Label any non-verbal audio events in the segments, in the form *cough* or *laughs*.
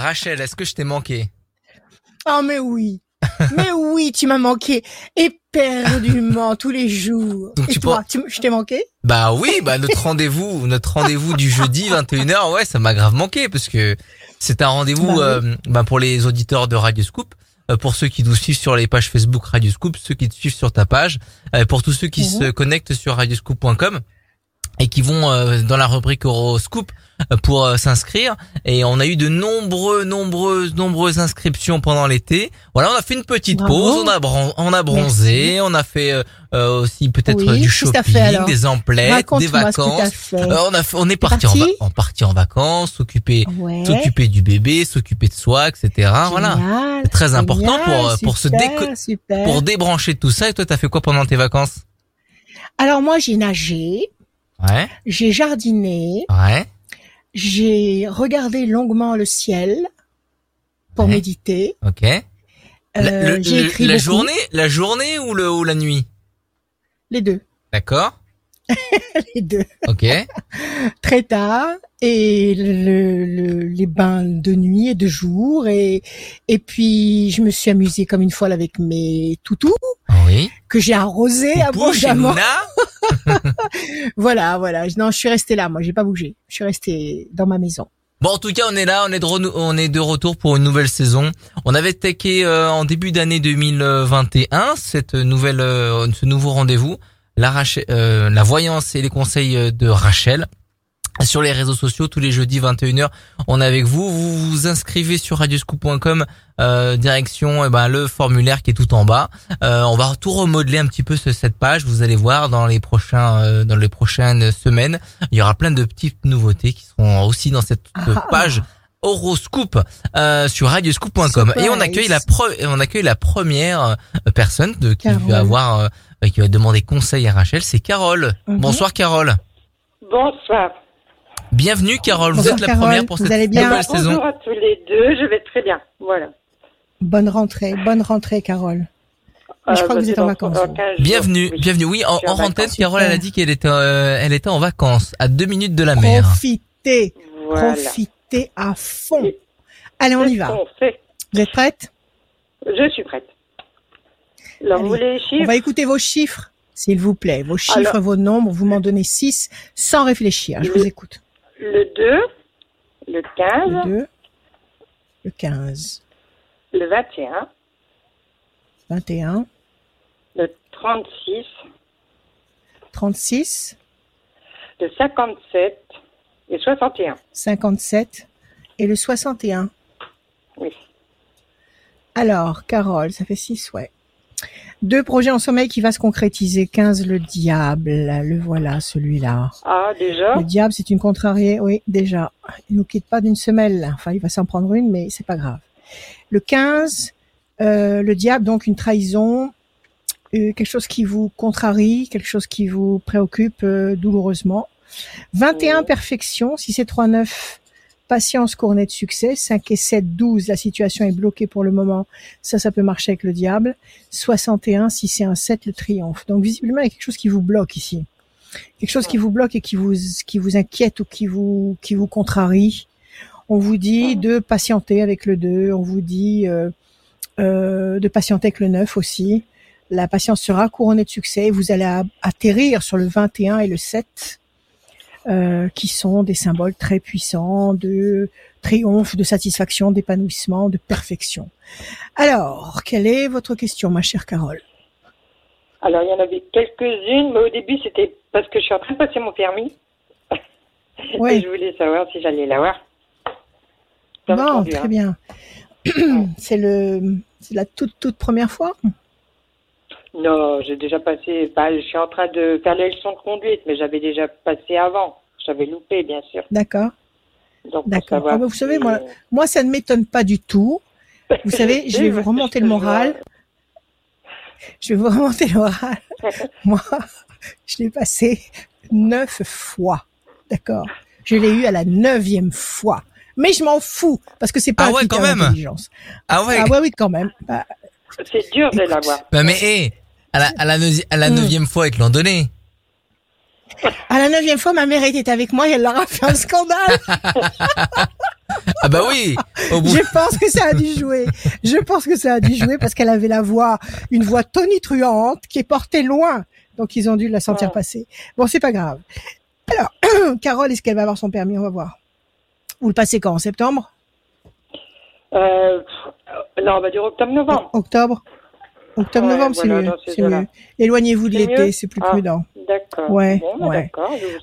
Rachel, est-ce que je t'ai manqué? Oh mais oui. mais *laughs* oui, tu m'as manqué éperdument tous les jours. Donc Et tu toi, tu- je t'ai manqué? Bah oui, bah notre rendez-vous, notre rendez-vous du jeudi 21h, ouais, ça m'a grave manqué parce que c'est un rendez-vous Bah oui. euh, bah, pour les auditeurs de Radio Scoop, euh, pour ceux qui nous suivent sur les pages Facebook Radio Scoop, ceux qui te suivent sur ta page, euh, pour tous ceux qui Mhm. se connectent sur radioscoop.com et qui vont dans la rubrique Horoscoop pour euh, s'inscrire et on a eu de nombreux nombreuses nombreuses inscriptions pendant l'été. Voilà, on a fait une petite Bravo. pause, on a bron- on a bronzé, on a fait euh, euh, aussi peut-être Oui, du shopping, fait, des emplettes, des vacances. Euh, on a fait- on est parti, en, parti en en vacances, s'occuper ouais. s'occuper du bébé, s'occuper de soi, etc. Voilà. C'est très important pour, pour se déco-. Pour débrancher tout ça, et toi t'as fait quoi pendant tes vacances? Alors moi, j'ai nagé, Ouais, j'ai jardiné, ouais. J'ai regardé longuement le ciel pour Ouais. méditer. Ok. La, Euh, le- j'ai le- écrit la beaucoup. journée, la journée ou le ou la nuit? Les deux, D'accord. *laughs* les deux. Ok. *laughs* Très tard et le, le- les bains de nuit et de jour et et puis je me suis amusée comme une folle avec mes toutous Oui. que j'ai Poupou chez abondamment. *laughs* Voilà, voilà. Non, je suis restée là. Moi, j'ai pas bougé. Je suis restée dans ma maison. Bon, en tout cas, on est là, on est de, on est de retour pour une nouvelle saison. On avait taqué euh, en début d'année 2021 cette nouvelle, euh, ce nouveau rendez-vous, la, euh, la voyance et les conseils euh, de Rachel. Sur les réseaux sociaux, tous les jeudis 21h, on est avec vous. Vous vous inscrivez sur radioscoop.com, euh, direction eh ben, le formulaire qui est tout en bas. Euh, on va tout remodeler un petit peu ce- cette page. Vous allez voir dans les prochains, euh, dans les prochaines semaines, il y aura plein de petites nouveautés qui seront aussi dans cette Ah. page Horoscoop euh, sur radioscoop.com et on accueille la pre- on accueille la première euh, personne de qui Carole. va avoir euh, qui va demander conseil à Rachel, c'est Carole. Mhm. Bonsoir Carole. Bonsoir. Bienvenue Carole, vous êtes la Carole. première pour Vous cette allez bien nouvelle saison. Bonjour à tous les deux, je vais très bien. Voilà. Bonne rentrée, bonne rentrée, Carole. Je crois que bah, vous êtes c'est en vacances, dans vous. 15 jours. Bienvenue, Oui. bienvenue. Oui, en, vacances. Carole, elle a dit qu'elle était, euh, elle était en vacances, à deux minutes de la mer. Profitez, Voilà. profitez à fond. Allez, on y va. fait. Vous êtes prête? Je suis prête. Alors, vous Allez. voulez les On va écouter vos chiffres, s'il vous plaît. Vos chiffres, Alors- vos nombres, vous m'en donnez 6 sans réfléchir. Je Le- vous écoute. Le 2, le 15, Le 2, le 15, le 21, 21, le 36, 36, le 57 et 61. 57 et le 61. Oui. Alors, Carole, ça fait 6, ouais. Deux projets en sommeil qui va se concrétiser. 15, le diable. Le voilà, celui-là. Ah, déjà? Le diable, c'est une contrariée. Oui, déjà. Il nous quitte pas d'une semelle. Enfin, il va s'en prendre une, mais c'est pas grave. Le 15, euh, le diable, donc une trahison. euh, quelque chose qui vous contrarie, quelque chose qui vous préoccupe euh, douloureusement. 21, Oui. perfection. Si c'est 3, 9, patience couronnée de succès. 5 et 7, 12, la situation est bloquée pour le moment. Ça, ça peut marcher avec le diable. 61, si c'est un 7, le triomphe. Donc, visiblement, il y a quelque chose qui vous bloque ici. Quelque chose qui vous bloque et qui vous, qui vous inquiète ou qui vous, qui vous contrarie. On vous dit de patienter avec le 2. On vous dit euh, euh, de patienter avec le 9 aussi. La patience sera couronnée de succès. Vous allez atterrir sur le 21 et le 7, euh, qui sont des symboles très puissants de triomphe, de satisfaction, d'épanouissement, de perfection. Alors, quelle est votre question, ma chère Carole? Alors, il y en avait quelques-unes, mais au début, c'était parce que je suis en train de passer mon permis. *laughs* Oui. Et je voulais savoir si j'allais l'avoir. Bon, entendu, très hein. bien. *clears throat* c'est le, c'est la toute toute première fois? Non, j'ai déjà passé. Bah, je suis en train de faire les leçons de conduite, mais j'avais déjà passé avant. J'avais loupé, bien sûr. D'accord. D'accord. Ah bah, vous savez, moi, Moi, ça ne m'étonne pas du tout. *laughs* Vous savez, je vais vous remonter le moral. Je vais vous remonter le moral. Moi, je l'ai passé neuf fois. D'accord. Je l'ai eu à la neuvième fois. Mais je m'en fous parce que c'est pas Ah ouais, quand même. Ah ouais. Ah ouais, oui, quand même. Bah, C'est dur de l'avoir. Bah, mais hé, à la, à la, neuxi- à la Mm. neuvième fois, ils te l'ont donné. À la neuvième fois, ma mère était avec moi et elle leur a fait un scandale. *laughs* Ah bah oui. Au bout. Je pense que ça a dû jouer. Je pense que ça a dû jouer parce qu'elle avait la voix, une voix tonitruante qui est portée loin. Donc ils ont dû la sentir Ouais. passer. Bon, c'est pas grave. Alors, *clears throat* Carole, est-ce qu'elle va avoir son permis? On va voir. Vous le passez quand? En septembre? Euh, pff, non, on va dire octobre-novembre. Octobre? Octobre-novembre, c'est voilà, mieux. C'est. Éloignez-vous de l'été, c'est plus Ah. prudent. D'accord. Ouais, Bon, bah, ouais.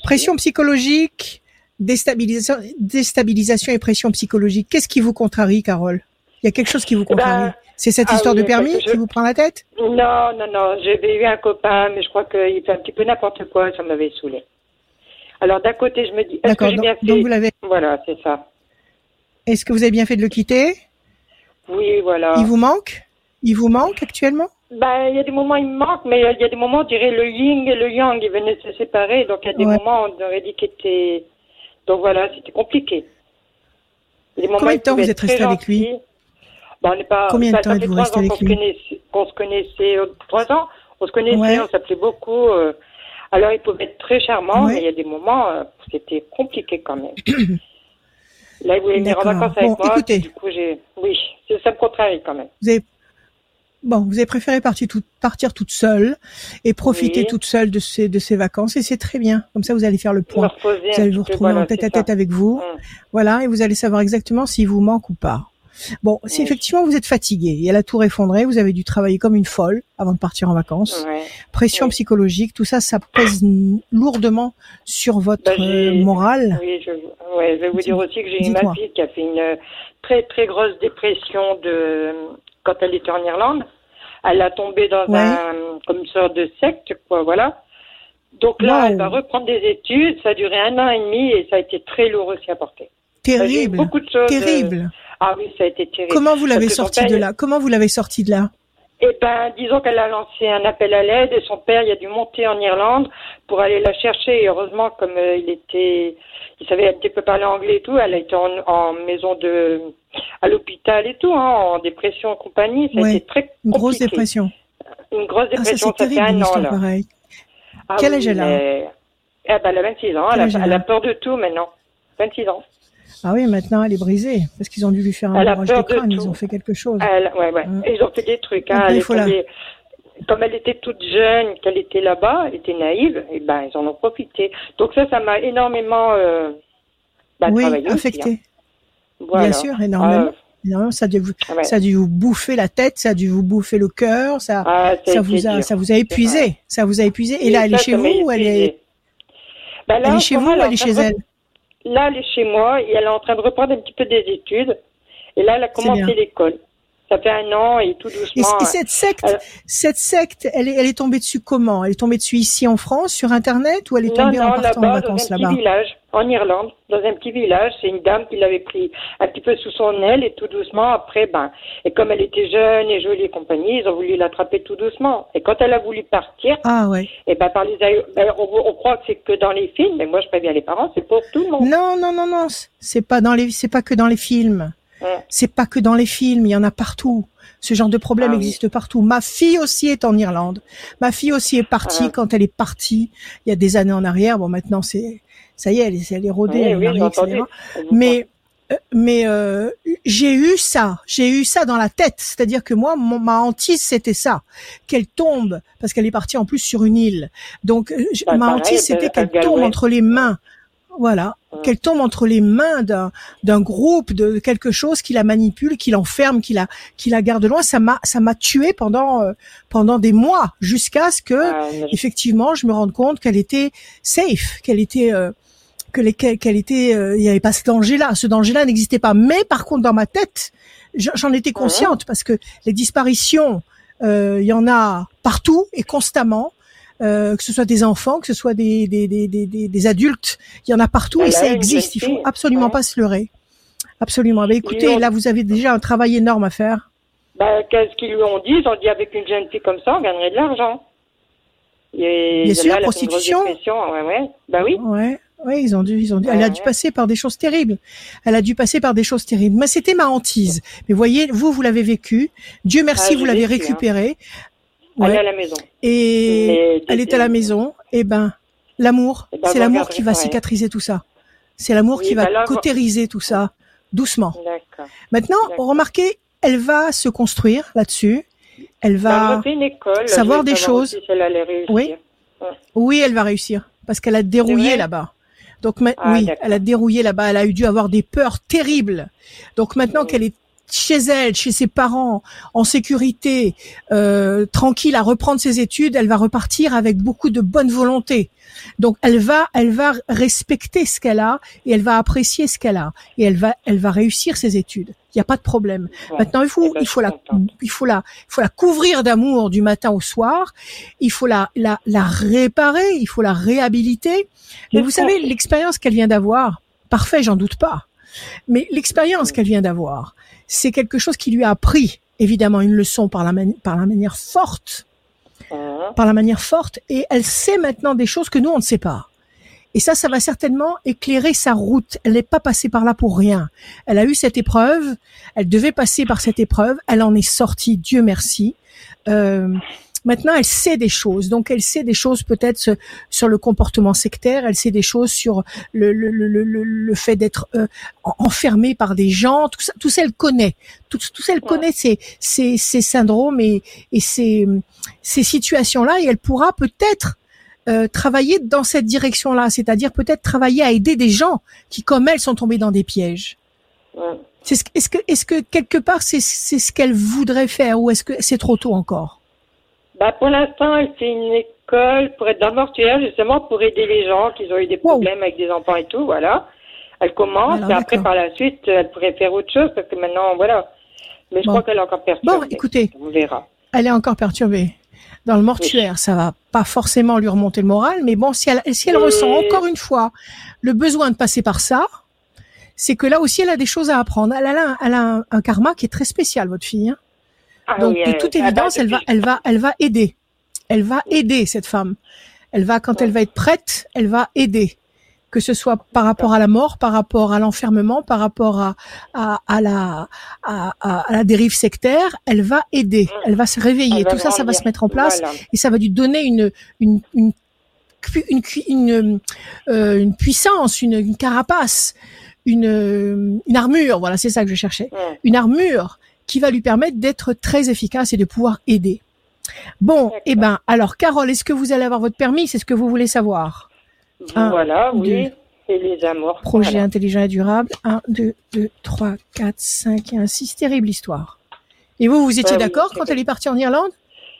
Pression psychologique, déstabilisation, déstabilisation et pression psychologique. Qu'est-ce qui vous contrarie, Carole? Il y a quelque chose qui vous contrarie. c'est cette ah histoire oui, de permis je- qui vous prend la tête? Non, non, non. J'avais eu un copain, mais je crois qu'il fait un petit peu n'importe quoi. Ça m'avait saoulé. Alors d'un côté, je me dis, est-ce que D'accord. j'ai Donc, bien fait donc vous l'avez. Voilà, c'est ça. Est-ce que vous avez bien fait de le quitter? Oui, voilà. Il vous manque? Il vous manque actuellement? Ben, il y a des moments, il me manque, mais il y a des moments, on dirait le yin et le yang, ils venaient de se séparer. Donc, il y a des Ouais. moments, on aurait dit qu'il était. Donc, voilà, c'était compliqué. Moments, Combien de temps vous êtes resté avec lui? Ben, on n'est pas. Combien de temps êtes-vous resté ans avec qu'on se lui? connaissait- Qu'on se connaissait, euh, trois ans, on se connaissait, Ouais. on s'appelait beaucoup. euh, alors, il pouvait être très charmant, Ouais. mais il y a des moments, euh, c'était compliqué quand même. *clears throat* Là, il voulait venir en vacances avec Bon, moi. écoutez. Du coup, j'ai. Oui, c'est- ça me contrarie quand même. Vous avez Bon, vous avez préféré partir, tout- partir toute seule et profiter Oui. toute seule de ces, de ces vacances et c'est très bien. Comme ça, vous allez faire le point. Vous allez vous retrouver voilà, en tête à tête ça. avec vous. Mm. Voilà, et vous allez savoir exactement s'il vous manque ou pas. Bon, si Oui. effectivement vous êtes fatigué et la tour effondrée, vous avez dû travailler comme une folle avant de partir en vacances. Ouais. Pression Oui. psychologique, tout ça, ça pèse lourdement sur votre Bah, euh, morale. Oui, je, ouais, je vais vous dire aussi que j'ai eu ma fille qui a fait une très très grosse dépression de quand elle était en Irlande. Elle a tombé dans Ouais. un comme une sorte de secte, quoi, voilà. Donc là, Wow. elle va reprendre des études. Ça a duré un an et demi et ça a été très lourd aussi à porter. Terrible, Beaucoup de choses. euh, terrible. Ah oui, ça a été terrible. Comment vous l'avez sorti de là? Comment vous l'avez sorti de là? Eh ben, disons qu'elle a lancé un appel à l'aide et son père, il a dû monter en Irlande pour aller la chercher. Et heureusement, comme euh, il était, il savait un petit peu parler anglais et tout, elle a été en, en maison de, à l'hôpital et tout, hein, en dépression et compagnie. Ça a Ouais, été très Une grosse dépression. Une grosse Ah, ça dépression, ça, fait terrible une un an là. pareille. Ah Quel oui, âge elle a Eh ben, elle a 26 ans. Elle a peur de tout maintenant. 26 ans. Ah oui, maintenant elle est brisée parce qu'ils ont dû lui faire un barrage de de crâne. Ils ont fait quelque chose. Elle, ouais, ouais. Mm. Ils ont fait des trucs. Hein. Elle est Comme elle était toute jeune, qu'elle était là-bas, elle était naïve, et ben ils en ont profité. Donc ça, ça m'a énormément euh, bah, oui, aussi, hein. Voilà. Bien sûr, énormément. Ah, énormément. Ça a dû vous, ouais. ça a dû vous bouffer la tête, ça a dû vous bouffer le cœur, ça, Ah, ça, ça vous a, dur. ça vous a épuisé, ça vous a épuisé. Et là, elle est chez vous ou elle est. Ben là, elle est chez vous ou elle est chez elle Là, elle est chez moi et elle est en train de reprendre un petit peu des études. Et là, elle a commencé l'école. Ça fait un an et tout Et, doucement. et cette secte, euh, cette secte, elle est, elle est tombée dessus comment? Elle est tombée dessus ici en France, sur Internet, ou elle est Non, tombée en non, partant en là-bas, dans un vacances petit là-bas village, en Irlande, dans un petit village. C'est une dame qui l'avait pris un petit peu sous son aile et tout doucement, après, ben, et comme elle était jeune et jolie et compagnie, ils ont voulu l'attraper tout doucement. Et quand elle a voulu partir, Ah ouais. et ben, par les, ben, on, on croit que c'est que dans les films, mais moi, je préviens les parents, c'est pour tout le monde. Non, non, non, non. C'est pas dans les, c'est pas que dans les films. C'est pas que dans les films. Il y en a partout. Ce genre de problème Ah oui. existe partout. Ma fille aussi est en Irlande. Ma fille aussi est partie Ah. quand elle est partie il y a des années en arrière. Bon, maintenant c'est, ça y est, elle est, elle est rodée, Oui, elle est oui, mariée, j'ai etc. Mais euh, mais euh, j'ai eu ça, j'ai eu ça dans la tête. C'est-à-dire que moi, mon, ma hantise, c'était ça, qu'elle tombe, parce qu'elle est partie en plus sur une île. Donc euh, Bah, ma hantise, c'était qu'elle tombe entre les mains. Voilà. Qu'elle tombe entre les mains d'un d'un groupe, de quelque chose qui la manipule, qui l'enferme, qui la qui la garde loin. Ça m'a ça m'a tué pendant euh, pendant des mois, jusqu'à ce que effectivement, je me rende compte qu'elle était safe, qu'elle était euh, que les- qu'elle était, euh, il n'y avait pas ce danger-là. Ce danger-là n'existait pas. Mais par contre, dans ma tête, je- j'en étais consciente parce que les disparitions, euh, il y en a partout et constamment. Euh, que ce soit des enfants, que ce soit des, des, des, des, des- adultes, il y en a partout Elle et ça une existe. Il faut absolument pas se leurrer. Absolument. Ben, écoutez, ont- là, vous avez déjà un travail énorme à faire. Ben, qu'est-ce qu'ils lui ont dit? Ils ont dit avec une jeune fille comme ça, on gagnerait de l'argent. Bien sûr, elle a fait une grosse prostitution. Ouais, ouais. Ben oui. Ouais, ouais, ils ont dû, ils ont dû. Elle a dû passer par des choses terribles. Elle a dû passer par des choses terribles. Mais c'était ma hantise. Mais voyez, vous, vous l'avez vécu. Dieu merci, Ah, vous j'ai l'avez hein. Elle est à la maison. Et Mais elle est à la maison. Eh ben, L'amour, Eh ben, c'est l'amour qui va ouais. cicatriser tout ça. C'est l'amour Oui, qui va bah là, cautériser tout ça, doucement. D'accord. Maintenant, remarquez, elle va se construire là-dessus. Elle va, une école. savoir des choses. si elle. Oui. oui, elle va réussir parce qu'elle a dérouillé là-bas. Donc Ah, oui, elle a dérouillé là-bas. Elle a eu dû avoir des peurs terribles. Donc maintenant qu'elle est chez elle, chez ses parents, en sécurité, euh, tranquille à reprendre ses études, elle va repartir avec beaucoup de bonne volonté. Donc elle va, elle va respecter ce qu'elle a et elle va apprécier ce qu'elle a et elle va, elle va réussir ses études. Il n'y a pas de problème. Ouais. Maintenant, il faut, il faut la, contente. il faut la, il faut la couvrir d'amour du matin au soir. Il faut la, la, la réparer. Il faut la réhabiliter. Mais vous savez, l'expérience qu'elle vient d'avoir, parfait, j'en doute pas. Mais l'expérience qu'elle vient d'avoir, c'est quelque chose qui lui a appris, évidemment, une leçon par la, mani- par la manière forte, Hein. par la manière forte, et elle sait maintenant des choses que nous on ne sait pas. Et ça, ça va certainement éclairer sa route. Elle n'est pas passée par là pour rien. Elle a eu cette épreuve. Elle devait passer par cette épreuve. Elle en est sortie. Dieu merci. Euh, maintenant, elle sait des choses. Donc, elle sait des choses peut-être sur- le comportement sectaire. Elle sait des choses sur le, le, le, le, le- fait d'être euh, en- enfermée par des gens. Tout ça, tout ça, elle connaît. Tout, tout ça, elle Ouais. connaît ces, ces, ces syndromes et, et ces, ces situations-là. Et elle pourra peut-être euh, travailler dans cette direction-là, c'est-à-dire peut-être travailler à aider des gens qui, comme elle, sont tombés dans des pièges. Ouais. Est-ce que, est-ce que quelque part c'est c'est ce qu'elle voudrait faire ou est-ce que c'est trop tôt encore? Bah, pour l'instant, elle fait une école pour être dans le mortuaire, justement, pour aider les gens qui ont eu des Wow. problèmes avec des enfants et tout, voilà. Elle commence, Alors, et après, par la suite, elle pourrait faire autre chose, parce que maintenant, voilà. Mais je Bon. crois qu'elle est encore perturbée. Bon, écoutez, On verra. elle est encore perturbée. Dans le mortuaire, ça va pas forcément lui remonter le moral, mais bon, si elle, si elle Oui. ressent encore une fois le besoin de passer par ça, c'est que là aussi elle a des choses à apprendre. Elle a, un, elle a un, un karma qui est très spécial, votre fille. hein. Ah Donc de elle- toute évidence, elle va, elle va, elle va aider. Elle va aider cette femme. Elle va, quand elle va être prête, elle va aider. Que ce soit par rapport à la mort, par rapport à l'enfermement, par rapport à, à, à la, à, à- la dérive sectaire, elle va aider. Elle va se réveiller. Va Tout ça, ça va se mettre en place Voilà. et ça va lui donner une, une, une, euh, une puissance, une, une carapace, une, euh, une armure. Voilà, c'est ça que je cherchais une armure qui va lui permettre d'être très efficace et de pouvoir aider. Bon, eh ben, alors Carole, est-ce que vous allez avoir votre permis? C'est ce que vous voulez savoir. Un, voilà, oui. deux. Et les amours. Projet voilà. intelligent et durable. 1, 2, 2, 3, 4, 5 et un 6. Terrible histoire. Et vous, vous étiez Ah oui, d'accord quand elle est partie en Irlande?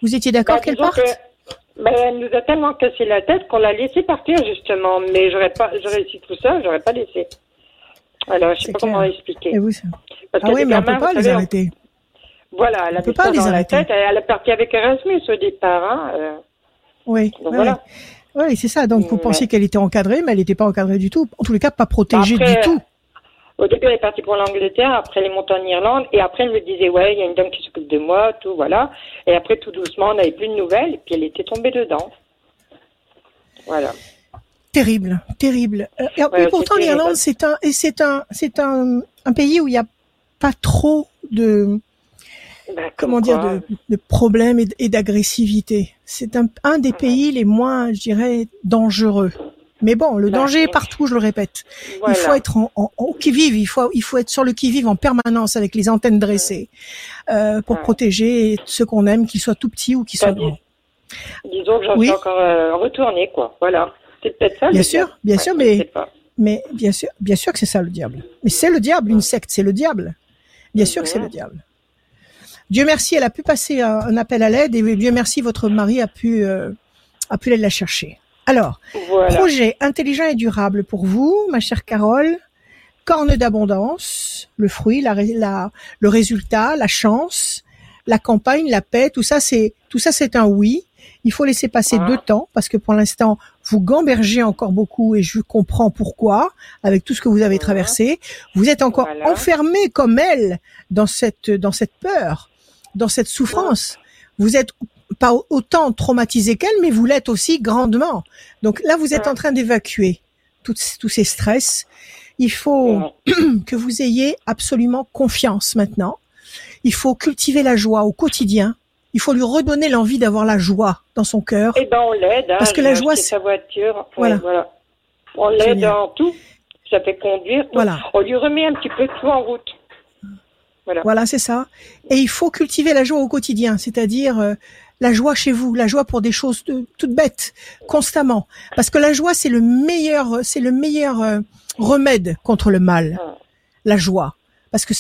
Vous étiez d'accord Bah, qu'elle parte? que- bah, elle nous a tellement cassé la tête qu'on l'a laissé partir, justement. Mais j'aurais pas, j'aurais réussi tout ça, j'aurais pas laissé. Alors, je sais pas clair. comment expliquer. Et vous Parce Ah que oui, mais on gamins, peut pas les on- arrêter. Voilà, elle On a peut mis pas ça dans la tête. Elle, est partie avec Erasmus au départ. Hein, euh, Oui, donc voilà. oui, c'est ça. Donc vous Ouais. pensiez qu'elle était encadrée, mais elle n'était pas encadrée du tout. En tous les cas, pas protégée Après, du tout. Au début, elle est partie pour l'Angleterre, après elle est montée en Irlande, et après elle me disait, ouais, il y a une dame qui s'occupe de moi, tout, voilà. Et après, tout doucement, on n'avait plus de nouvelles, et puis elle était tombée dedans. Voilà. Terrible, terrible. Euh, et, Ouais, et pourtant, l'Irlande, c'est un, c'est un, c'est un, un pays où il n'y a pas trop de, Ben, comment comme dire, de, de problèmes et, d'agressivité. C'est un, un des pays les moins, je dirais, dangereux. Mais bon, le danger est partout, je le répète. voilà. Il faut être en, en, au qui-vive, il faut, il faut être sur le qui-vive en permanence avec les antennes dressées euh, pour Ouais. protéger ceux qu'on aime, qu'ils soient tout petits ou qu'ils soient grands. Disons que j'en Oui. suis encore euh, retournée, quoi. Voilà. C'est peut-être ça. Bien le sûr, diable. bien Ouais, sûr, mais-. Mais bien sûr, bien sûr que c'est ça le diable. Mais c'est le diable, une secte, c'est le diable. Bien sûr que c'est le diable. Dieu merci, elle a pu passer un, un appel à l'aide et Dieu merci, votre mari a pu euh, a pu aller la chercher. Alors, Voilà. projet intelligent et durable pour vous, ma chère Carole. Corne d'abondance, le fruit, la, la- le résultat, la chance, la campagne, la paix, tout ça c'est tout ça c'est un oui. Il faut laisser passer Ah. deux temps parce que pour l'instant vous gambergez encore beaucoup et je comprends pourquoi avec tout ce que vous avez Mhm. traversé. Vous êtes encore Voilà. enfermé comme elle dans cette dans cette peur, dans cette souffrance. Vous êtes pas au- autant traumatisé qu'elle, mais vous l'êtes aussi grandement. Donc là, vous êtes en train d'évacuer tous ces stress. Il faut *clears throat* que vous ayez absolument confiance maintenant. Il faut cultiver la joie au quotidien. Il faut lui redonner l'envie d'avoir la joie dans son cœur. Eh ben, on l'aide. Hein, Parce que la joie, c'est- sa voiture. Voilà. Voilà. On l'aide en tout. Ça fait conduire. tout. Voilà. On lui remet un petit peu tout en route. Voilà. Voilà, c'est ça. Et il faut cultiver la joie au quotidien, c'est-à-dire euh, la joie chez vous, la joie pour des choses de- toutes bêtes, constamment. Parce que la joie, c'est le meilleur, c'est le meilleur euh, remède contre le mal. Ah. La joie. Parce que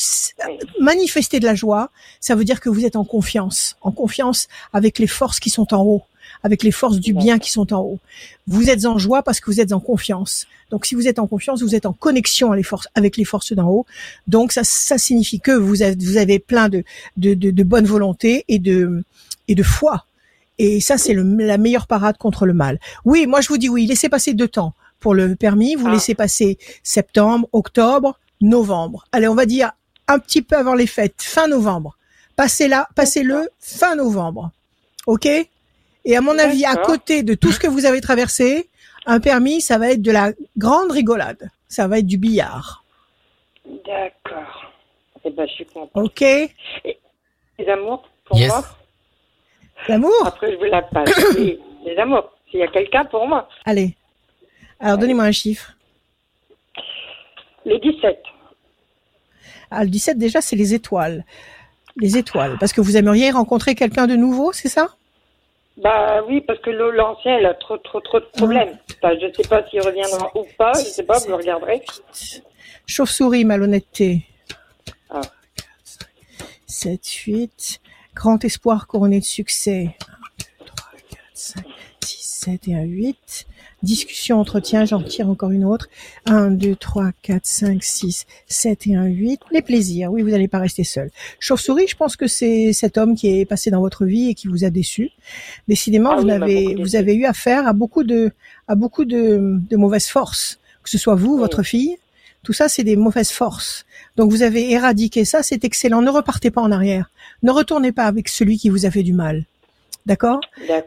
manifester de la joie, ça veut dire que vous êtes en confiance, en confiance avec les forces qui sont en haut, avec les forces du bien qui sont en haut. Vous êtes en joie parce que vous êtes en confiance. Donc si vous êtes en confiance, vous êtes en connexion avec les forces, avec les forces d'en haut. Donc ça, ça signifie que vous avez, vous avez plein de, de, de, de bonne volonté et de, et de foi. Et ça, c'est la meilleure parade contre le mal. Oui, moi je vous dis oui, laissez passer deux temps pour le permis. Vous Ah. laissez passer septembre, octobre, novembre. Allez, on va dire un petit peu avant les fêtes, fin novembre. Passez là, passez-le fin novembre. OK? Et à mon avis, à côté de tout ce que vous avez traversé, un permis, ça va être de la grande rigolade. Ça va être du billard. D'accord. Eh ben, je suis contente. OK? Les amours, pour Yes. moi? L'amour? Après, je vous la passe. *coughs* Les amours. S'il y a quelqu'un pour moi. Allez. Alors, donnez-moi un chiffre. Le 17. Ah, le 17, déjà, c'est les étoiles. Les étoiles. Parce que vous aimeriez rencontrer quelqu'un de nouveau, c'est ça? Bah oui, parce que l'ancien, il a trop, trop, trop de problèmes. Enfin, je sais pas s'il reviendra ou pas. Je sais pas, vous le regarderez. Chauve-souris, malhonnêteté. Ah. 7, 8. Grand espoir couronné de succès. 1, 2, 3, 4, 5, 6, 7 et un 8. Discussion, entretien, j'en tire encore une autre. 1, 2, 3, 4, 5, 6, 7 et un 8. Les plaisirs, oui, vous n'allez pas rester seul. Chauve-souris, je pense que c'est cet homme qui est passé dans votre vie et qui vous a déçu. Décidément, Ah vous, oui, avez, vous avez eu affaire à beaucoup de, à beaucoup de, de mauvaises forces. Que ce soit vous, Oui. votre fille, tout ça, c'est des mauvaises forces. Donc vous avez éradiqué ça, c'est excellent. Ne repartez pas en arrière. Ne retournez pas avec celui qui vous a fait du mal. D'accord.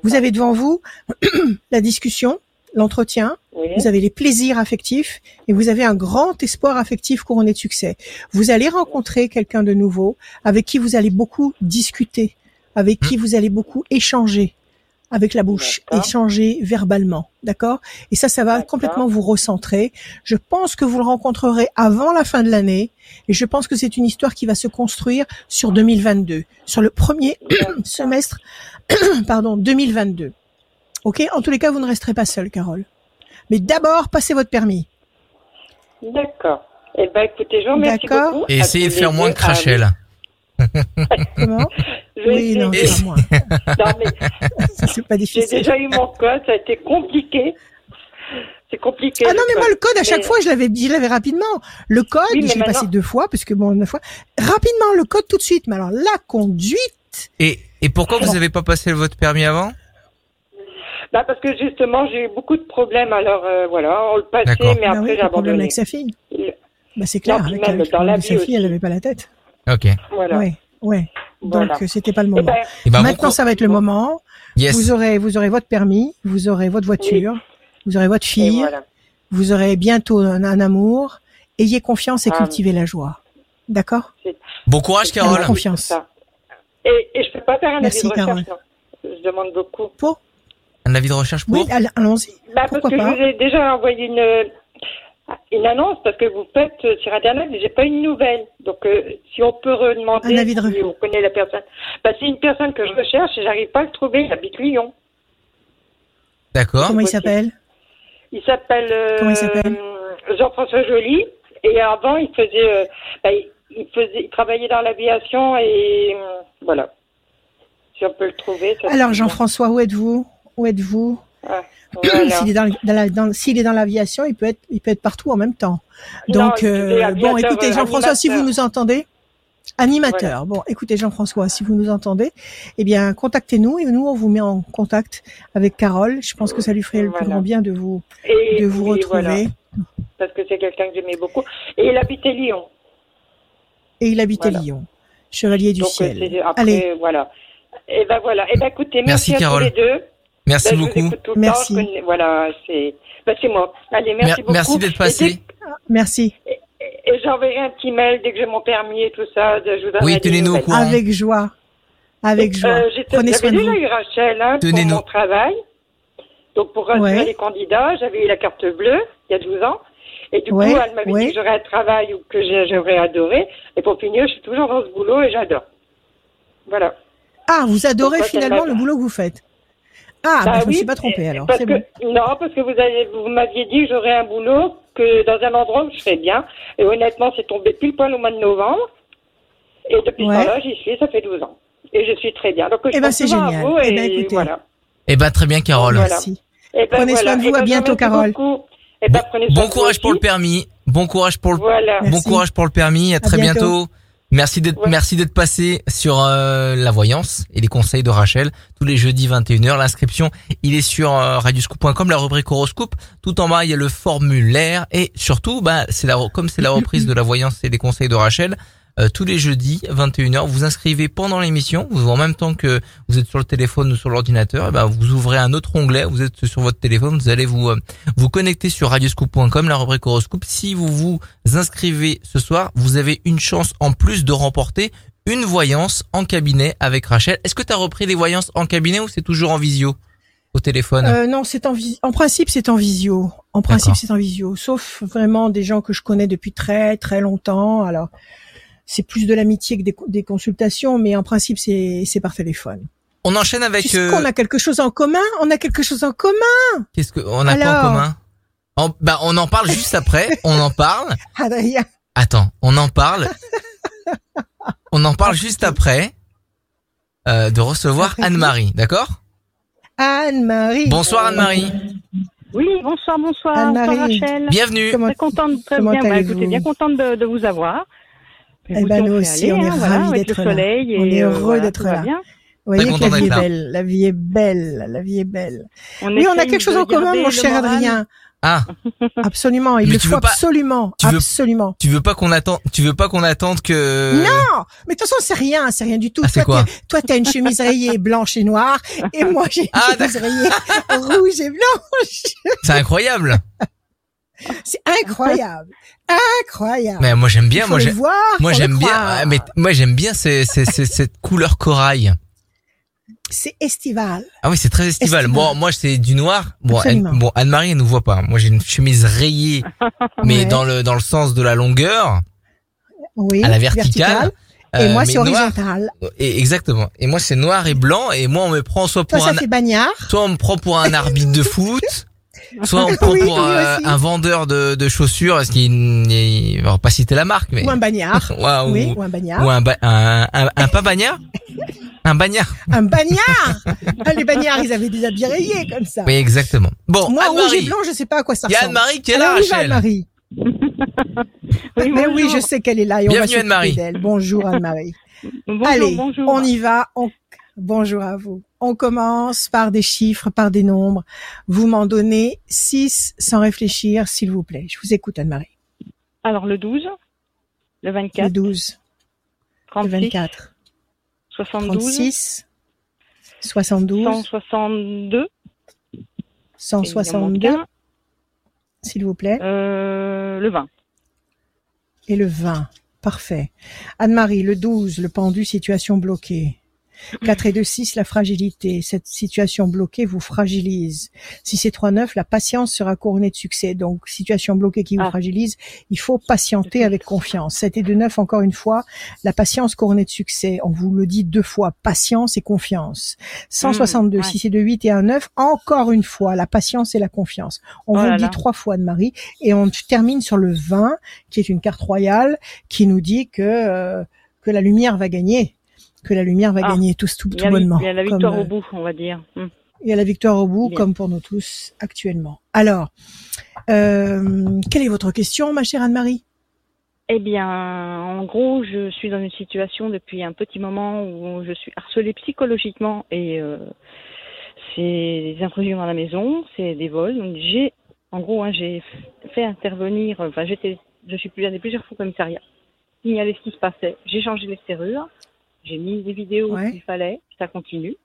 Vous avez devant vous *clears throat* la discussion, l'entretien, Oui. vous avez les plaisirs affectifs et vous avez un grand espoir affectif couronné de succès. Vous allez rencontrer quelqu'un de nouveau avec qui vous allez beaucoup discuter, avec qui vous allez beaucoup échanger avec la bouche, échanger verbalement, d'accord? Et ça, ça va complètement vous recentrer. Je pense que vous le rencontrerez avant la fin de l'année et je pense que c'est une histoire qui va se construire sur 2022, sur le premier *clears throat* semestre, *clears throat* pardon, 2022. Ok En tous les cas, vous ne resterez pas seul, Carole. Mais d'abord, passez votre permis. D'accord. Eh ben, écoutez, je vous remercie D'accord. beaucoup. Et essayez de faire moins cracher là. Comment? *laughs* Oui, non, c'est pas moi. *laughs* Non, mais C'est pas j'ai difficile. déjà eu mon code, ça a été compliqué. C'est compliqué. Ah non, mais moi, le code, à chaque Mais- fois, je l'avais, je l'avais rapidement. Le code, Oui, je l'ai passé deux fois, parce que bon, une fois. Rapidement, le code tout de suite. Mais alors, la conduite, Et, et pourquoi vous avez pas passé votre permis avant? Bah, parce que justement, j'ai eu beaucoup de problèmes. Alors, euh, voilà, on le passait, mais bah après, oui, j'ai le problème abandonné. avec sa fille. Il- Bah, c'est clair. Non, avec même avec dans la sa vie fille, elle aussi. avait pas la tête. Ok. Voilà. Ouais, ouais. Voilà. Donc, euh, c'était pas le Eh moment. ben, Et ben, Maintenant, ça va être le moment. Yes. Vous aurez, vous aurez votre permis, vous aurez votre voiture, vous aurez votre fille, voilà. vous aurez bientôt un, un amour. Ayez confiance et Ah, cultivez la joie. D'accord? Bon courage, Ayez Carole. confiance. Ça. Et, et je peux pas faire un Merci, avis de recherche, Carole. non? Je demande beaucoup. Pour? Un avis de recherche pour Oui, all- allons-y. Bah, parce que pas je vous ai déjà envoyé une, une annonce parce que vous faites euh, sur Internet, mais j'ai pas une nouvelle. Donc, euh, si on peut redemander Un avis de si on connaît la personne. Bah, c'est une personne que je recherche et j'arrive pas à le trouver. Il habite Lyon. D'accord. Comment il s'appelle? Il s'appelle euh, Comment il s'appelle? Jean-François Joly. Et avant, il faisait, euh, bah, il, il faisait, il travaillait dans l'aviation et euh, voilà. Si on peut le trouver. ça Alors, Jean-François, où êtes-vous? Où êtes-vous? Ah, *clears throat* voilà. S'il est dans, la- l'aviation, il peut être, il peut être partout en même temps. Donc, euh, bon, écoutez, euh, Jean-François, si vous nous entendez, animateur. Bon, écoutez, Jean-François, si vous nous entendez, eh bien, contactez-nous et nous, on vous met en contact avec Carole. Je pense que ça lui ferait le plus grand bien de vous, Et de vous oui, retrouver. voilà, parce que c'est quelqu'un que j'aimais beaucoup. Et il habitait Lyon. Et il habitait Voilà. Lyon, chevalier du Donc, euh, ciel. après, Allez, voilà. Et ben voilà. Et ben écoutez, merci, Merci, à Carole. tous les deux. Merci Ben, vous beaucoup. Merci. temps. je connais- voilà, c'est, ben, c'est moi. Allez, merci Mer- beaucoup. Merci d'être passé. merci. Et, et j'enverrai un petit mail dès que j'ai mon permis et tout ça. de- Je vous Oui, tenez-nous au courant. Avec joie. Avec joie. Euh, j'étais- Prenez soin J'avais de vous. déjà eu Rachel hein, pour Tenez-nous. mon travail. Donc pour rassurer Ouais. les candidats, j'avais eu la carte bleue il y a 12 ans. Et du Ouais, coup, elle m'avait ouais. dit que j'aurais un travail ou que j'aurais adoré. Et pour finir, je suis toujours dans ce boulot et j'adore. Voilà. Ah, vous adorez finalement le boulot que vous faites. Ah, bah, Bah je me oui, suis pas trompée alors. Parce C'est que, bon. Non, parce que vous, avez- vous m'aviez dit que j'aurais un boulot que dans un endroit où je serais bien. Et honnêtement, c'est tombé pile poil au mois de novembre. Et depuis Ouais. ce temps-là, j'y suis, ça fait 12 ans. Et je suis très bien. Donc, je Eh ben, c'est génial. vous Eh et ben, écoutez. voilà. Eh ben très bien Carole. Voilà. Merci. Eh ben, Prenez soin de vous, Eh à bientôt, Carole. beaucoup. Eh prenez soin Bon courage pour le permis. Bon courage pour le bon courage pour le permis. À très bientôt. bientôt. Merci d'être Ouais. merci d'être passé sur euh, la voyance et les conseils de Rachel tous les jeudis 21h. L'inscription, il est sur euh, radioscoop.com, la rubrique horoscope. Tout en bas, il y a le formulaire et surtout, bah c'est la comme c'est la reprise de la voyance et des conseils de Rachel. Euh, tous les jeudis 21h, vous inscrivez pendant l'émission, vous en même temps que vous êtes sur le téléphone ou sur l'ordinateur, eh ben vous ouvrez un autre onglet, vous êtes sur votre téléphone, vous allez vous euh, vous connecter sur radioscoop.com, la rubrique horoscope. Si vous vous inscrivez ce soir, vous avez une chance en plus de remporter une voyance en cabinet avec Rachel. Est-ce que tu as repris les voyances en cabinet ou c'est toujours en visio au téléphone? Euh, non, c'est en en principe c'est en visio. En principe c'est en visio, sauf vraiment des gens que je connais depuis très très longtemps. Alors c'est plus de l'amitié que des, des consultations, mais en principe c'est par téléphone. On enchaîne avec Puisqu'on euh, a quelque chose en commun, on a quelque chose en commun. qu'est-ce que on a quoi en Alors commun? En- bah, on en parle juste après, on en parle. *laughs* Adrien, Attends, on en parle. On en parle juste après euh, de recevoir Anne-Marie, d'accord? Anne-Marie. Bonsoir Anne-Marie. Oui, bonsoir, bonsoir, Anne-Marie. bonsoir Rachel. Bienvenue. Comment- Très contente, très comment bien. Bah, écoutez, bien contente de, de vous avoir. Eh ben, on nous aussi, aller, on est hein, ravis d'être là. soleil On est euh, heureux voilà, d'être là. bien. Vous voyez que la vie est belle, la vie est belle, la vie est belle. On oui, on a quelque chose en commun, mon cher moral. Adrien. Ah, *laughs* Absolument, il Mais le tu faut veux pas- absolument, tu veux- absolument. tu veux pas qu'on attende, tu veux pas qu'on attende que Non, mais de toute façon, c'est rien, c'est rien du tout. Ah, c'est toi, quoi toi, t'as une chemise rayée blanche et noire, et moi, j'ai une Ah, chemise rayée rouge et blanche. c'est incroyable. *laughs* C'est incroyable, incroyable. Mais moi j'aime bien, moi j'aime, moi j'aime bien, mais moi j'aime bien ces- ces- ces- *laughs* cette couleur corail. C'est estival. Ah oui, c'est très estival. Estival. Bon, moi c'est du noir. Bon, Anne-Marie elle nous voit pas. Moi j'ai une chemise rayée, *laughs* mais Ouais. dans le dans le sens de la longueur, Oui. à la verticale. Et euh, moi, c'est horizontal. Et exactement. Et moi c'est noir et blanc. Et moi on me prend soit Toi, pour ça un, fait bagnard. soit on me prend pour un arbitre de foot, *laughs* soit on *laughs* prend Oui, pour euh, un vendeur de, de chaussures. Parce qu'il il va pas citer la marque, mais Ou un bagnard. *laughs* Ouais, Oui, ou un bagnard. ou un, ba- un, un, un pas bagnard Un bagnard Un bagnard. Ah, les bagnards, ils avaient des habits rayés comme ça. Oui, exactement. Bon, Moi, rouge et blanc, je sais pas à quoi ça Il y a ressemble. Anne-Marie qui est là. Anne-Marie. Oui, Mais oui, je sais qu'elle est là et Bienvenue, Anne-Marie. Bonjour Anne-Marie. Bonjour, Allez, bonjour. on y va. On... Bonjour à vous. On commence par des chiffres, par des nombres. Vous m'en donnez 6 sans réfléchir, s'il vous plaît. Je vous écoute Anne-Marie. Alors, le 12, le Le 24, 12, le 36, 24, 72, 36, 72, 162, et il en manque 162, un, s'il vous plaît. euh, le 20. Et le 20. Parfait. Anne-Marie, le 12, le pendu, situation bloquée. 4 et 2, 6, la fragilité. Cette situation bloquée vous fragilise. 6 et 3, 9, la patience sera couronnée de succès. Donc, situation bloquée qui vous Ah. fragilise, il faut patienter avec confiance. 7 et 2, 9, encore une fois, la patience couronnée de succès. On vous le dit deux fois, patience et confiance. 162, Mmh, ouais. 6 et 2, 8 et 1, 9, encore une fois, la patience et la confiance. On Oh vous le dit là. trois fois, Anne-Marie, et on termine sur le 20, qui est une carte royale, qui nous dit que, euh, que la lumière va gagner. Que la lumière va Ah. gagner tout, tout, tout a, bonnement. il y a la victoire au bout, on va dire. Il y a la victoire au bout, Bien. comme pour nous tous actuellement. Alors, euh, quelle est votre question, ma chère Anne-Marie? Eh bien, en gros, je suis dans une situation depuis un petit moment où je suis harcelée psychologiquement et euh, c'est des intrusions dans la maison, c'est des vols. Donc j'ai, en gros, hein, j'ai fait intervenir. Enfin, j'étais, je suis allée plusieurs fois au commissariat, signaler ce qui se passait. J'ai changé les serrures, j'ai mis des vidéos Ouais. s'il fallait, ça continue.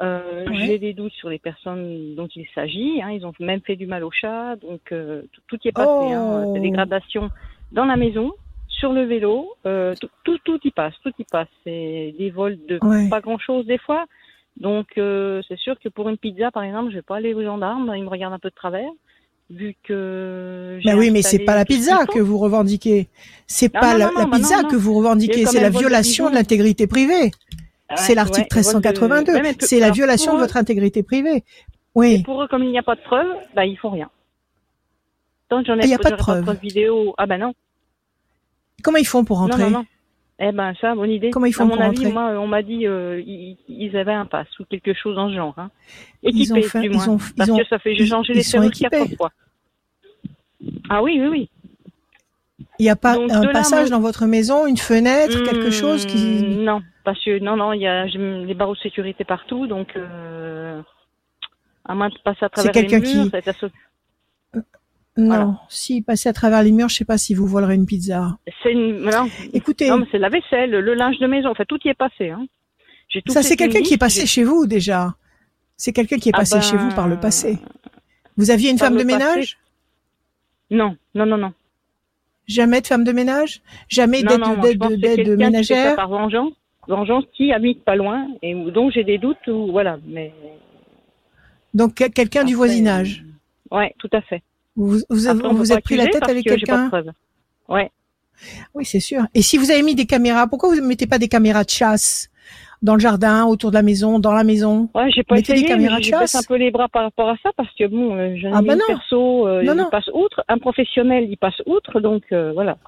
Euh, Ouais. J'ai des doutes sur les personnes dont il s'agit. Hein, ils ont même fait du mal au chat, donc euh, tout, y est passé. Hein, Oh. des dégradations dans la maison, sur le vélo, euh, tout, tout, tout y passe, tout y passe. C'est des vols de Ouais. pas grand-chose des fois. Donc, c'est sûr que pour une pizza, par exemple, je vais pas aller aux gendarmes, ils me regardent un peu de travers, vu que. Ben oui, mais c'est pas la pizza que vous revendiquez. C'est pas non, la, non, la bah pizza que vous revendiquez, c'est la violation de l'intégrité privée. Ouais, c'est l'article ouais, vol de- 1382. Ouais, mais C'est la violation de votre intégrité privée. Et Oui. pour eux, comme il n'y a pas de preuve, bah, ils font rien. Tant j'en ai Ah, il y a pas de j'aurai preuve. vidéo, ah ben non. Comment ils font pour Non, rentrer? non, non. Eh ben, ça, bonne idée. Comment ils font à mon pour avis, moi, on m'a dit, euh, ils, ils avaient un pass ou quelque chose dans ce genre. Hein. Ils ont Équipés, fait- du ils moins. ont- parce ils ont- que ça fait, j'ai changé les serrures équipés. quatre fois. Ah oui, oui, oui. Il n'y a pas Donc, un là, passage dans votre maison, une fenêtre, quelque Hmm, chose qui. Non, parce que non, non, il y a les barreaux de sécurité partout, donc euh, à moins de passer à travers les murs, qui- ça va être asso- Non. Voilà. Si passez à travers les murs, je sais pas si vous volerez une pizza. c'est une, non, Écoutez, non, c'est la vaisselle, le linge de maison, enfin tout y est passé. Hein. J'ai tout ça c'est quelqu'un qui est passé chez vous déjà. C'est quelqu'un qui est Ah passé ben, chez vous par le passé. Vous aviez une par femme de passé. ménage? Non, non, non, non. Jamais de femme de ménage? Jamais non, d'aide non, je d'aide- ménagère? par vengeance, vengeance qui habite pas loin et où- donc j'ai des doutes ou voilà, mais Donc quel- quelqu'un du voisinage? Ouais, tout à fait. Vous vous, Après, êtes pris la tête avec quelqu'un. Ouais. Oui, c'est sûr. Et si vous avez mis des caméras, pourquoi vous ne mettez pas des caméras de chasse dans le jardin, autour de la maison, dans la maison? Ouais, j'ai pas Mettez des essayé, caméras mais de chasse. un peu les bras par rapport à ça parce que bon, euh, j'ai Ah un bah non. perso, euh, Non, il non. passe outre, un professionnel, il passe outre, donc euh, voilà.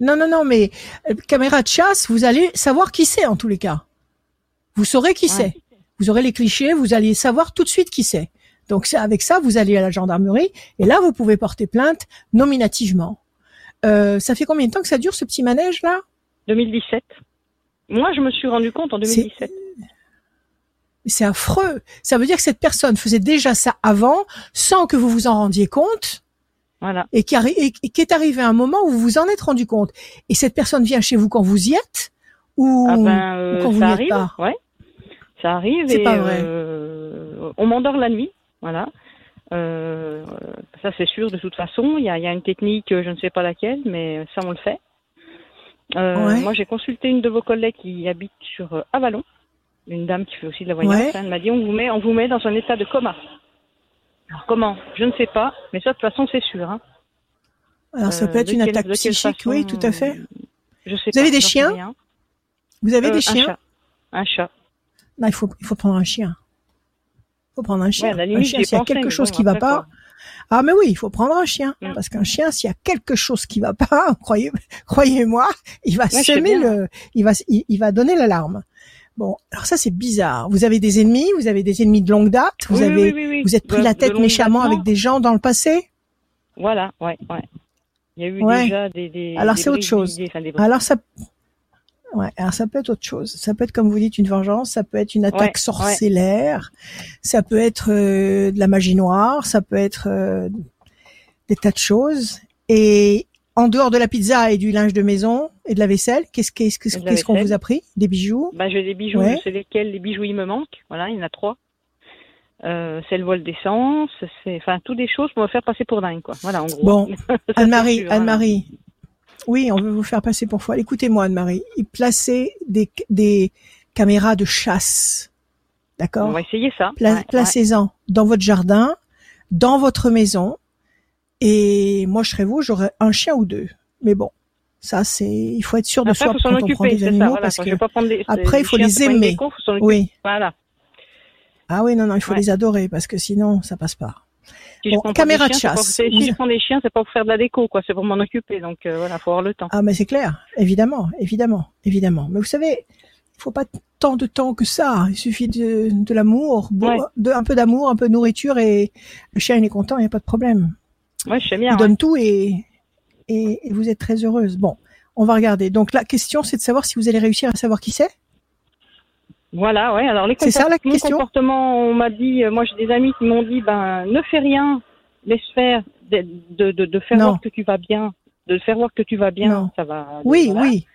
Non, non, non, mais euh, caméra de chasse, vous allez savoir qui c'est en tous les cas. Vous saurez qui Ouais. c'est. Vous aurez les clichés, vous allez savoir tout de suite qui c'est. Donc c'est avec ça, vous allez à la gendarmerie et là, vous pouvez porter plainte nominativement. Euh, ça fait combien de temps que ça dure ce petit manège là 2017. Moi, je me suis rendu compte en C'est- 2017. C'est affreux. Ça veut dire que cette personne faisait déjà ça avant, sans que vous vous en rendiez compte, Voilà. et qui et- qu'est arrivé un moment où vous vous en êtes rendu compte. Et cette personne vient chez vous quand vous y êtes ou Ah ben, euh, quand vous ça n'y êtes arrive. pas? Ouais. Ça arrive C'est pas vrai. euh, on m'endort la nuit. Voilà. Euh, ça c'est sûr de toute façon. Il y a, il y a une technique, je ne sais pas laquelle, mais ça on le fait. Euh, Ouais. Moi j'ai consulté une de vos collègues qui habite sur euh, Avalon, une dame qui fait aussi de la voyance. Ouais. Elle m'a dit on vous met, on vous met dans un état de coma. Alors comment? Je ne sais pas, mais ça de toute façon c'est sûr. Hein. Alors ça peut être une quelle- attaque psychique, oui, façon, tout à fait. Je sais Vous avez pas, des j'en sais chiens? rien. Vous avez des Un chiens? chat. Un chat. Non, il faut il faut prendre un chien. Il faut prendre un chien. Ouais, un chien, s'il y a pensé, quelque chose bon, qui va pas. quoi. Ah mais oui, il faut prendre un chien Mm. parce qu'un chien, s'il y a quelque chose qui va pas, *laughs* croyez croyez-moi, il va semer le, il va il, il va donner l'alarme. Bon, alors ça c'est bizarre. Vous avez des ennemis, vous avez des ennemis de longue date, vous Oui, avez oui, oui, oui. vous êtes pris De- la tête méchamment avec des gens dans le passé? Voilà, ouais, ouais. Il y a eu Ouais. déjà des, des Alors, des c'est autre chose. d'idées, enfin, des- Alors ça, ouais, alors ça peut être autre chose. Ça peut être comme vous dites une vengeance, ça peut être une attaque Ouais, sorcellaire, ça peut être euh, de la magie noire, ça peut être euh, des tas de choses. Et en dehors de la pizza et du linge de maison et de la vaisselle, qu'est-ce qu'est-ce que- Et de la qu'est-ce qu'on vaisselle. vous a pris? Des bijoux? Bah, j'ai des bijoux, Ouais. je sais lesquels les bijoux il me manquent. Voilà, il y en a trois. Euh, c'est le vol d'essence, c'est, enfin, toutes des choses pour me faire passer pour dingue, quoi. Voilà, en gros. Bon, *laughs* Anne-Marie. Anne-Marie. Oui, on veut vous faire passer pour folle. Écoutez-moi, Anne-Marie. Et Placez des, des caméras de chasse. D'accord? On va essayer ça. Pla- Ouais, ouais. Placez-en dans votre jardin, dans votre maison. Et moi, je serais vous, j'aurais un chien ou deux. Mais bon, ça, c'est, il faut être sûr de Après, soi faut quand on prend des ça. animaux Voilà, parce que, après, il faut les aimer. faut oui. Voilà. Ah oui, non, non, il faut Ouais. les adorer parce que sinon, ça passe pas. Si Bon, caméra de chiens, chasse. Si je prends des chiens, c'est pas pour faire de la déco, quoi. C'est pour m'en occuper. Donc, euh, voilà, faut avoir le temps. Ah, mais c'est clair. Évidemment, évidemment, évidemment. Mais vous savez, il faut pas tant de temps que ça. Il suffit de, de l'amour, Ouais. de, un peu d'amour, un peu de nourriture et le chien, il est content, il n'y a pas de problème. Ouais, je sais bien. il ouais. donne tout et, et, et vous êtes très heureuse. Bon, on va regarder. Donc la question, c'est de savoir si vous allez réussir à savoir qui c'est. Voilà, ouais. Alors les C'est ça, la question comportement, on m'a dit, euh, moi j'ai des amis qui m'ont dit, ben ne fais rien, laisse faire, de, de, de, de faire Non. voir que tu vas bien, de faire voir que tu vas bien, Non. ça va. Oui, voilà. oui,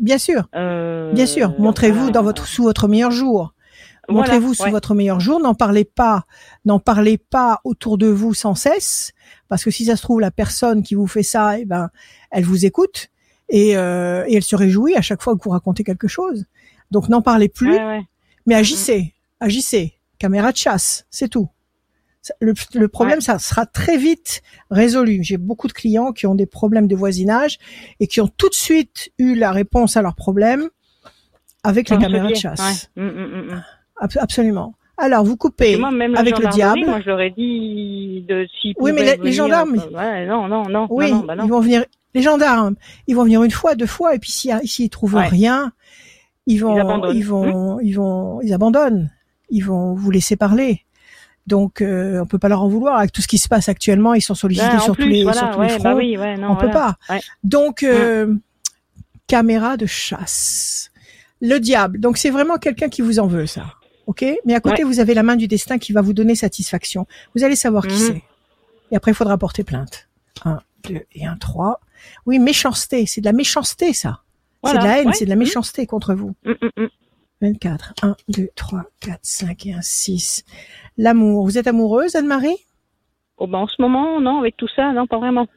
bien sûr, Euh, bien sûr. Montrez-vous dans votre sous votre meilleur jour. Voilà, Montrez-vous sous ouais. votre meilleur jour. N'en parlez pas, n'en parlez pas autour de vous sans cesse, parce que si ça se trouve la personne qui vous fait ça, eh ben, elle vous écoute. et, euh, et elle se réjouit à chaque fois que vous racontez quelque chose. Donc n'en parlez plus, Ouais, ouais. mais agissez, agissez. Caméra de chasse, c'est tout. Le, le problème, ça sera très vite résolu. J'ai beaucoup de clients qui ont des problèmes de voisinage et qui ont tout de suite eu la réponse à leurs problèmes avec les caméras de chasse. Mm, mm, mm. Ab- absolument. Alors, vous coupez moi, même avec le diable. Moi, je leur ai dit de s'ils Oui, mais les- gendarmes, euh, non, non, non. Oui, non, non, bah non. ils vont venir. Les gendarmes, ils vont venir une fois, deux fois, et puis s'ils s'ils trouvent Ouais. rien, ils vont, Ils vont, ils vont, ils abandonnent. Ils vont vous laisser parler. Donc, euh, on peut pas leur en vouloir avec tout ce qui se passe actuellement. Ils sont sollicités sur tous plus, les, voilà, sur tous ouais, les fronts. bah oui, ouais, non, on peut voilà. pas. Ouais. Donc, euh, caméra de chasse. Le diable. Donc, c'est vraiment quelqu'un qui vous en veut, ça. Ok? Mais à côté, vous avez la main du destin qui va vous donner satisfaction. Vous allez savoir qui Mhm. c'est. Et après, il faudra porter plainte. Un, deux et un, trois. Oui, méchanceté. C'est de la méchanceté, ça. Voilà, C'est de la haine, ouais. c'est de la méchanceté contre vous. Mm, mm, mm. 24. 1, 2, 3, 4, 5 et un 6. L'amour. Vous êtes amoureuse, Anne-Marie? Oh, bah, en ce moment, non, avec tout ça, non, pas vraiment.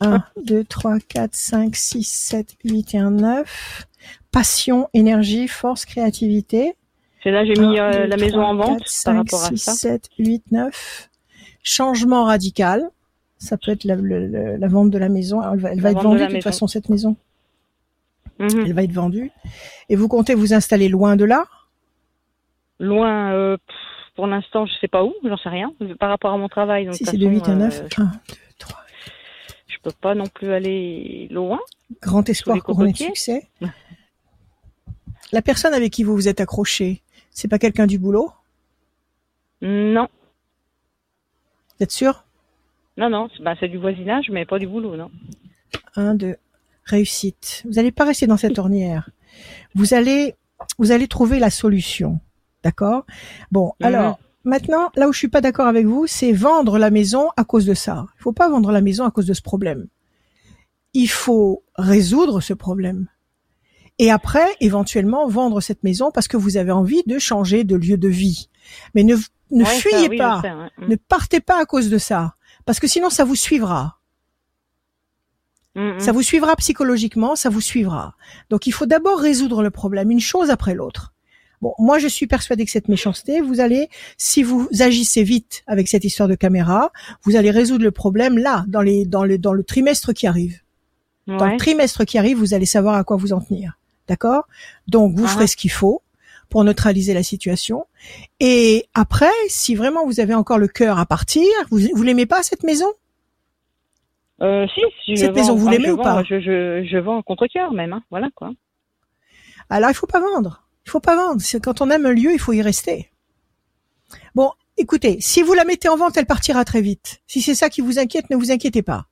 1, 2, 3, 4, 5, 6, 7, 8 et un 9. Passion, énergie, force, créativité. C'est là, j'ai mis 1, euh, 2, la maison 3, en vente 4, par 5, rapport à 6, ça. 7, 8, 9. Changement radical. Ça peut être la, le- le- la vente de la maison. Elle va, elle va La être de vendue la de toute maison. façon, cette maison. Mhm. Elle va être vendue. Et vous comptez vous installer loin de là? Loin, euh, pour l'instant, je sais pas où, j'en sais rien, par rapport à mon travail. Donc, Si c'est de façon, 8 à 9. euh, 1, 2, 3. je peux pas non plus aller loin. Grand espoir couronné de succès. *laughs* La personne avec qui vous vous êtes accroché, c'est pas quelqu'un du boulot? Non, Vous êtes sûr? Non, non, c'est bah, c'est du voisinage, mais pas du boulot, non. Un, deux. Réussite. Vous n'allez pas rester dans cette ornière. Vous allez, vous allez trouver la solution. D'accord? Bon, Mhm. alors, maintenant, là où je suis pas d'accord avec vous, c'est vendre la maison à cause de ça. Il faut pas vendre la maison à cause de ce problème. Il faut résoudre ce problème. Et après, éventuellement, vendre cette maison parce que vous avez envie de changer de lieu de vie. Mais ne, ne Ouais, ça, fuyez oui, pas. ouais. Ne partez pas à cause de ça. Parce que sinon, ça vous suivra. Mm, mm. Ça vous suivra psychologiquement, ça vous suivra. Donc il faut d'abord résoudre le problème, une chose après l'autre. Bon, moi je suis persuadée que cette méchanceté, vous allez, si vous agissez vite avec cette histoire de caméra, vous allez résoudre le problème là, dans les, dans les, dans le trimestre qui arrive. Dans le trimestre qui arrive, vous allez savoir à quoi vous en tenir. D'accord? Donc vous Ah. ferez ce qu'il faut pour neutraliser la situation. Et après, si vraiment vous avez encore le cœur à partir, vous, vous l'aimez pas cette maison? Euh, si, si Cette vends, maison, vous enfin, l'aimez ou vends, pas je, je, je vends en contre-cœur même, hein. voilà quoi. Alors il faut pas vendre. Il faut pas vendre. C'est quand on aime un lieu, il faut y rester. Bon, écoutez, si vous la mettez en vente, elle partira très vite. Si c'est ça qui vous inquiète, ne vous inquiétez pas.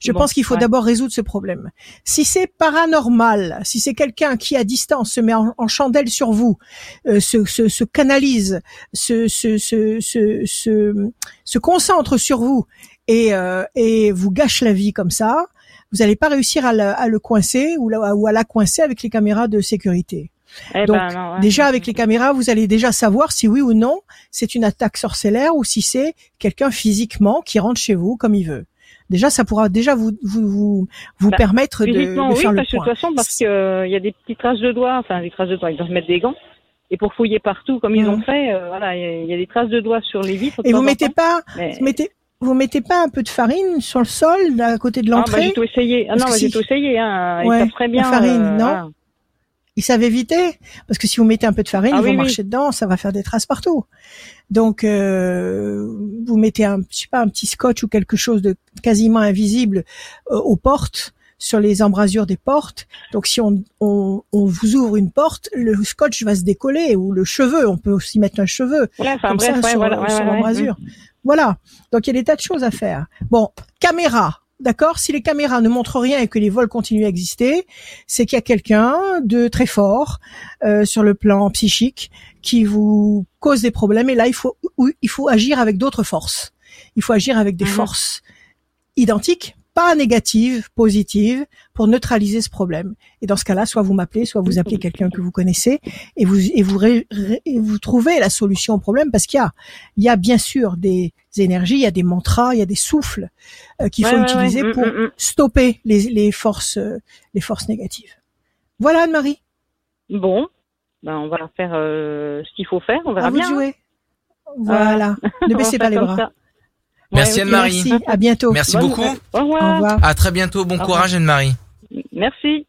Je Bon, pense qu'il faut ouais. d'abord résoudre ce problème. Si c'est paranormal, si c'est quelqu'un qui à distance se met en, en chandelle sur vous, euh, se, se, se canalise, se, se, se, se, se, se concentre sur vous et, euh, et vous gâche la vie comme ça, vous n'allez pas réussir à le, à le coincer ou, la- ou à la coincer avec les caméras de sécurité. Eh Donc, ben, non, ouais. Déjà avec les caméras, vous allez déjà savoir si oui ou non c'est une attaque sorcellaire ou si c'est quelqu'un physiquement qui rentre chez vous comme il veut. Déjà, ça pourra déjà vous vous vous, vous Bah, permettre de, de oui, faire le parce que de point. toute façon, parce que euh, il y a des petites traces de doigts, enfin des traces de doigts, ils doivent mettre des gants. Et pour fouiller partout, comme ils Mhm. ont fait, euh, voilà, il y, y a des traces de doigts sur les vitres. Et vous mettez temps, pas, mais- vous mettez, vous mettez pas un peu de farine sur le sol à côté de Ah, bah, l'entrée? j'ai tout essayé. Ah, non, bah, j'ai si- tout essayé. Hein. Ouais, la bien. farine, euh, non? Ils savent éviter parce que si vous mettez un peu de farine, Ah ils oui, vont oui. marcher dedans, ça va faire des traces partout. Donc euh, vous mettez un, je sais pas, un petit scotch ou quelque chose de quasiment invisible euh, aux portes, sur les embrasures des portes. Donc si on, on, on vous ouvre une porte, le scotch va se décoller ou le cheveu, on peut aussi mettre un cheveu comme bref, ça ouais, sur, voilà, ouais, sur ouais, ouais. l'embrasure. Voilà. Donc il y a des tas de choses à faire. Bon, caméra. D'accord? Si les caméras ne montrent rien et que les vols continuent à exister, c'est qu'il y a quelqu'un de très fort euh, sur le plan psychique qui vous cause des problèmes. Et là, il faut, il faut agir avec d'autres forces. Il faut agir avec des Mhm. forces identiques pas négative, positive, pour neutraliser ce problème. Et dans ce cas-là, soit vous m'appelez, soit vous appelez quelqu'un que vous connaissez, et vous et vous ré- ré- et vous trouvez la solution au problème, parce qu'il y a il y a bien sûr des énergies, il y a des mantras, il y a des souffles euh, qu'il faut Ouais, ouais, ouais. utiliser Mm, pour mm, mm. stopper les, les forces euh, les forces négatives. Voilà Anne-Marie, Bon, ben on va faire euh, ce qu'il faut faire, on verra à vous bien. hein. jouer. Voilà, ne *laughs* On va baissez pas les bras. ça. Merci. Anne-Marie. Merci, à bientôt. Merci Bonne- beaucoup. Au Au revoir. revoir. À très bientôt. Bon courage Anne-Marie. Merci.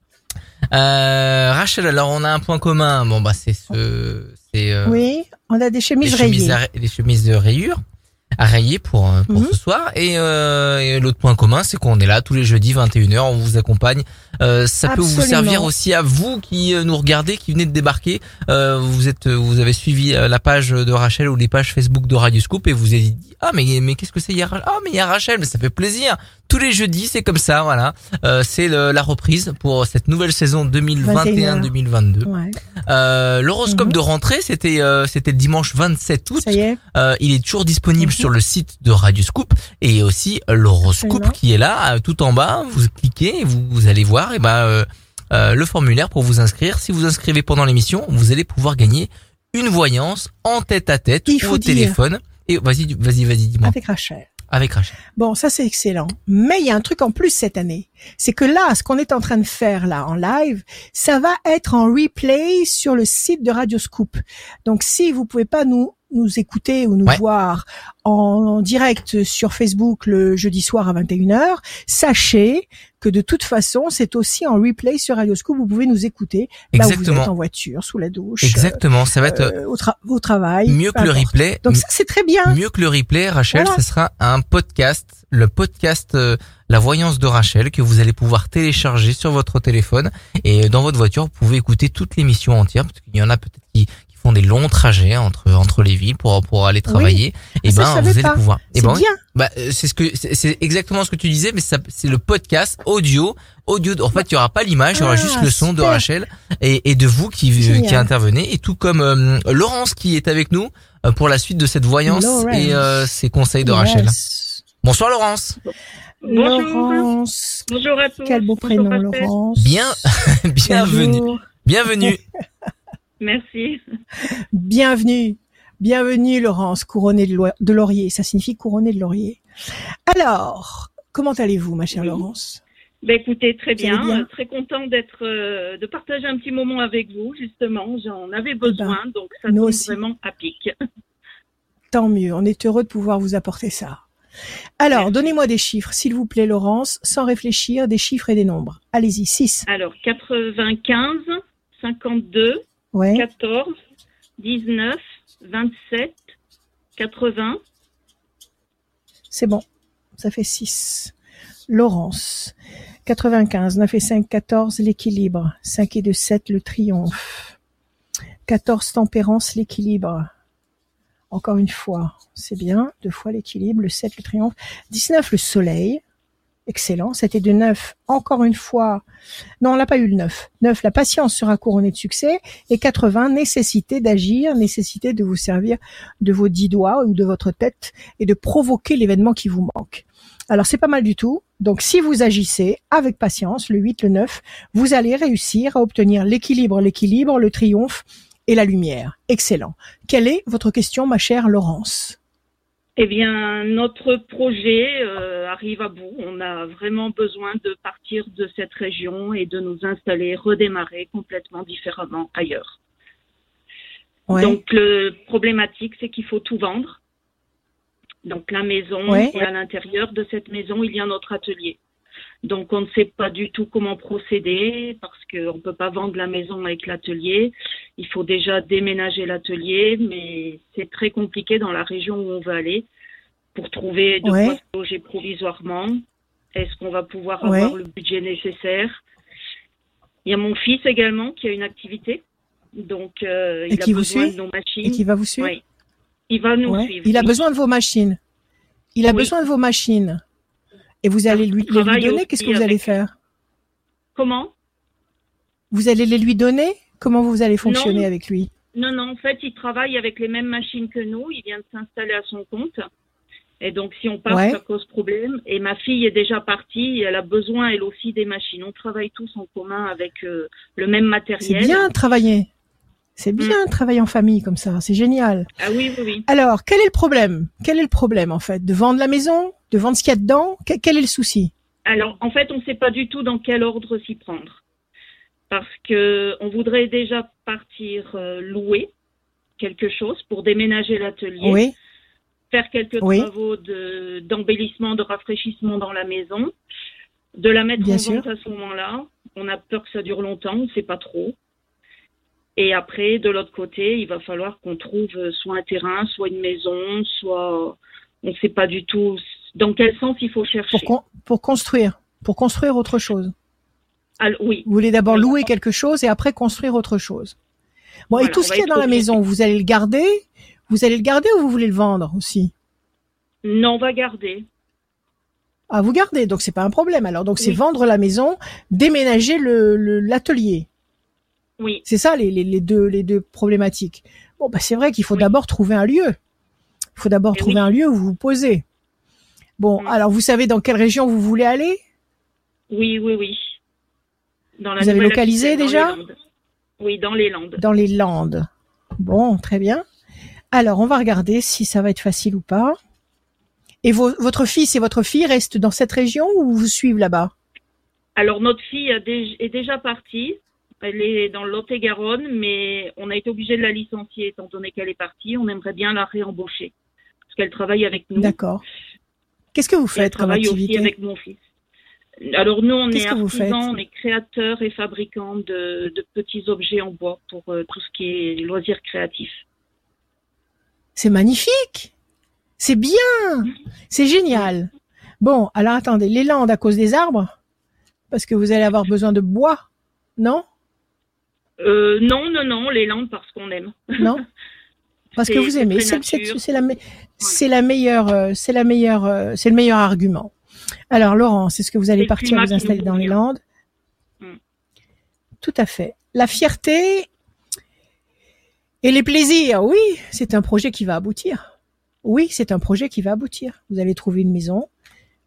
Euh, Rachel, alors on a un point commun. Bon bah c'est ce, c'est euh, Oui, on a des chemises chemises, rayées. à, les chemises de rayures à rayer pour euh, pour Mhm. ce soir. Et, euh, et l'autre point commun, c'est qu'on est là tous les jeudis 21h. On vous accompagne. Euh, ça peut vous servir aussi à vous qui euh, nous regardez, qui venez de débarquer. Euh, vous êtes, vous avez suivi euh, la page de Rachel ou les pages Facebook de Radio Scoop et vous avez dit ah mais mais qu'est-ce que c'est Ra- ah mais il y a Rachel mais ça fait plaisir. Tous les jeudis c'est comme ça voilà. Euh, c'est la reprise pour cette nouvelle saison 2021-2022. Ouais, Euh, L'horoscope Mhm. de rentrée c'était euh, c'était le dimanche 27 août. ça y est. Euh, il est toujours disponible Mhm. sur le site de Radio Scoop et aussi euh, l'horoscope qui est là euh, tout en bas. Vous cliquez et vous, vous allez voir et ben euh, euh, le formulaire pour vous inscrire. Si vous inscrivez pendant l'émission, vous allez pouvoir gagner une voyance en tête à tête Il ou faut au dire. téléphone. Et vas-y, vas-y, vas-y, dis-moi. Avec Rachel. Avec Rachel. Bon, ça c'est excellent. Mais il y a un truc en plus cette année. C'est que là, ce qu'on est en train de faire là en live, ça va être en replay sur le site de Radio Scoop. Donc si vous pouvez pas nous nous écouter ou nous Ouais. voir en, en direct sur Facebook le jeudi soir à 21h, sachez que de toute façon, c'est aussi en replay sur Radio Scoop. Vous pouvez nous écouter là où vous êtes en voiture, sous la douche, Exactement. Ça va être euh, au, tra- au travail. mieux que le importe. replay. Donc ça c'est très bien. Mieux que le replay, Rachel, Voilà. ce sera un podcast, le podcast euh, La Voyance de Rachel, que vous allez pouvoir télécharger sur votre téléphone et dans votre voiture, vous pouvez écouter toute l'émission entière, parce qu'il y en a peut-être qui font des longs trajets entre entre les villes pour pour aller travailler. Et Ça, je ben, vous allez pas. pouvoir. Et C'est ben, oui. bien. bah, euh, c'est ce que c'est exactement ce que tu disais, mais ça, c'est le podcast audio, audio. En fait, il y aura pas l'image, il y aura Ah, juste le son de. Rachel et, et de vous qui Génial. qui intervenez, et tout comme euh, Laurence qui est avec nous euh, pour la suite de cette voyance Laurence. et euh, ses conseils de Rachel. Yes. Bonsoir Laurence. Bonjour. Laurence. Bonjour à tous. Quel beau Bonjour, prénom. Laurence. Bien, *laughs* bienvenue, bienvenue. *laughs* Merci. Bienvenue. Bienvenue, Laurence, couronnée de, laurier. Ça signifie couronnée de laurier. Alors, comment allez-vous, ma chère Oui. Laurence? Ben écoutez, très bien. bien? Très content d'être, euh, de partager un petit moment avec vous, justement. J'en avais besoin, donc ça Eh ben, nous tombe aussi. vraiment à pic. *laughs* Tant mieux. On est heureux de pouvoir vous apporter ça. Alors, donnez-moi des chiffres, s'il vous plaît, Laurence, sans réfléchir, des chiffres et des nombres. Allez-y, 6. Alors, 95, 52, Ouais. 14, 19, 27, 80. C'est bon. Ça fait 6. Laurence. 95, 9 et 5, 14, l'équilibre. 5 et 2, 7, le triomphe. 14, tempérance, l'équilibre. Encore une fois, c'est bien. Deux fois l'équilibre, le 7, le triomphe. 19, le soleil. Excellent. 7 et 2, 9, encore une fois. Non, on n'a pas eu le 9. 9, la patience sera couronnée de succès. Et 80, nécessité d'agir, nécessité de vous servir de vos dix doigts ou de votre tête et de provoquer l'événement qui vous manque. Alors c'est pas mal du tout. Donc si vous agissez avec patience, le 8, le 9, vous allez réussir à obtenir l'équilibre, l'équilibre, le triomphe et la lumière. Excellent. Quelle est votre question, ma chère Laurence? Eh bien, notre projet euh, arrive à bout. On a vraiment besoin de partir de cette région et de nous installer, redémarrer complètement différemment ailleurs. Ouais. Donc, le problématique, c'est qu'il faut tout vendre. Donc, la maison, Ouais. et à l'intérieur de cette maison, il y a notre atelier. Donc, on ne sait pas du tout comment procéder parce qu'on ne peut pas vendre la maison avec l'atelier. Il faut déjà déménager l'atelier, mais c'est très compliqué dans la région où on veut aller pour trouver de Ouais. quoi se loger provisoirement. Est-ce qu'on va pouvoir Ouais. avoir le budget nécessaire? Il y a mon fils également qui a une activité. Donc, euh, Et il qui a vous besoin suit de nos Et machines. qui va vous suivre. Il va nous suivre. Il a oui. besoin de vos machines. Il a Oui. besoin de vos machines. Et vous allez lui, les lui donner Qu'est-ce que vous allez faire? Comment? Vous allez les lui donner? Comment vous allez fonctionner Non. avec lui? Non, non, en fait, il travaille avec les mêmes machines que nous. Il vient de s'installer à son compte. Et donc, si on part, Ouais. ça cause problème. Et ma fille est déjà partie. Elle a besoin, elle aussi, des machines. On travaille tous en commun avec euh, le même C'est matériel. bien de travailler. C'est Mm. bien travailler en famille comme ça. C'est génial. Ah oui, oui, oui. Alors, quel est le problème? Quel est le problème en fait? De vendre la maison? De vendre ce qu'il y a dedans Que- Quel est le souci? Alors, en fait, on ne sait pas du tout dans quel ordre s'y prendre. Parce que on voudrait déjà partir euh, louer quelque chose pour déménager l'atelier, Oui. faire quelques Oui. travaux de- d'embellissement, de, rafraîchissement dans la maison, de la mettre Bien en sûr. vente à ce moment-là. On a peur que ça dure longtemps, on ne sait pas trop. Et après, de l'autre côté, il va falloir qu'on trouve euh, soit un terrain, soit une maison, soit on ne sait pas du tout dans quel sens il faut chercher. Pour, con- pour construire. Pour construire autre chose. Alors, oui, Vous voulez d'abord louer quelque chose et après construire autre chose. Bon, et tout ce qu'il y a dans la maison, vous allez le garder? Vous allez le garder ou vous voulez le vendre aussi? Non, on va garder. Ah, vous gardez, donc c'est pas un problème. Alors, donc c'est vendre la maison, déménager le le- l'atelier. Oui, C'est ça les, les, les deux les deux problématiques. Bon, bah c'est vrai qu'il faut Oui. d'abord trouver un lieu. Il faut d'abord Eh trouver oui. un lieu où vous vous posez. Bon, Mm. alors vous savez dans quelle région vous voulez aller? Oui, oui, oui. Dans Vous avez localisé déjà? Oui, dans les Landes. Dans les Landes. Bon, très bien. Alors, on va regarder si ça va être facile ou pas. Et vo- votre fils et votre fille restent dans cette région ou vous suivent là-bas? Alors, notre fille est déjà partie. Elle est dans Lot-et-Garonne, mais on a été obligé de la licencier étant donné qu'elle est partie. On aimerait bien la réembaucher parce qu'elle travaille avec nous. D'accord. Qu'est-ce que vous faites comme travaille aussi activité avec mon fils. Alors nous, on est artisans, on est créateurs et fabricants de, de petits objets en bois pour euh, tout ce qui est loisirs créatifs. C'est magnifique. C'est bien. C'est génial. Bon, alors attendez, les Landes à cause des arbres? Parce que vous allez avoir besoin de bois, non? Euh, non, non, non, les Landes parce qu'on aime. Non? *laughs* Parce que vous aimez. C'est la, me- c'est la meilleure, euh, c'est la meilleure, euh, c'est le meilleur argument. Alors Laurent, c'est ce que vous allez partir vous installer dans les. Landes. Mm. Tout à fait. La fierté et les plaisirs, oui, c'est un projet qui va aboutir. Oui, c'est un projet qui va aboutir. Vous allez trouver une maison,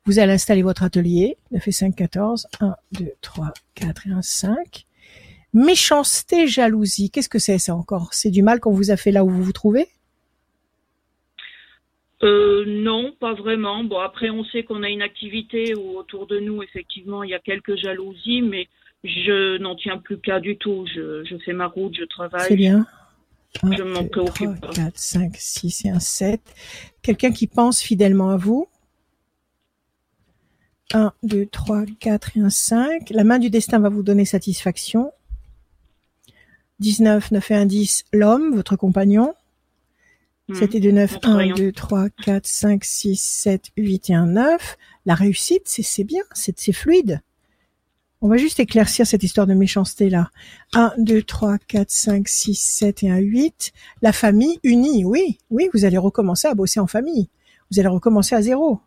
vous allez installer votre atelier, 9 et 5, 14, 1, 2, 3, 4 et 1, 5. Méchanceté, jalousie, qu'est-ce que c'est ça encore? C'est du mal qu'on vous a fait là où vous vous trouvez? Euh, non, pas vraiment. Bon, après, on sait qu'on a une activité où autour de nous, effectivement, il y a quelques jalousies, mais je n'en tiens plus qu'à du tout. Je, je fais ma route, je travaille. C'est bien. 1, Je m'en 2, préoccupe 3, pas. 4, 5, 6 et un 7. Quelqu'un qui pense fidèlement à vous? 1, 2, 3, 4 et un 5. La main du destin va vous donner satisfaction. 19, 9 et un 10, l'homme, votre compagnon. 7 et 2, 9, Mon 1, compagnon. 2, 3, 4, 5, 6, 7, 8 et un 9. La réussite, c'est bien, c'est c'est fluide. On va juste éclaircir cette histoire de méchanceté là. 1, 2, 3, 4, 5, 6, 7 et un 8. La famille unie, oui, oui, vous allez recommencer à bosser en famille. Vous allez recommencer à zéro.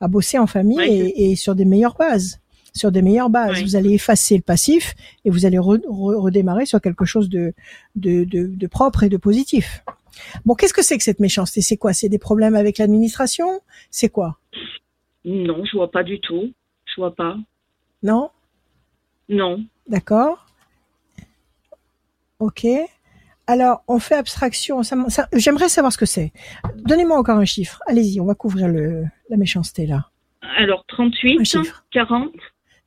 À bosser en famille Ouais, et, et sur des meilleures bases. Sur des meilleures bases. Vous allez effacer le passif et vous allez re- re- redémarrer sur quelque chose de, de, de, de propre et de positif. Bon, qu'est-ce que c'est que cette méchanceté? C'est quoi? C'est des problèmes avec l'administration? C'est quoi? Non, je vois pas du tout. Je vois pas. Non? Non. D'accord. Ok. Alors, on fait abstraction. Ça m- ça- J'aimerais savoir ce que c'est. Donnez-moi encore un chiffre. Allez-y, on va couvrir le, la méchanceté là. Alors, 38, Un chiffre. 40,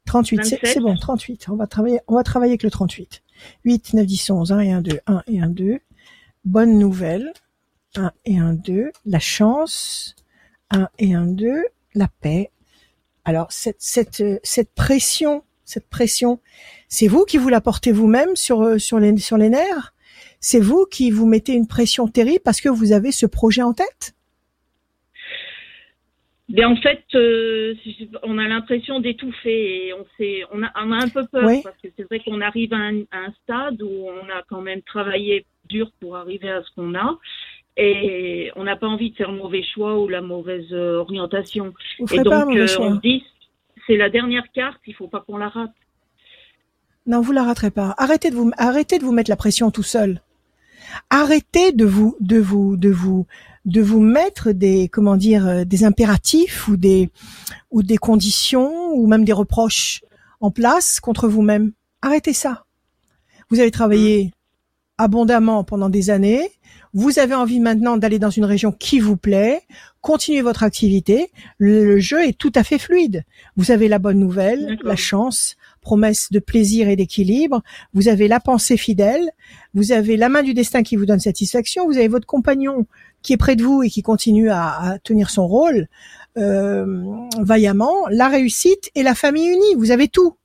38, c'est 27. c'est bon, 38. On va travailler, on va travailler avec le 38. 8, 9, 10, 11, 1 et 1, 2, 1 et 1, 2. Bonne nouvelle. 1 et 1, 2. La chance. 1 et 1, 2. La paix. Alors, cette, cette, cette pression, cette pression, c'est vous qui vous la portez vous-même sur, euh, sur les, sur les nerfs? C'est vous qui vous mettez une pression terrible parce que vous avez ce projet en tête? Mais en fait, euh, on a l'impression d'étouffer et on, sait, on, a, on a un peu peur Oui. parce que c'est vrai qu'on arrive à un, à un stade où on a quand même travaillé dur pour arriver à ce qu'on a et on n'a pas envie de faire le mauvais choix ou la mauvaise orientation. Vous Et donc, euh, on se dit, c'est la dernière carte, il faut pas qu'on la rate. Non, vous la raterez pas. Arrêtez de vous, arrêtez de vous mettre la pression tout seul. Arrêtez de vous, de vous, de vous, de vous mettre des comment dire euh, des impératifs ou des ou des conditions ou même des reproches en place contre vous-même. Arrêtez ça. Vous avez travaillé abondamment pendant des années. Vous avez envie maintenant d'aller dans une région qui vous plaît. Continuez votre activité. Le jeu est tout à fait fluide. Vous avez la bonne nouvelle, la chance, promesse de plaisir et d'équilibre. Vous avez la pensée fidèle. Vous avez la main du destin qui vous donne satisfaction. Vous avez votre compagnon qui est près de vous et qui continue à, à tenir son rôle euh, vaillamment. La réussite et la famille unie. Vous avez tout.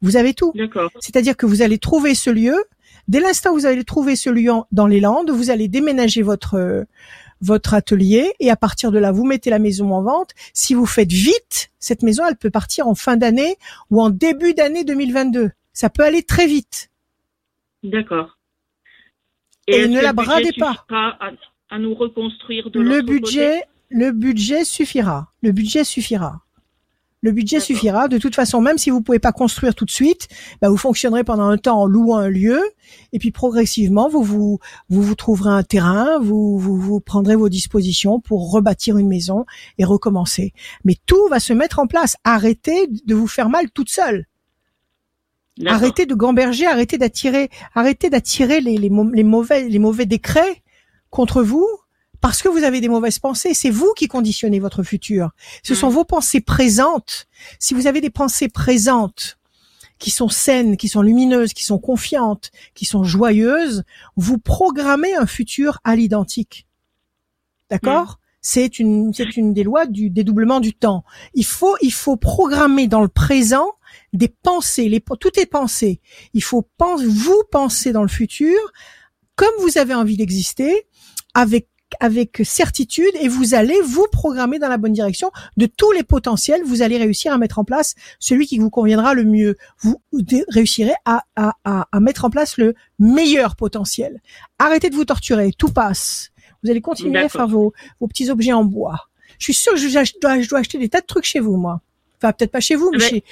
Vous avez tout. D'accord. C'est-à-dire que vous allez trouver ce lieu. Dès l'instant où vous allez trouver ce lieu dans les Landes, vous allez déménager votre votre atelier et à partir de là, vous mettez la maison en vente. Si vous faites vite, cette maison, elle peut partir en fin d'année ou en début d'année 2022. Ça peut aller très vite. D'accord. Et ne la bradez pas. À, nous reconstruire de Le côté budget, le budget suffira. Le budget suffira. Le budget suffira. De toute façon, même si vous pouvez pas construire tout de suite, bah, vous fonctionnerez pendant un temps en louant un lieu, et puis progressivement, vous vous vous, vous trouverez un terrain, vous, vous vous prendrez vos dispositions pour rebâtir une maison et recommencer. Mais tout va se mettre en place. Arrêtez de vous faire mal toute seule. Arrêtez de gamberger, arrêtez d'attirer, arrêtez d'attirer les, les, les mauvais, les mauvais décrets contre vous parce que vous avez des mauvaises pensées. C'est vous qui conditionnez votre futur. Ce Mm. sont vos pensées présentes. Si vous avez des pensées présentes qui sont saines, qui sont lumineuses, qui sont confiantes, qui sont joyeuses, vous programmez un futur à l'identique. D'accord C'est une, c'est une des lois du dédoublement du temps. Il faut, il faut programmer dans le présent des pensées. Les, tout est pensé. Il faut penser, vous penser dans le futur comme vous avez envie d'exister, avec avec certitude et vous allez vous programmer dans la bonne direction de tous les potentiels. Vous allez réussir à mettre en place celui qui vous conviendra le mieux. Vous réussirez à, à, à, à mettre en place le meilleur potentiel. Arrêtez de vous torturer, tout passe. Vous allez continuer à faire vos, vos petits objets en bois. Je suis sûre que je, je dois, je dois acheter des tas de trucs chez vous, moi. Enfin, peut-être pas chez vous, mais Ouais. chez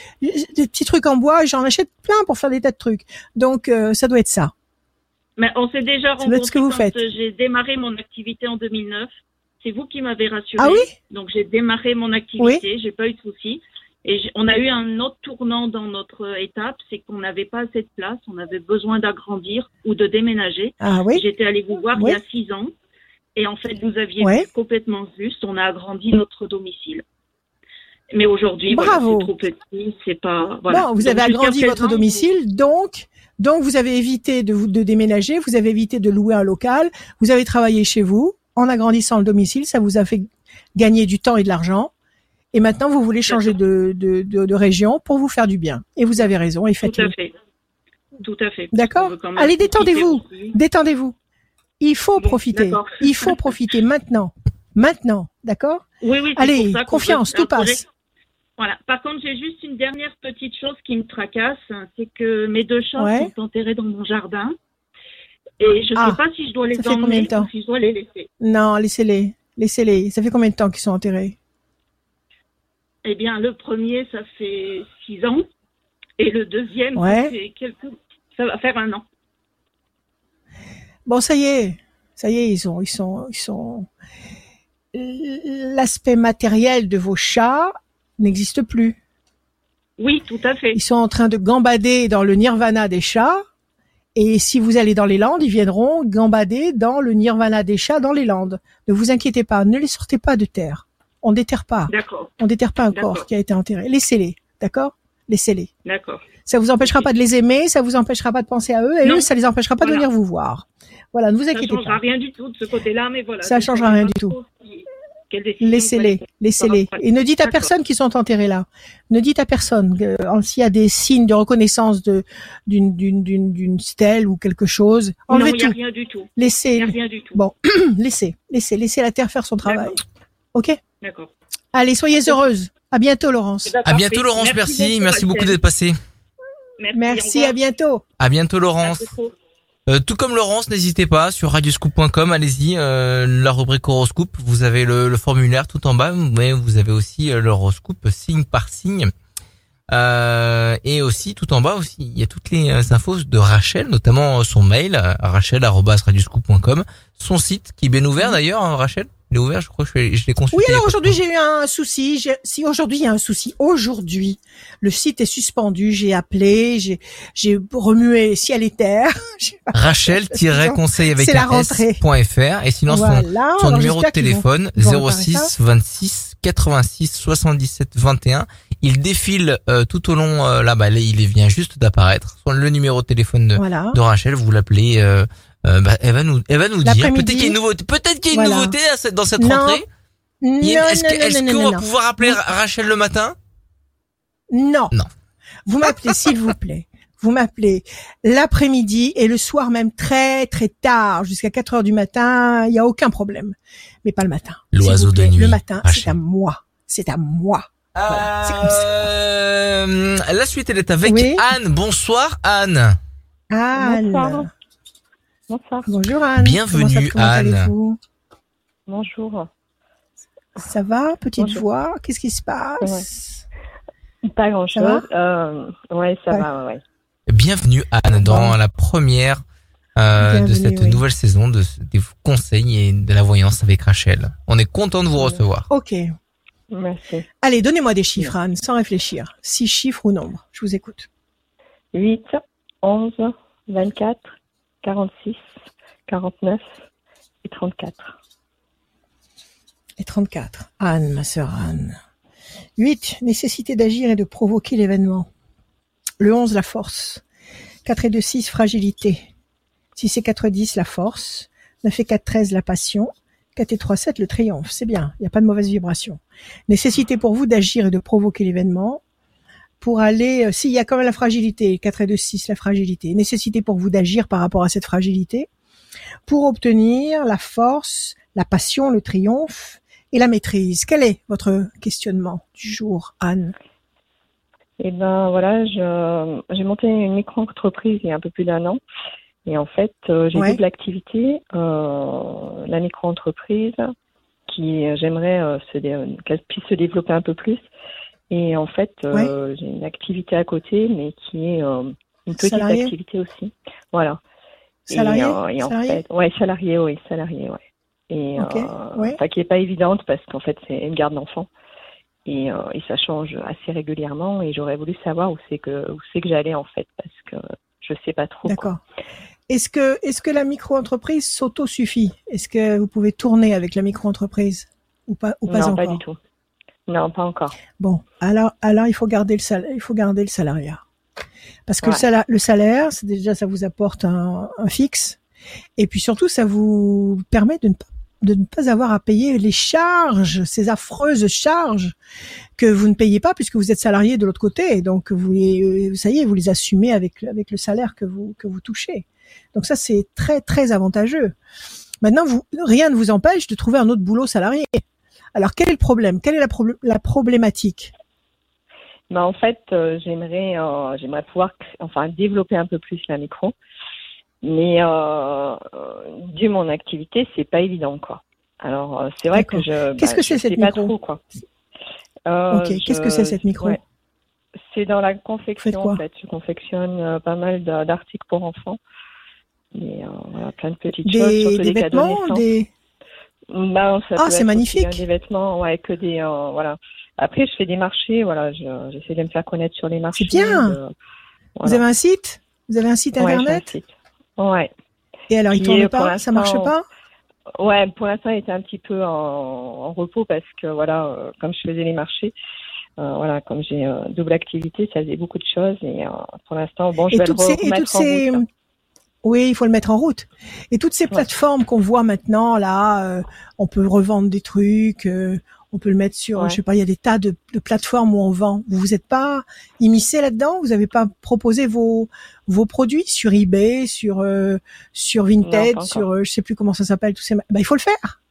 des petits trucs en bois. J'en achète plein pour faire des tas de trucs. Donc, euh, ça doit être ça. Mais on s'est déjà ce que vous rencontrés quand euh, j'ai démarré mon activité en 2009. C'est vous qui m'avez rassuré. Ah oui? Donc j'ai démarré mon activité, j'ai pas eu de soucis. Et on a eu un autre tournant dans notre étape, c'est qu'on n'avait pas assez de place, on avait besoin d'agrandir ou de déménager. Ah oui? J'étais allée vous voir Oui. il y a six ans. Et en fait, vous aviez complètement juste. On a agrandi notre domicile. Mais aujourd'hui, voilà, c'est trop petit, c'est pas. Voilà. Bon, vous Donc, avez agrandi votre domicile, donc donc vous avez évité de vous de déménager, vous avez évité de louer un local, vous avez travaillé chez vous en agrandissant le domicile, ça vous a fait gagner du temps et de l'argent. Et maintenant, vous voulez changer de, de, de, de région pour vous faire du bien. Et vous avez raison, et Tout faites-le. à fait. Tout à fait. D'accord Allez, détendez-vous. Détendez-vous. Il faut Bon, profiter. Il faut profiter maintenant. Maintenant, d'accord Oui, oui. Allez, confiance, tout passe. Voilà. Par contre, j'ai juste une dernière petite chose qui me tracasse, hein, c'est que mes deux chats Ouais. sont enterrés dans mon jardin. Et je ne Ah, sais pas si je dois les ça emmener de temps ou si je dois les laisser. Non, laissez-les. Laissez-les. Ça fait combien de temps qu'ils sont enterrés? Eh bien, le premier, ça fait six ans. Et le deuxième, Ouais. ça fait quelques... Ça va faire un an. Bon, ça y est, ça y est, ils ils sont, ils sont. L'aspect matériel de vos chats n'existe plus. Oui, tout à fait. Ils sont en train de gambader dans le nirvana des chats. Et si vous allez dans les Landes, ils viendront gambader dans le nirvana des chats dans les Landes. Ne vous inquiétez pas, ne les sortez pas de terre. On déterre pas. D'accord, On déterre pas un corps qui a été enterré. Laissez-les, d'accord? Laissez-les. d'accord. Ça vous empêchera pas de les aimer, ça vous empêchera pas de penser à eux, et Non. eux, ça les empêchera pas de venir vous voir. Voilà, ne vous Ça inquiétez changera pas. rien du tout de ce côté-là, mais voilà. Ça changera rien du tout. Laissez-les, laissez-les. Et ne dites à personne qu'ils sont enterrés là. Ne dites à personne que, euh, s'il y a des signes de reconnaissance de d'une d'une d'une d'une stèle ou quelque chose. Non, Enlevez il n'y a tout. rien du tout. Il Laissez, n'y a rien du tout. Bon. *clears throat* laissez, laissez, laissez la terre faire son travail. D'accord. Ok? D'accord. Allez, soyez heureuse. À bientôt, Laurence. À bientôt. Laurence, merci, merci beaucoup d'être passé. Merci, à bientôt. À bientôt À Laurence. bientôt. Euh, tout comme Laurence, n'hésitez pas sur radioscoop.com, allez-y, euh, la rubrique horoscope, vous avez le, formulaire tout en bas, mais vous avez aussi euh, l'horoscope signe par signe. Euh, et aussi tout en bas aussi, il y a toutes les infos de Rachel, notamment son mail rachel@radioscoop.com, son site qui est bien ouvert d'ailleurs, hein, Rachel? Ouvert, je crois que je, l'ai consulté. Oui, alors aujourd'hui j'ai eu un souci. Si aujourd'hui il y a un souci, aujourd'hui le site est suspendu. J'ai appelé, j'ai j'ai remué ciel et terre. *laughs* Rachel-conseil *laughs* avec la. S.fr et sinon son, voilà. son alors numéro de téléphone ils vont réparer 06 26 86 77 21. Il défile euh, tout au long euh, là, bah, il vient juste d'apparaître. Le numéro de téléphone de, Voilà. de Rachel, vous l'appelez. Euh, euh, bah, elle va nous, elle va nous dire. Peut-être qu'il y a une nouveauté. Peut-être qu'il y a une Voilà. nouveauté à cette- dans cette Non. rentrée. Non, Est-ce non, que- non, est-ce non, qu'on va non. pouvoir appeler Rachel le matin? Non. Non. Vous m'appelez, *laughs* s'il vous plaît. Vous m'appelez l'après-midi et le soir même très très tard, jusqu'à 4 heures du matin, il y a aucun problème. Mais pas le matin. L'oiseau de nuit, Le matin, c'est à moi. C'est à moi. Voilà, c'est comme ça. Euh, la suite, elle est avec Oui. Anne. Bonsoir Anne. Anne. Bonsoir. Bonsoir. Bonjour Anne. Bienvenue, ça- Anne. Bonjour. Ça va, petite Bonjour. voix? Qu'est-ce qui se passe? Pas grand Ça va? Chose. Euh, ouais, ça Ouais. va, ouais. Bienvenue Anne dans la première euh, de cette oui. nouvelle saison de, des conseils et de la voyance avec Rachel. On est content de vous recevoir. Ok. Merci. Allez, donnez-moi des chiffres, Anne, sans réfléchir. Six chiffres ou nombres. Je vous écoute. 8, 11, 24, 46, 49 et 34. Et 34. Anne, ma sœur Anne. 8. Nécessité d'agir et de provoquer l'événement. Le 11, la force. 4 et 2, 6, fragilité. 6 et 4, 10, la force. 9 et 4, 13, la passion. 4 et 3, 7, le triomphe. C'est bien. Il n'y a pas de mauvaise vibration. Nécessité pour vous d'agir et de provoquer l'événement. Pour aller, euh, s'il y a quand même la fragilité, 4 et 2, 6, la fragilité. Nécessité pour vous d'agir par rapport à cette fragilité. Pour obtenir la force, la passion, le triomphe et la maîtrise. Quel est votre questionnement du jour, Anne? Et ben voilà, j'ai monté une micro-entreprise il y a un peu plus d'un an. Et en fait, euh, j'ai Ouais. double activité. Euh, la micro-entreprise, qui j'aimerais euh, qu'elle puisse se développer un peu plus. Et en fait, euh, j'ai une activité à côté, mais qui est euh, une petite Salarié activité aussi. Voilà. Salarié et, euh, et en Salarié fait, ouais, salarié, oui, salarié, ouais. Et ouais. qui est pas évidente parce qu'en fait, c'est une garde d'enfant. Et, et ça change assez régulièrement. Et j'aurais voulu savoir où c'est que où c'est que j'allais en fait, parce que je sais pas trop. D'accord. Est-ce que, est-ce que la micro-entreprise s'auto-suffit? Est-ce que vous pouvez tourner avec la micro-entreprise? Ou pas, ou pas non, encore? pas du tout. Non, pas encore. Bon, alors, alors il faut garder le salaire, il faut garder le salariat. Parce que le salaire, le salaire, c'est déjà, ça vous apporte un, un fixe. Et puis surtout, ça vous permet de ne pas de ne pas avoir à payer les charges, ces affreuses charges que vous ne payez pas puisque vous êtes salarié de l'autre côté. Donc vous les, ça y est, vous les assumez avec avec le salaire que vous que vous touchez. Donc ça c'est très très avantageux. Maintenant, vous, rien ne vous empêche de trouver un autre boulot salarié. Alors quel est le problème? Quelle est la, problé- la problématique? Mais en fait, euh, j'aimerais euh, j'aimerais pouvoir enfin développer un peu plus la micro. Mais euh, euh, dû mon activité, c'est pas évident quoi. Alors c'est vrai que je Qu'est-ce bah, que c'est, cette pas micro? trop quoi. Ok, qu'est-ce que c'est cette micro? ouais. C'est dans la confection en fait. Je confectionne pas mal d'a- d'articles pour enfants. Euh, voilà, plein de petites choses, surtout des des, cadeaux vêtements, des Ben, ça Ah, c'est magnifique. Des vêtements, ouais, que des, euh, voilà. Après, je fais des marchés, voilà, je- j'essaie de me faire connaître sur les marchés. bien. de- Vous avez un site? Vous avez un site Ouais, j'ai un internet? site. Ouais. Et alors il qui tourne est pour pas? Ça marche pas? Ouais, pour l'instant, il était un petit peu en, en repos parce que, voilà, euh, comme je faisais les marchés, euh, voilà, comme j'ai euh, double activité, ça faisait beaucoup de choses et euh, pour l'instant, bon, je Et vais le ces, et remettre toutes en ces, route. Oui, il faut le mettre en route. Et toutes ces plateformes qu'on voit maintenant là, euh, on peut revendre des trucs, euh, on peut le mettre sur, Ouais. je sais pas, il y a des tas de, de plateformes où on vend. Vous vous êtes pas immiscé là-dedans? Vous avez pas proposé vos vos produits sur eBay, sur euh, sur Vinted, sur euh, je sais plus comment ça s'appelle tous ces. Bah, il faut le faire.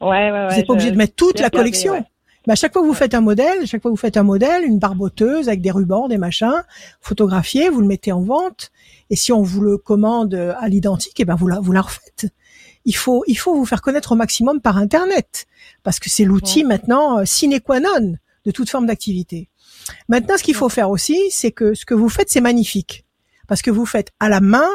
Ouais, ouais, ouais. Vous n'êtes pas obligé de mettre toute la regardé, collection. ouais. Mais à chaque fois que vous faites un modèle, chaque fois que vous faites un modèle, une barboteuse avec des rubans, des machins, photographié, vous le mettez en vente. Et si on vous le commande à l'identique, eh ben vous la, vous la refaites. Il faut, il faut vous faire connaître au maximum par Internet, parce que c'est l'outil maintenant euh, sine qua non de toute forme d'activité. Maintenant, ce qu'il faut faire aussi, c'est que ce que vous faites, c'est magnifique. Parce que vous faites à la main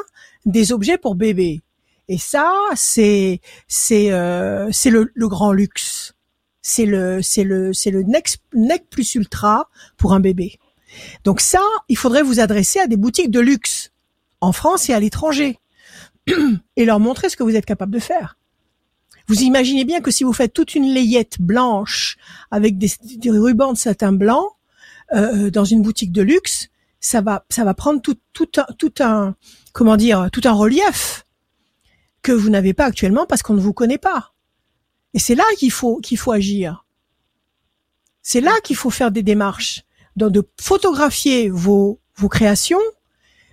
des objets pour bébé. Et ça, c'est c'est euh, c'est le, le grand luxe. C'est le c'est le c'est le nec plus ultra pour un bébé. Donc ça, il faudrait vous adresser à des boutiques de luxe en France et à l'étranger *clears throat* et leur montrer ce que vous êtes capable de faire. Vous imaginez bien que si vous faites toute une layette blanche avec des, des rubans de satin blanc euh, dans une boutique de luxe, ça va ça va prendre tout tout un, tout un comment dire tout un relief que vous n'avez pas actuellement parce qu'on ne vous connaît pas. Et c'est là qu'il faut qu'il faut agir. C'est là qu'il faut faire des démarches, donc de photographier vos vos créations,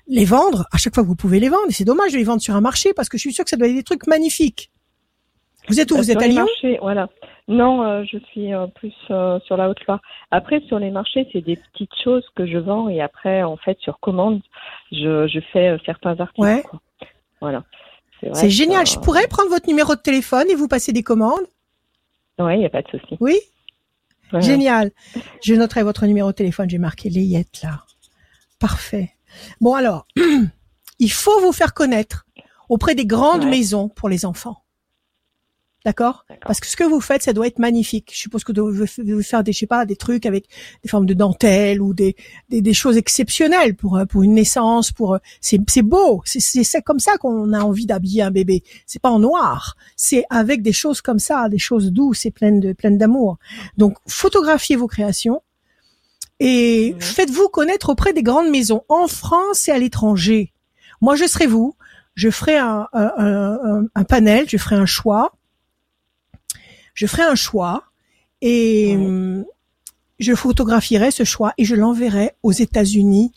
les vendre à chaque fois que vous pouvez les vendre. Et c'est dommage de les vendre sur un marché parce que je suis sûre que ça doit être des trucs magnifiques. Vous êtes où? Vous êtes sur à les Lyon marchés, Voilà. Non, euh, je suis euh, plus euh, sur la Haute-Loire. Après, sur les marchés, c'est des petites choses que je vends et après, en fait, sur commande, je, je fais certains articles. Ouais. quoi. Voilà. C'est que, génial. Je pourrais prendre votre numéro de téléphone et vous passer des commandes? Ouais, il n'y a pas de souci. Oui, Ouais, génial. Je noterai votre numéro de téléphone. J'ai marqué Layette là. Parfait. Bon alors, *clears throat* il faut vous faire connaître auprès des grandes Ouais. maisons pour les enfants. D'accord? Parce que ce que vous faites, ça doit être magnifique. Je suppose que vous devez faire des, je sais pas, des trucs avec des formes de dentelle ou des, des, des choses exceptionnelles pour euh, pour une naissance. Pour euh, c'est c'est beau. C'est c'est comme ça qu'on a envie d'habiller un bébé. C'est pas en noir. C'est avec des choses comme ça, des choses douces et pleines de pleines d'amour. Donc photographiez vos créations et faites-vous connaître auprès des grandes maisons en France et à l'étranger. Moi, je serai vous. Je ferai un, un, un, un panel. Je ferai un choix je ferai un choix et hum, je photographierai ce choix et je l'enverrai aux États-Unis,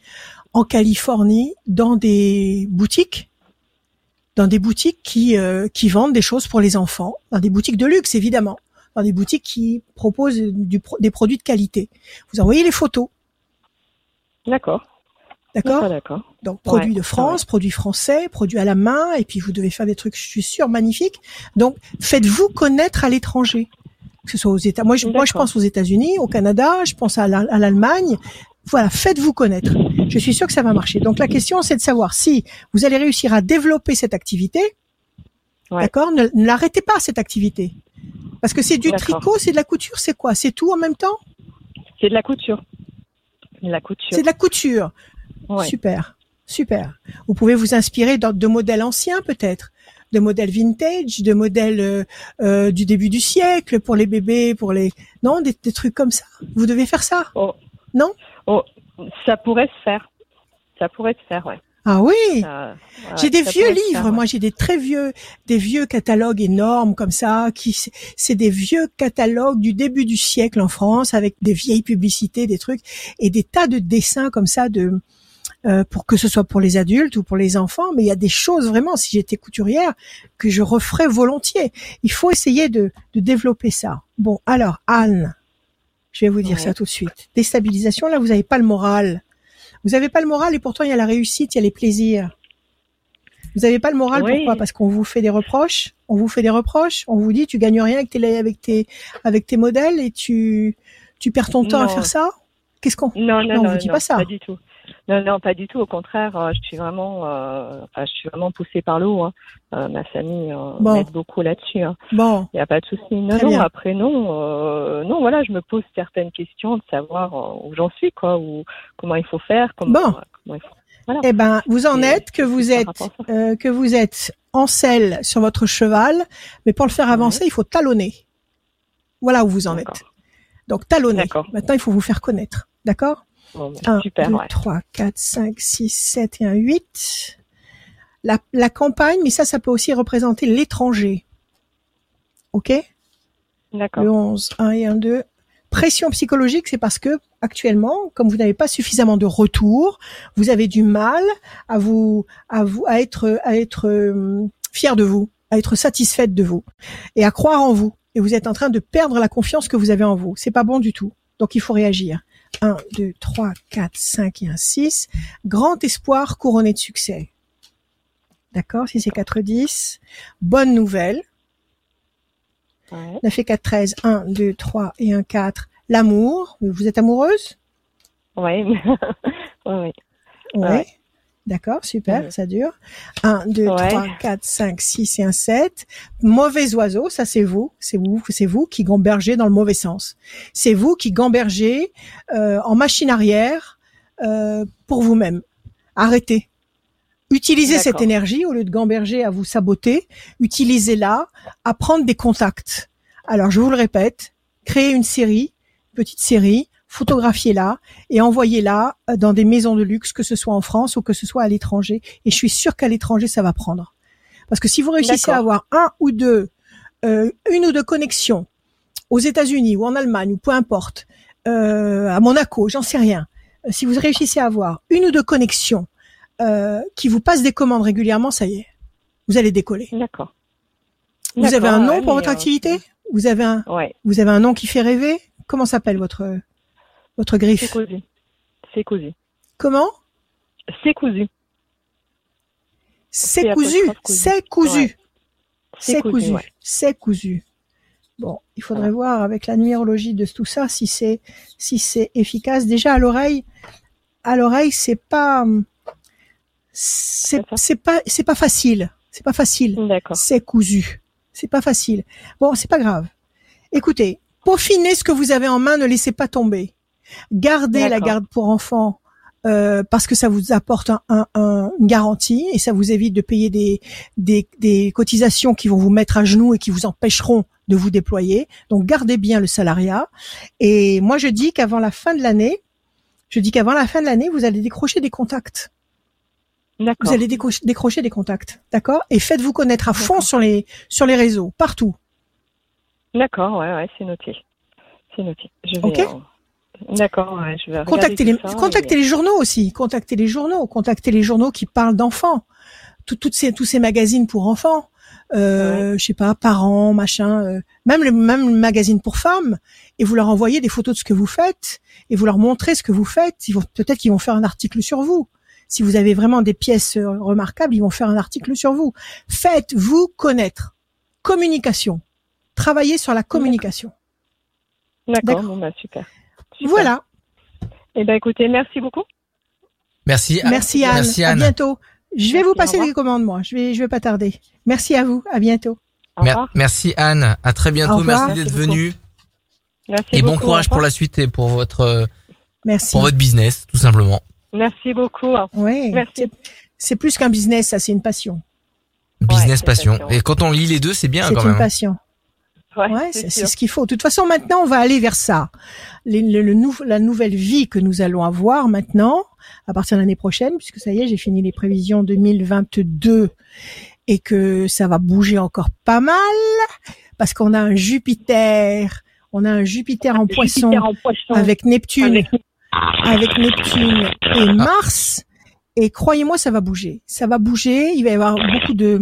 en Californie, dans des boutiques, dans des boutiques qui euh, qui vendent des choses pour les enfants, dans des boutiques de luxe évidemment, dans des boutiques qui proposent du des produits de qualité. Vous envoyez les photos, D'accord, d'accord. Donc produits Ouais, de France, produits français, produits à la main, et puis vous devez faire des trucs, je suis sûre, magnifiques. Donc faites-vous connaître à l'étranger, que ce soit aux États. Moi, je, moi, je pense aux États-Unis, au Canada, je pense à la- à l'Allemagne. Voilà, faites-vous connaître. Je suis sûre que ça va marcher. Donc la question, c'est de savoir si vous allez réussir à développer cette activité. Ouais. D'accord Ne, ne l'arrêtez pas cette activité, parce que c'est du tricot, c'est de la couture, c'est quoi? C'est tout en même temps? C'est de la couture. De la couture. C'est de la couture. Ouais. Super, super. Vous pouvez vous inspirer de, de modèles anciens peut-être, de modèles vintage, de modèles euh, euh, du début du siècle pour les bébés, pour les non des, des trucs comme ça. Vous devez faire ça. Oh. Non? Oh, ça pourrait se faire. Ça pourrait se faire, ouais. Ah oui. Ouais, J'ai des vieux livres, faire, ouais. moi j'ai des très vieux, des vieux catalogues énormes comme ça, qui c'est des vieux catalogues du début du siècle en France avec des vieilles publicités, des trucs et des tas de dessins comme ça de euh, pour que ce soit pour les adultes ou pour les enfants, mais il y a des choses vraiment, si j'étais couturière, que je referais volontiers. Il faut essayer de, de développer ça. Bon, alors Anne, je vais vous dire Ouais. ça tout de suite. Déstabilisation, là vous n'avez pas le moral. Vous n'avez pas le moral et pourtant il y a la réussite, il y a les plaisirs. Vous n'avez pas le moral, Oui. pourquoi? Parce qu'on vous fait des reproches. On vous fait des reproches. On vous dit tu gagnes rien avec tes avec tes avec tes modèles et tu tu perds ton temps à faire ça? Qu'est-ce qu'on? Non, non, Non, on vous dit non, pas ça. du tout. Non, non, pas du tout. Au contraire, euh, je suis vraiment, euh, enfin, je suis vraiment poussée par le haut. hein. Euh, ma famille euh, Bon. m'aide beaucoup là-dessus. hein. Bon, Il n'y a pas de souci. Non, Très non. bien. Après, non, non. Voilà, je me pose certaines questions de savoir où j'en suis, quoi, ou comment il faut faire, comment, Bon. comment il faut. eh ben vous en êtes que vous êtes que vous êtes en selle sur votre cheval, mais pour le faire avancer, il faut talonner. Voilà où vous en êtes. Donc talonner. D'accord. Maintenant, il faut vous faire connaître. D'accord? 1, super, 2, ouais. 3, 4, 5, 6, 7 et un 8. La, la campagne, mais ça, ça peut aussi représenter l'étranger. OK? D'accord. Le 11, 1 et 1, 2. Pression psychologique, c'est parce que actuellement, comme vous n'avez pas suffisamment de retour, vous avez du mal à vous, à vous, à être, à être euh, fier de vous, à être satisfaite de vous et à croire en vous. Et vous êtes en train de perdre la confiance que vous avez en vous. C'est pas bon du tout. Donc il faut réagir. 1, 2, 3, 4, 5 et un 6. Grand espoir couronné de succès. D'accord Si c'est 4, 10. Bonne nouvelle. Ouais. 9 et 4, 13. 1, 2, 3 et 1, 4. L'amour. Vous êtes amoureuse? *laughs* Ouais. ouais, ouais. Ouais. D'accord, super, ça dure. 1, 2, Ouais. 3, 4, 5, 6 et un 7. Mauvais oiseau, ça c'est vous. C'est vous, c'est vous qui gambergez dans le mauvais sens. C'est vous qui gambergez euh, en machine arrière euh, pour vous-même. Arrêtez. Utilisez cette énergie au lieu de gamberger à vous saboter. Utilisez-la à prendre des contacts. Alors, je vous le répète, créez une série, petite série, photographiez-la et envoyez-la euh, dans des maisons de luxe, que ce soit en France ou que ce soit à l'étranger. Et je suis sûre qu'à l'étranger, ça va prendre. Parce que si vous réussissez à avoir un ou deux, euh, une ou deux connexions aux États-Unis ou en Allemagne ou peu importe, euh, à Monaco, j'en sais rien. Euh, Si vous réussissez à avoir une ou deux connexions euh, qui vous passent des commandes régulièrement, ça y est, vous allez décoller. D'accord. Vous avez un nom ouais, pour votre activité? Vous avez un, Ouais. vous avez un nom qui fait rêver? Comment s'appelle votre votre C'est griffe cousu. C'est cousu. Comment? C'est cousu. C'est C'est cousu. C'est cousu. C'est C'est cousu. C'est cousu. Bon, il faudrait voir avec la numérologie de tout ça si c'est si c'est efficace. Déjà à l'oreille, à l'oreille, c'est pas c'est C'est c'est pas c'est pas facile. C'est pas facile. D'accord. C'est cousu. C'est pas facile. Bon, c'est pas grave. Écoutez, peaufinez ce que vous avez en main, ne laissez pas tomber. Gardez la garde pour enfants euh, parce que ça vous apporte un, un- un- une garantie et ça vous évite de payer des, des, des cotisations qui vont vous mettre à genoux et qui vous empêcheront de vous déployer. Donc gardez bien le salariat. Et moi je dis qu'avant la fin de l'année, je dis qu'avant la fin de l'année, vous allez décrocher des contacts. Vous allez décrocher, décrocher des contacts, d'accord? Et faites-vous connaître à fond sur les sur les réseaux, partout. D'accord, ouais, ouais, c'est noté. C'est noté. Je vais. Ok? euh, D'accord, ouais, je vais. les ça et- les journaux aussi, contactez les journaux, contactez les journaux qui parlent d'enfants. Tout- toutes ces tous ces magazines pour enfants, euh, je sais pas, parents, machin, euh, même le même le magazine pour femmes et vous leur envoyez des photos de ce que vous faites et vous leur montrez ce que vous faites, ils vont peut-être qu'ils vont faire un article sur vous. Si vous avez vraiment des pièces euh, remarquables, ils vont faire un article sur vous. Faites-vous connaître. Communication. Travaillez sur la communication. D'accord, D'accord. bon bah super. Super. Voilà. Eh ben écoutez, merci beaucoup. Merci. Merci Anne. Merci À Anne. bientôt. Je vais Merci, vous passer les commandes, moi. Je vais, je vais pas tarder. Merci à vous. À bientôt. Mer- merci Anne. À très bientôt. Merci d'être Merci beaucoup. venue. Merci Et bon beaucoup, courage pour la suite et pour votre Merci. pour votre business, tout simplement. Merci beaucoup. Oui. Merci. C'est- C'est plus qu'un business, ça, c'est une passion. Business c'est passion. passion. Et quand on lit les deux, c'est bien C'est quand une même. passion. Ouais, Ouais, c'est ce qu'il faut. De toute façon, maintenant, on va aller vers ça. Les- le, le nou- la nouvelle vie que nous allons avoir maintenant, à partir de l'année prochaine, puisque ça y est, j'ai fini les prévisions 2022 et que ça va bouger encore pas mal, parce qu'on a un Jupiter, on a un Jupiter en poisson Jupiter en poisson. avec Neptune, Avec- avec Neptune et Mars. Et croyez-moi, ça va bouger. Ça va bouger. Il va y avoir beaucoup de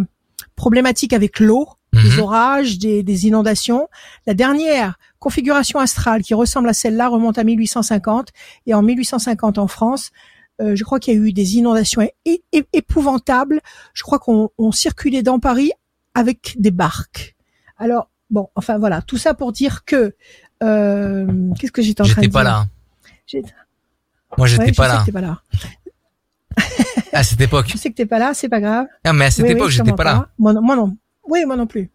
problématiques avec l'eau, Mhm. des orages, des, des inondations. La dernière configuration astrale qui ressemble à celle-là remonte à 1850. Et en 1850 en France, euh, je crois qu'il y a eu des inondations épouvantables. Je crois qu'on on circulait dans Paris avec des barques. Alors, bon, enfin voilà, tout ça pour dire que... euh, Qu'est-ce que j'étais en train de J'étais dire pas là. Moi, j'étais Ouais, pas là. pas *laughs* là. À cette époque. Je sais que t'es pas là, c'est pas grave. Ah, mais à cette Oui, oui, époque, je j'étais t'en pas là. Moi non, moi non. Oui, moi non plus.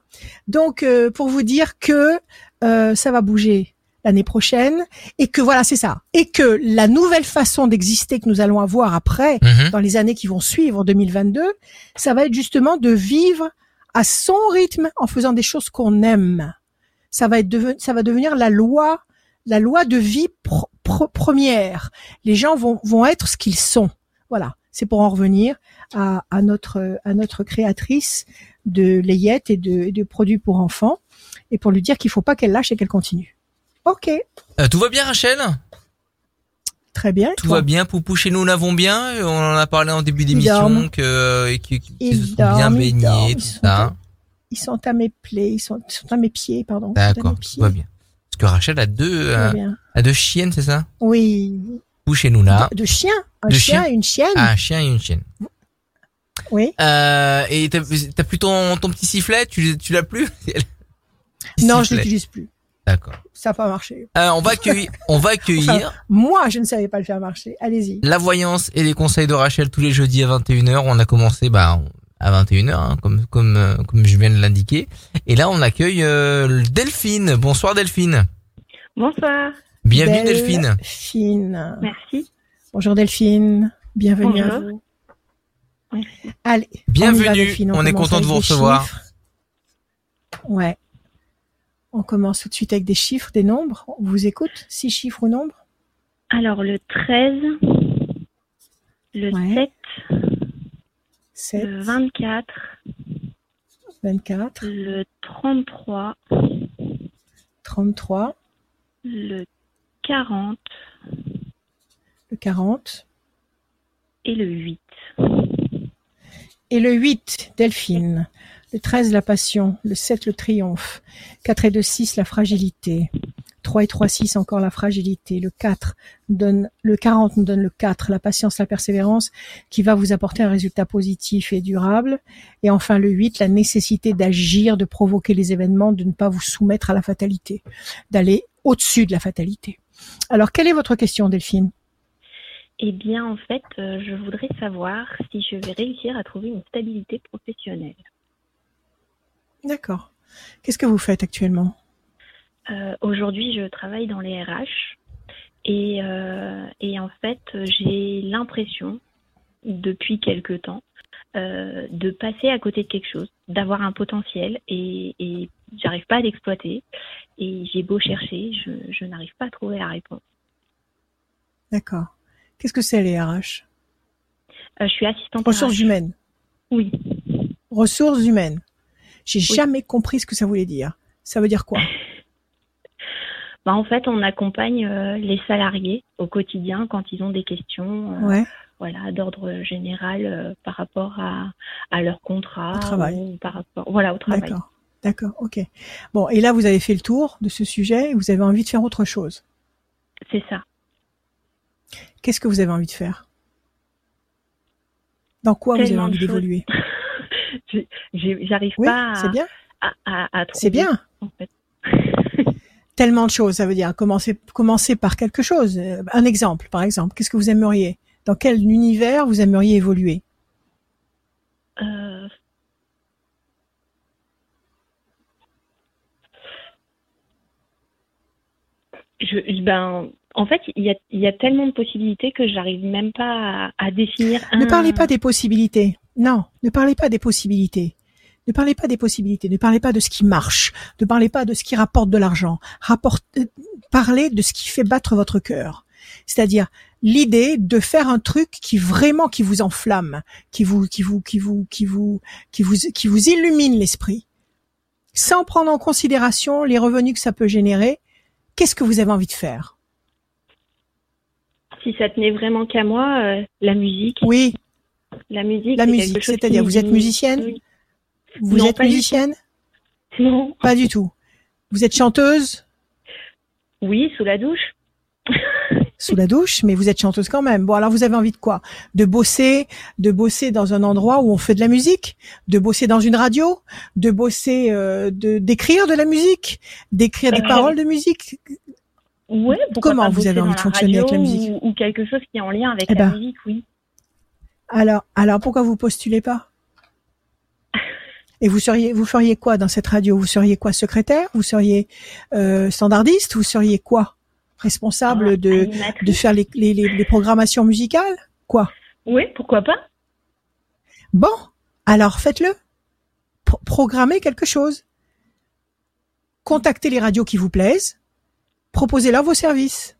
Donc, euh, pour vous dire que euh, ça va bouger l'année prochaine et que voilà, c'est ça. Et que la nouvelle façon d'exister que nous allons avoir après, Mhm. dans les années qui vont suivre 2022, ça va être justement de vivre à son rythme en faisant des choses qu'on aime. Ça va être deven- ça va devenir la loi, la loi de vie pro- pro- première. Les gens vont vont être ce qu'ils sont. Voilà. C'est pour en revenir à, à notre à notre créatrice de layettes et de, produits pour enfants et pour lui dire qu'il faut pas qu'elle lâche et qu'elle continue. Ok, Euh, tout va bien, Rachel? Très bien. Tout va bien, Poupou chez nous l'avons bien. On en a parlé en début d'émission que euh, et qu'ils qu'ils Ils se sont bien dorment, baignés, tout ça. Ils sont à mes plaies, ils sont, ils sont à mes pieds, pardon. D'accord, tout va bien. Parce que Rachel a deux euh, a deux chiennes, c'est ça? Oui, Ou chez nous là. de, de chiens, un De chien et une chienne. Ah, un chien et une chienne. Oui. Euh, et t'as t'as plus ton, ton petit sifflet Tu, tu l'as plus *laughs* Non, je l'utilise plus. D'accord. Ça n'a pas marché. Euh, on va accueillir, *laughs* on va accueillir Moi, je ne savais pas le faire marcher. Allez-y. la voyance et les conseils de Rachel tous les jeudis à 21h. On a commencé bah à 21h hein, comme comme euh, comme je viens de l'indiquer. Et là on accueille euh, Delphine. Bonsoir Delphine. Bonsoir. Bienvenue Delphine. Delphine. Merci. Bonjour Delphine. Bienvenue à Bonjour. vous. Allez. on Bienvenue. Delphine. On est content de vous recevoir. chiffres. Ouais. On commence tout de suite avec des chiffres, des nombres. On vous écoute. Six chiffres ou nombres? Alors, le 13, le Ouais. 7, 7, le 24, 24, le 33, 33, le 40 le 40 et le 8. Et le 8, Delphine. Le 13, la passion. Le 7, le triomphe. 4 et 2, 6, la fragilité. 3 et 3, 6, encore la fragilité. Le 4 nous donne, le 40 nous donne le 4, la patience, la persévérance, qui va vous apporter un résultat positif et durable. Et enfin, le 8, la nécessité d'agir, de provoquer les événements, de ne pas vous soumettre à la fatalité, d'aller au-dessus de la fatalité. Alors, quelle est votre question, Delphine? Eh bien, en fait, euh, je voudrais savoir si je vais réussir à trouver une stabilité professionnelle. D'accord. Qu'est-ce que vous faites actuellement? Euh, Aujourd'hui, je travaille dans les RH et, euh, et en fait, j'ai l'impression, depuis quelque temps, de passer à côté de quelque chose, d'avoir un potentiel et, et j'arrive pas à l'exploiter. Et j'ai beau chercher, je, je n'arrive pas à trouver la réponse. D'accord. Qu'est-ce que c'est les RH Euh, je suis assistante Ressources RH. humaines. Oui. Ressources humaines. J'ai jamais compris ce que ça voulait dire. Ça veut dire quoi? *laughs* Bah, en fait, on accompagne euh, les salariés au quotidien quand ils ont des questions. euh, Ouais. voilà, d'ordre général euh, par rapport à, à leur contrat Au travail. ou par rapport voilà au travail. D'accord. D'accord. Ok. Bon, et là vous avez fait le tour de ce sujet. et Vous avez envie de faire autre chose. C'est ça. Qu'est-ce que vous avez envie de faire? Dans quoi vous avez envie d'évoluer? *laughs* J'arrive Oui, pas c'est à, bien. à, à, à C'est bien. en fait. *laughs* Tellement de choses. Ça veut dire commencer, commencer par quelque chose. Euh, Un exemple, par exemple. Qu'est-ce que vous aimeriez? Dans quel univers vous aimeriez évoluer? Euh, je, ben, en fait, il y a, il y a tellement de possibilités que j'arrive même pas à, à définir un. Ne parlez pas des possibilités. Non, ne parlez pas des possibilités. Ne parlez pas des possibilités. Ne parlez pas de ce qui marche. Ne parlez pas de ce qui rapporte de l'argent. Rapporte, euh, parlez de ce qui fait battre votre cœur. C'est-à-dire l'idée de faire un truc qui vraiment qui vous enflamme, qui vous qui vous qui vous qui vous qui vous qui vous illumine l'esprit, sans prendre en considération les revenus que ça peut générer. Qu'est-ce que vous avez envie de faire? Si ça tenait vraiment qu'à moi, euh, la musique, Oui, la musique. la musique, c'est-à-dire vous êtes musicienne Oui. vous Non, êtes musicienne Non. Pas du tout. Vous êtes chanteuse Oui, sous la douche. *laughs* sous la douche, mais vous êtes chanteuse quand même. Bon, alors vous avez envie de quoi? De bosser, de bosser dans un endroit où on fait de la musique, de bosser dans une radio, de bosser, euh, de d'écrire de la musique, d'écrire des Euh, paroles de musique? Ouais. Comment vous avez envie de fonctionner avec la musique ou, ou quelque chose qui est en lien avec Eh la ben. musique, oui. Alors, alors pourquoi vous postulez pas? Et vous seriez, vous feriez quoi dans cette radio? Vous seriez quoi secrétaire? Vous seriez euh, standardiste? Vous seriez quoi? Responsable Ah, de de faire les, les, les, les programmations musicales? Quoi? Oui, pourquoi pas Bon, alors faites-le. Pro- programmez quelque chose. Contactez les radios qui vous plaisent. Proposez-leur vos services.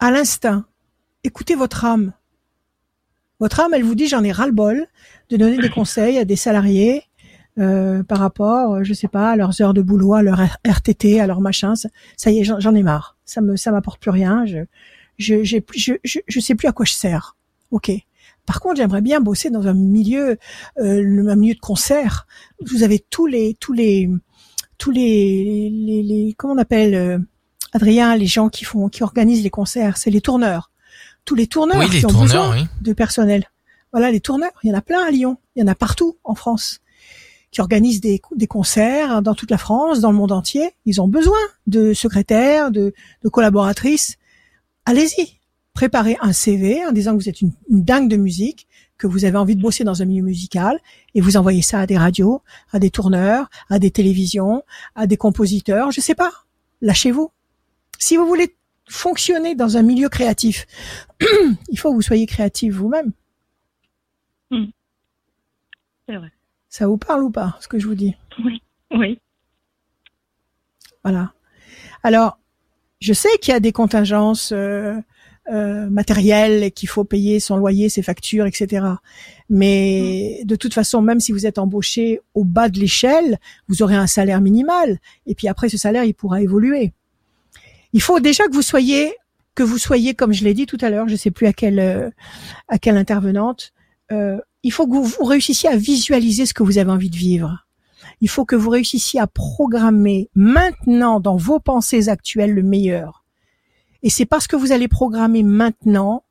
À l'instinct, écoutez votre âme. Votre âme, elle vous dit j'en ai ras-le-bol de donner des conseils à des salariés euh, par rapport, euh, je sais pas, à leurs heures de boulot, à leur RTT, à leur machin. Ça, y est, j'en ai marre. Ça me, ça m'apporte plus rien. Je, je, je, sais plus à quoi je sers. Ok. Par contre, j'aimerais bien bosser dans un milieu, euh, un milieu de concert. Vous avez tous les, tous les, tous les, les, les comment on appelle, euh, Adrien, les gens qui font, qui organisent les concerts, c'est les tourneurs. Tous les tourneurs Oui, les qui ont besoin oui. de personnel. Voilà, les tourneurs, il y en a plein à Lyon, il y en a partout en France, qui organisent des, des concerts hein, dans toute la France, dans le monde entier. Ils ont besoin de secrétaires, de, de collaboratrices. Allez-y, préparez un CV en disant que vous êtes une, une dingue de musique, que vous avez envie de bosser dans un milieu musical, et vous envoyez ça à des radios, à des tourneurs, à des télévisions, à des compositeurs, je sais pas. Lâchez-vous. Si vous voulez fonctionner dans un milieu créatif, *clears throat* il faut que vous soyez créatif vous-même. Hmm. C'est vrai. Ça vous parle ou pas, ce que je vous dis? Oui. Oui. Voilà. Alors, je sais qu'il y a des contingences euh, euh, matérielles et qu'il faut payer son loyer, ses factures, etc. Mais de toute façon, même si vous êtes embauché au bas de l'échelle, vous aurez un salaire minimal. Et puis après, ce salaire, il pourra évoluer. Il faut déjà que vous soyez, que vous soyez, comme je l'ai dit tout à l'heure, je sais plus à quelle, euh, à quelle intervenante, euh, il faut que vous, vous réussissiez à visualiser ce que vous avez envie de vivre. Il faut que vous réussissiez à programmer maintenant dans vos pensées actuelles le meilleur. Et c'est parce que vous allez programmer maintenant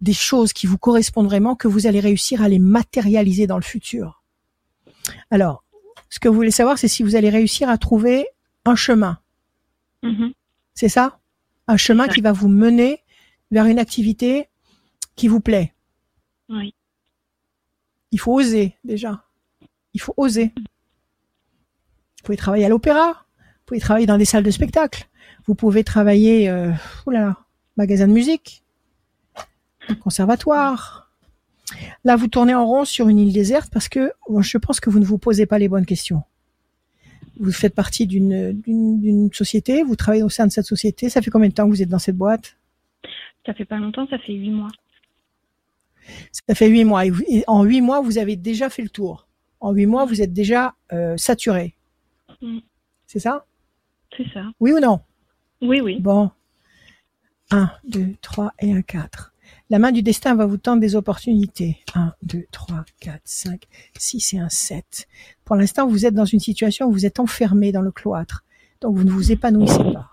des choses qui vous correspondent vraiment que vous allez réussir à les matérialiser dans le futur. Alors, ce que vous voulez savoir, c'est si vous allez réussir à trouver un chemin. Mhm. C'est ça? Un chemin ça. qui va vous mener vers une activité qui vous plaît. Oui. Il faut oser déjà. Il faut oser. Vous pouvez travailler à l'opéra, vous pouvez travailler dans des salles de spectacle, vous pouvez travailler, euh, oulala, magasin de musique, conservatoire. Là, vous tournez en rond sur une île déserte parce que je pense que vous ne vous posez pas les bonnes questions. Vous faites partie d'une société, vous travaillez au sein de cette société. Ça fait combien de temps que vous êtes dans cette boîte? Ça fait pas longtemps, ça fait huit mois. Ça fait huit mois. Et en huit mois, vous avez déjà fait le tour. En huit mois, vous êtes déjà euh, saturé. Mm. C'est ça? C'est ça. Oui ou non? Oui, oui. Bon. 1, 2, 3 et un 4. La main du destin va vous tendre des opportunités. 1, 2, 3, 4, 5, 6 et un 7. Pour l'instant, vous êtes dans une situation où vous êtes enfermé dans le cloître. Donc, vous ne vous épanouissez pas.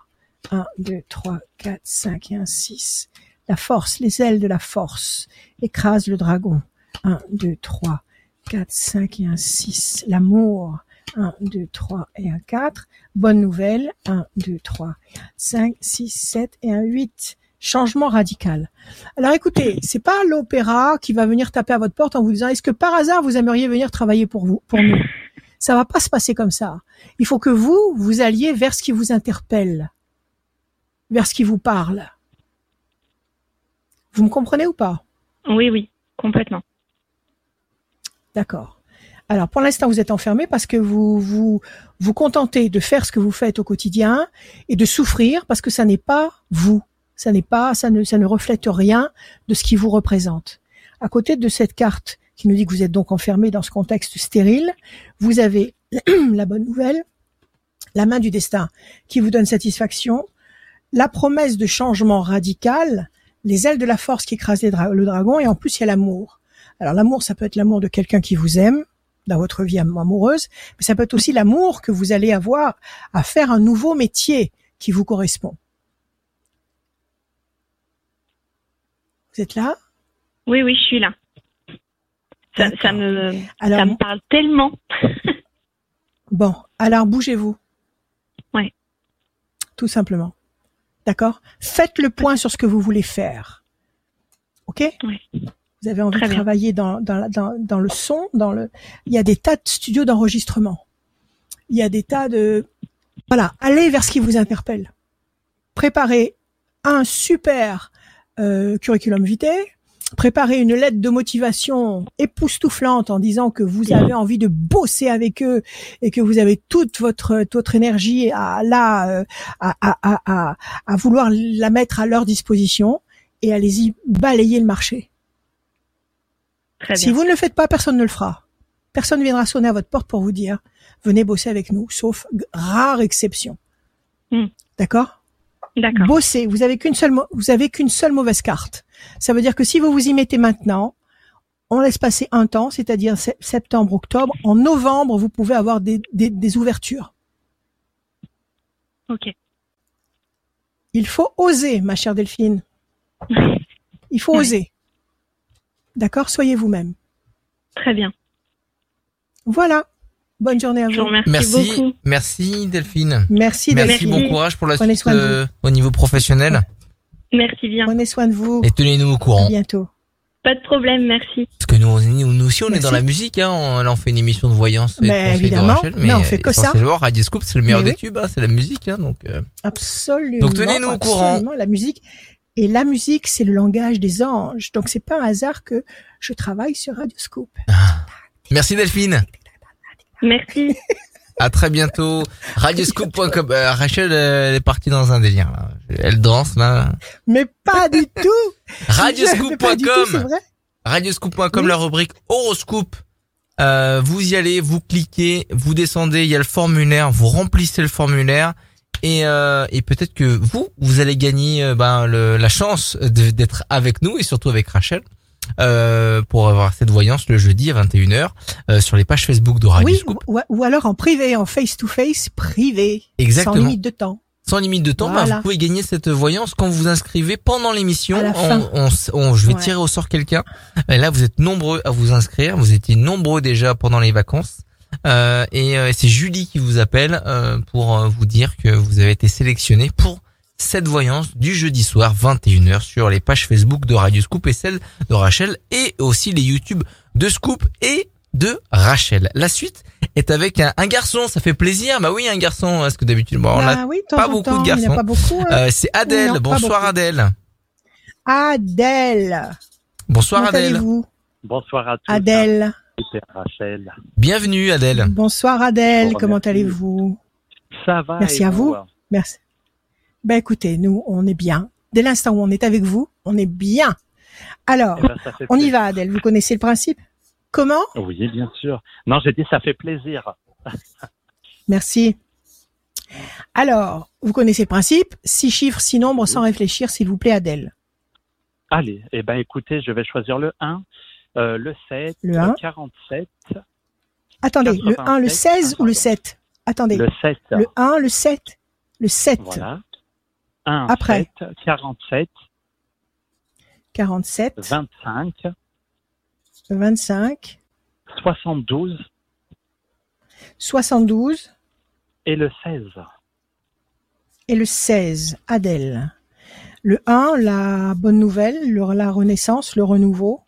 1, 2, 3, 4, 5 et un 6. La force, les ailes de la force écrasent le dragon. 1, 2, 3, 4, 5 et un 6. L'amour. 1, 2, 3 et un 4. Bonne nouvelle. 1, 2, 3, 5, 6, 7 et un 8. Changement radical. Alors écoutez, c'est pas l'opéra qui va venir taper à votre porte en vous disant est-ce que par hasard vous aimeriez venir travailler pour vous, pour nous? Ça va pas se passer comme ça. Il faut que vous, vous alliez vers ce qui vous interpelle, vers ce qui vous parle. Vous me comprenez ou pas? Oui, oui. Complètement. D'accord. Alors pour l'instant vous êtes enfermé parce que vous vous contentez de faire ce que vous faites au quotidien et de souffrir parce que ça n'est pas vous. Ça n'est pas ça ne ça ne reflète rien de ce qui vous représente. À côté de cette carte qui nous dit que vous êtes donc enfermé dans ce contexte stérile, vous avez *clears throat* la bonne nouvelle, la main du destin qui vous donne satisfaction, la promesse de changement radical, les ailes de la force qui écrasent le dragon et en plus il y a l'amour. Alors l'amour, ça peut être l'amour de quelqu'un qui vous aime dans votre vie am- amoureuse, mais ça peut être aussi l'amour que vous allez avoir à faire un nouveau métier qui vous correspond. Vous êtes là? Oui, oui, je suis là. Ça, me, Alors ça me parle tellement. *laughs* bon, alors bougez-vous. Ouais. Tout simplement. D'accord? Faites le point sur ce que vous voulez faire. OK? Ouais. Vous avez envie Très de bien. travailler dans, dans, dans, dans le son, dans le. Il y a des tas de studios d'enregistrement. Il y a des tas de. Voilà, allez vers ce qui vous interpelle. Préparez un super euh, curriculum vitae. Préparez une lettre de motivation époustouflante en disant que vous avez envie de bosser avec eux et que vous avez toute votre toute votre énergie à là euh, à, à, à, à, à vouloir la mettre à leur disposition et allez-y balayer le marché. Très Si bien. vous ne le faites pas, personne ne le fera. Personne ne viendra sonner à votre porte pour vous dire venez bosser avec nous, sauf rare exception. Hmm. D'accord? D'accord. Bossez. Vous avez qu'une seule, vous avez qu'une seule mauvaise carte. Ça veut dire que si vous vous y mettez maintenant, on laisse passer un temps, c'est-à-dire se- septembre, octobre. En novembre, vous pouvez avoir des, des, des ouvertures. Ok. Il faut oser, ma chère Delphine. *laughs* Il faut Ouais. oser. D'accord Soyez vous-même. Très bien. Voilà. Bonne journée à Je vous vous. remercie Merci, beaucoup. merci Delphine. Merci, Merci, Delphine. bon courage pour la Prenez suite vous. euh, au niveau professionnel. Merci bien. Prenez soin de vous. Et tenez-nous au À courant. bientôt. Pas de problème, merci. Parce que nous, nous aussi, on est Merci. dans la musique. Hein. On, là, on fait une émission de voyance. et de Mais évidemment. Rachel, Mais on fait que ça. essentiellement, Radio Scoop, c'est le meilleur Mais des tubes. Hein. C'est la musique. Hein, donc, euh, Absolument. Donc, tenez-nous au courant. absolument, La musique. Et la musique, c'est le langage des anges. Donc, c'est pas un hasard que je travaille sur Radio Scoop. Merci Delphine. Merci. À très bientôt. Radioscoop.com. Euh, Rachel, euh, elle est partie dans un délire. Là. Elle danse là. Mais pas du *laughs* tout. Radioscoop.com. Radioscoop.com, Oui. la rubrique horoscope. Euh, vous y allez, vous cliquez, vous descendez, il y a le formulaire, vous remplissez le formulaire et, euh, et peut-être que vous, vous allez gagner euh, ben, le- la chance d'être avec nous et surtout avec Rachel euh, pour avoir cette voyance le jeudi à 21h euh, sur les pages Facebook de Oui, Radioscoop. ou, ou alors en privé, en face-to-face, privé. Exactement. Sans limite de temps. Sans limite de temps, bah, Voilà. vous pouvez gagner cette voyance quand vous vous inscrivez pendant l'émission. On, on on- je vais Ouais. tirer au sort quelqu'un. Là, vous êtes nombreux à vous inscrire. Vous étiez nombreux déjà pendant les vacances. Euh, et euh, c'est Julie qui vous appelle euh, pour euh, vous dire que vous avez été sélectionné pour cette voyance du jeudi soir 21h sur les pages Facebook de Radio Scoop et celle de Rachel et aussi les YouTube de Scoop et de Rachel. La suite est avec un, un garçon, ça fait plaisir. Bah oui, un garçon, parce que d'habitude, bon, on a ah oui, de pas beaucoup temps, de Il n'y garçons. en a pas beaucoup. hein. euh, c'est Adèle. Non, Bonsoir. Adèle. Adèle. Bonsoir Comment Adèle. Bonsoir à tous. Adèle. Rachel. Bienvenue Adèle. Bonsoir Adèle. Comment allez-vous? Ça va Merci et à vous. Merci. Ben écoutez, nous, on est bien. Dès l'instant où on est avec vous, on est bien. Alors, Eh ben, on y va Adèle. Vous connaissez le principe? Comment? Oui, bien sûr. Non, j'ai dit ça fait plaisir. *laughs* Merci. Alors, vous connaissez le principe? Six chiffres, six nombres, sans réfléchir, s'il vous plaît, Adèle. Allez, eh ben écoutez, je vais choisir le 1, euh, le 7, Le 1. 47, Attendez, le 1, le 87, 16 ou le pardon. 7 Attendez, le 7. le 1, le 7, le 7, Voilà. 1, Après. 7, 47, 47, 25, 25, 72 72 et le 16. et le 16, Adèle. Le 1, la bonne nouvelle, le- la renaissance, le renouveau.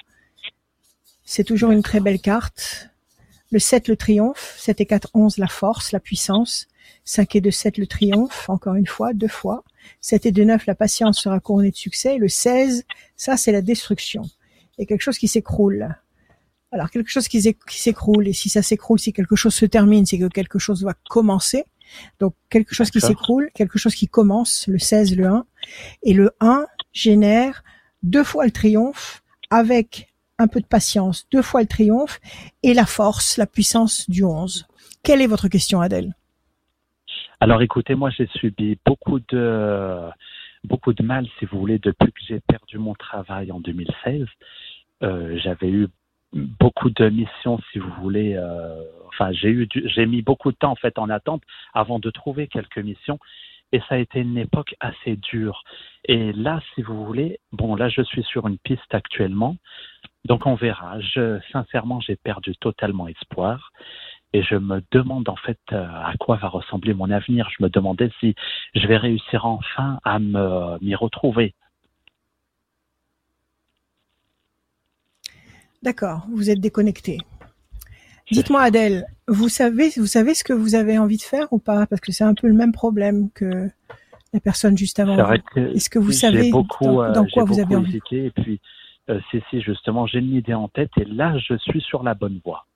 C'est toujours une très belle carte. Le 7, le triomphe. 7 et 4, 11, la force, la puissance. 5 et 2, 7, le triomphe, encore une fois, deux fois. 7 et 2, 9, la patience sera couronnée de succès. Et le 16, ça, c'est la destruction. Il y a quelque chose qui s'écroule. Alors, quelque chose qui s'é- qui s'écroule. Et si ça s'écroule, si quelque chose se termine, c'est que quelque chose va commencer. Donc, quelque chose qui s'écroule, quelque chose qui commence, le 16, le 1. Et le 1 génère deux fois le triomphe avec un peu de patience, deux fois le triomphe et la force, la puissance du 11. Quelle est votre question, Adèle? Alors écoutez, moi j'ai subi beaucoup de beaucoup de mal, si vous voulez, depuis que j'ai perdu mon travail en 2016. Euh, J'avais eu beaucoup de missions, si vous voulez. euh, enfin, j'ai j'ai mis beaucoup de temps en fait en attente avant de trouver quelques missions, et ça a été une époque assez dure. Et là, si vous voulez, bon, là je suis sur une piste actuellement, donc on verra. Je, sincèrement, j'ai perdu totalement espoir. Et je me demande en fait euh, à quoi va ressembler mon avenir. Je me demandais si je vais réussir enfin à me m'y retrouver. D'accord, vous êtes déconnecté. Dites-moi, Adèle, vous savez, vous savez ce que vous avez envie de faire ou pas? Parce que c'est un peu le même problème que la personne juste avant Est-ce que vous savez beaucoup, dans, euh, dans quoi vous avez envie. Et puis, euh, si, si, justement, j'ai une idée en tête et là, je suis sur la bonne voie.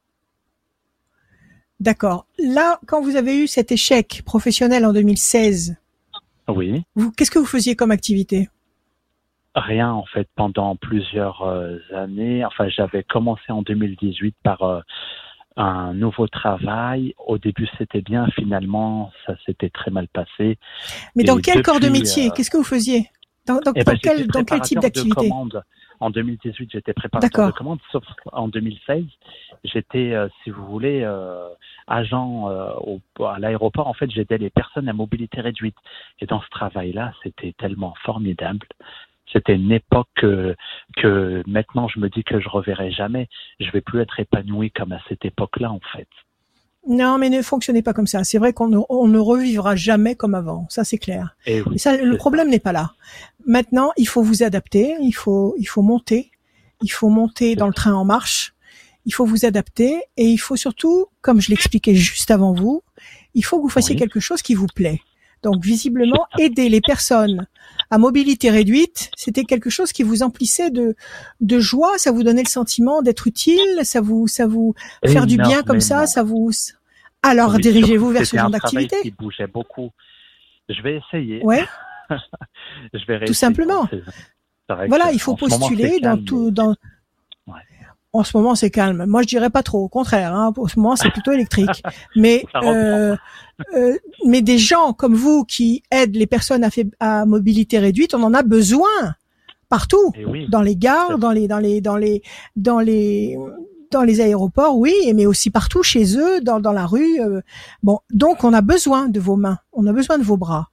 D'accord. Là, quand vous avez eu cet échec professionnel en 2016, Oui, qu'est-ce que vous faisiez comme activité? Rien en fait pendant plusieurs euh, années. Enfin, j'avais commencé en 2018 par euh, un nouveau travail. Au début, c'était bien. Finalement, ça s'était très mal passé. Mais Et dans quel corps de métier? Qu'est-ce que vous faisiez? Dans, dans- Eh dans ben, quel, dans quel type d'activité? En 2018, j'étais préparateur de commande, sauf en 2016, j'étais, euh, si vous voulez, euh, agent euh, au, à l'aéroport. En fait, j'aidais les personnes à mobilité réduite. Et dans ce travail-là, c'était tellement formidable. C'était une époque que, que maintenant je me dis que je reverrai jamais. Je vais plus être épanoui comme à cette époque-là, en fait. Non, mais ne fonctionnez pas comme ça. C'est vrai qu'on ne, on ne revivra jamais comme avant. Ça, c'est clair. Et oui, Mais ça, le problème n'est pas là. Maintenant, il faut vous adapter. Il faut, il faut monter. Il faut monter dans le train en marche. Il faut vous adapter et il faut surtout, comme je l'expliquais juste avant vous, il faut que vous fassiez Oui. quelque chose qui vous plaît. Donc, visiblement, aider les personnes à mobilité réduite, c'était quelque chose qui vous emplissait de, de joie. Ça vous donnait le sentiment d'être utile. Ça vous, ça vous faire du bien comme ça. Ça vous. Alors, Oui, dirigez-vous vers ce genre d'activité. qui bougeait beaucoup. Je vais essayer. Ouais. *laughs* Je vais Tout simplement. Voilà, il faut moment, postuler dans tout, dans. En ce moment, c'est calme. Moi, je dirais pas trop. Au contraire, hein. Pour ce moment, c'est plutôt électrique. *laughs* Mais, euh, euh, mais des gens comme vous qui aident les personnes à, faib- à mobilité réduite, on en a besoin partout, oui, dans les gares, dans les, dans les, dans les, dans les, dans les aéroports, oui, mais aussi partout chez eux, dans, dans la rue. euh. Bon, donc on a besoin de vos mains, on a besoin de vos bras.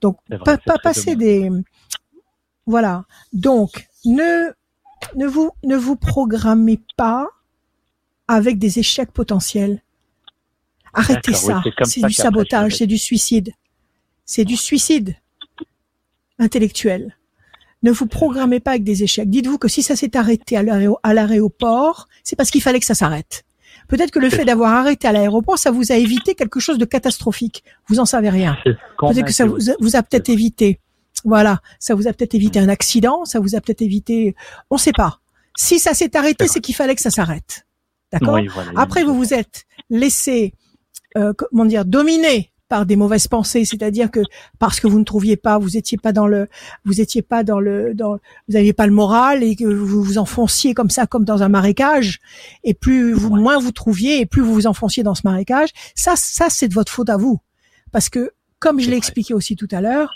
Donc vrai, pas, pas passer des voilà donc ne ne vous ne vous programmez pas avec des échecs potentiels. Arrêtez oui, ça. c'est du sabotage c'est du suicide. C'est du suicide intellectuel. Ne vous programmez pas avec des échecs. Dites-vous que si ça s'est arrêté à l'aéro- à l'aéroport c'est parce qu'il fallait que ça s'arrête. Peut-être que le fait d'avoir arrêté à l'aéroport, ça vous a évité quelque chose de catastrophique. Vous en savez rien. Peut-être que ça a- vous a peut-être évité. Voilà, ça vous a peut-être évité un accident, ça vous a peut-être évité, on sait pas. Si ça s'est arrêté, C'est qu'il fallait que ça s'arrête. D'accord Oui, voilà, Après, vous vous êtes laissé, euh, comment dire, dominer par des mauvaises pensées, c'est-à-dire que parce que vous ne trouviez pas, vous étiez pas dans le, vous étiez pas dans le, dans, vous n'aviez pas le moral et que vous vous enfonciez comme ça, comme dans un marécage, et plus vous, Ouais. moins vous trouviez et plus vous vous enfonciez dans ce marécage. Ça, ça, c'est de votre faute à vous, parce que comme je l'ai expliqué aussi tout à l'heure,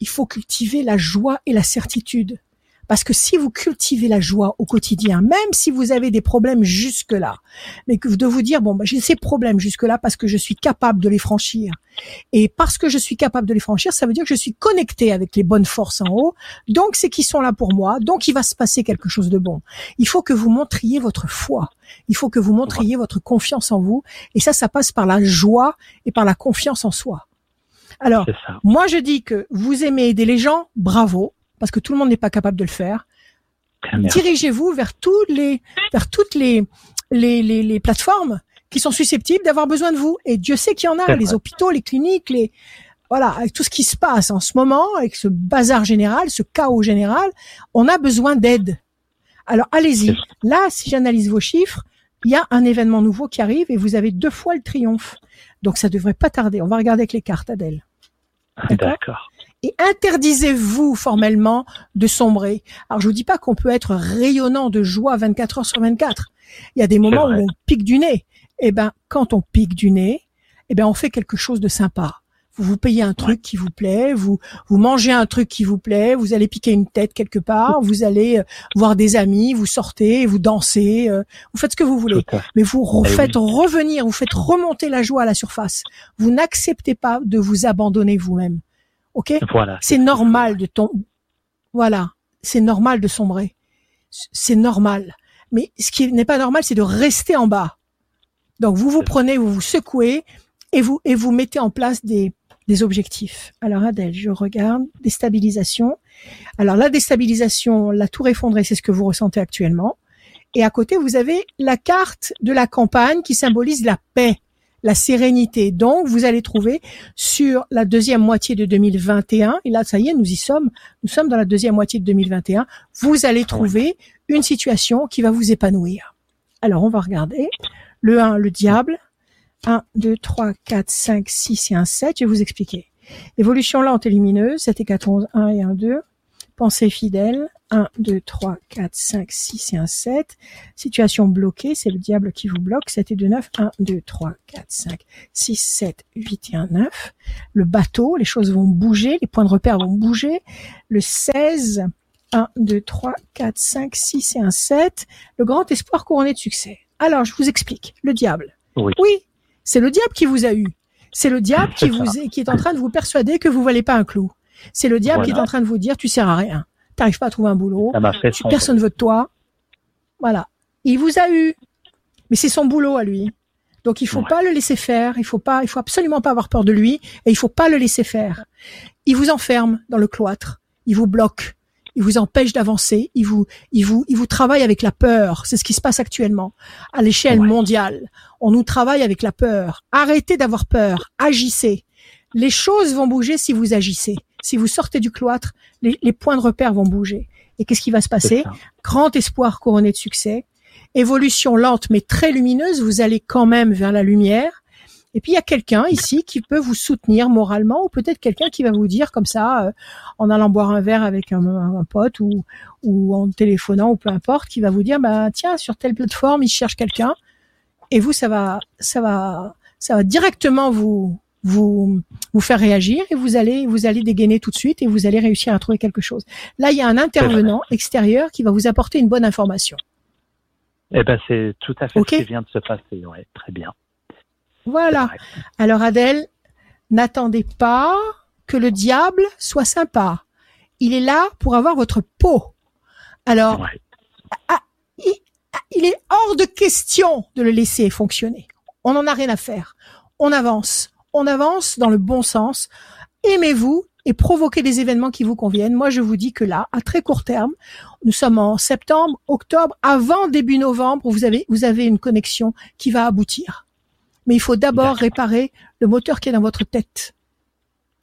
il faut cultiver la joie et la certitude. Parce que si vous cultivez la joie au quotidien, même si vous avez des problèmes jusque-là, mais que de vous dire, bon, bah, j'ai ces problèmes jusque-là parce que je suis capable de les franchir. Et parce que je suis capable de les franchir, ça veut dire que je suis connecté avec les bonnes forces en haut. Donc, c'est qu'ils sont là pour moi. Donc, il va se passer quelque chose de bon. Il faut que vous montriez votre foi. Il faut que vous montriez votre confiance en vous. Et ça, ça passe par la joie et par la confiance en soi. Alors, moi, je dis que vous aimez aider les gens, bravo, parce que tout le monde n'est pas capable de le faire. Dirigez-vous vers toutes les, vers toutes les, les, les, les plateformes qui sont susceptibles d'avoir besoin de vous. Et Dieu sait qu'il y en a, les hôpitaux, les cliniques, les, voilà, avec tout ce qui se passe en ce moment, avec ce bazar général, ce chaos général, on a besoin d'aide. Alors, allez-y. Là, si j'analyse vos chiffres, il y a un événement nouveau qui arrive et vous avez deux fois le triomphe. Donc, ça devrait pas tarder. On va regarder avec les cartes, Adèle D'accord. Et interdisez-vous formellement de sombrer. Alors je vous dis pas qu'on peut être rayonnant de joie 24 heures sur 24. Il y a des moments où on pique du nez. Eh ben quand on pique du nez, eh ben on fait quelque chose de sympa. Vous vous payez un truc qui vous plaît, vous vous mangez un truc qui vous plaît, vous allez piquer une tête quelque part, vous allez euh, voir des amis, vous sortez, vous dansez, euh, vous faites ce que vous voulez mais vous Eh oui. faites revenir, vous faites remonter la joie à la surface. Vous n'acceptez pas de vous abandonner vous-même. OK? Voilà. C'est normal de tomber. Voilà, c'est normal de sombrer. C'est normal. Mais ce qui n'est pas normal, c'est de rester en bas. Donc vous vous prenez, vous vous secouez et vous et vous mettez en place des des objectifs. Alors Adèle, je regarde déstabilisation. Alors la déstabilisation, la tour effondrée, c'est ce que vous ressentez actuellement. Et à côté, vous avez la carte de la campagne qui symbolise la paix, la sérénité. Donc, vous allez trouver sur la deuxième moitié de 2021, et là, ça y est, nous y sommes, nous sommes dans la deuxième moitié de 2021, vous allez trouver une situation qui va vous épanouir. Alors, on va regarder. Le 1, le diable. 1, 2, 3, 4, 5, 6 et un 7. Je vais vous expliquer. Évolution lente et lumineuse, 7 et 4, 11, 1 et 1, 2. Pensée fidèle, 1, 2, 3, 4, 5, 6 et un 7. Situation bloquée, c'est le diable qui vous bloque, 7 et 2, 9, 1, 2, 3, 4, 5, 6, 7, 8 et 1, 9. Le bateau, les choses vont bouger, les points de repère vont bouger. Le 16, 1, 2, 3, 4, 5, 6 et un 7. Le grand espoir couronné de succès. Alors, je vous explique. Le diable. Oui. C'est le diable qui vous a eu. C'est le diable qui vous est, qui est en train de vous persuader que vous valez pas un clou. C'est le diable qui est en train de vous dire tu sers à rien. T'arrives pas à trouver un boulot. Tu-. Personne veut de toi. Voilà. Il vous a eu. Mais c'est son boulot à lui. Donc il faut Ouais. pas le laisser faire, il faut pas, il faut absolument pas avoir peur de lui et il faut pas le laisser faire. Il vous enferme dans le cloître, il vous bloque, il vous empêche d'avancer, il vous, il vous, il vous travaille avec la peur. C'est ce qui se passe actuellement à l'échelle Ouais. mondiale. On nous travaille avec la peur. Arrêtez d'avoir peur, agissez. Les choses vont bouger si vous agissez. Si vous sortez du cloître, les, les points de repère vont bouger. Et qu'est-ce qui va se passer? Grand espoir couronné de succès. Évolution lente mais très lumineuse. Vous allez quand même vers la lumière. Et puis il y a quelqu'un ici qui peut vous soutenir moralement, ou peut-être quelqu'un qui va vous dire comme ça, euh, en allant boire un verre avec un, un pote ou, ou en téléphonant ou peu importe, qui va vous dire bah tiens sur telle plateforme il cherche quelqu'un. Et vous ça va ça va ça va directement vous vous vous faire réagir et vous allez vous allez dégainer tout de suite et vous allez réussir à trouver quelque chose. Là il y a un intervenant extérieur qui va vous apporter une bonne information. Eh ben, c'est tout à fait ce qui vient de se passer. Ouais, très bien. Voilà. Alors Adèle, n'attendez pas que le diable soit sympa. Il est là pour avoir votre peau. Alors, Ouais. il, il est hors de question de le laisser fonctionner. On n'en a rien à faire. On avance. On avance dans le bon sens. Aimez-vous et provoquez des événements qui vous conviennent. Moi, je vous dis que là, à très court terme, nous sommes en septembre, octobre, avant début novembre, vous avez, vous avez une connexion qui va aboutir. Mais il faut d'abord réparer le moteur qui est dans votre tête.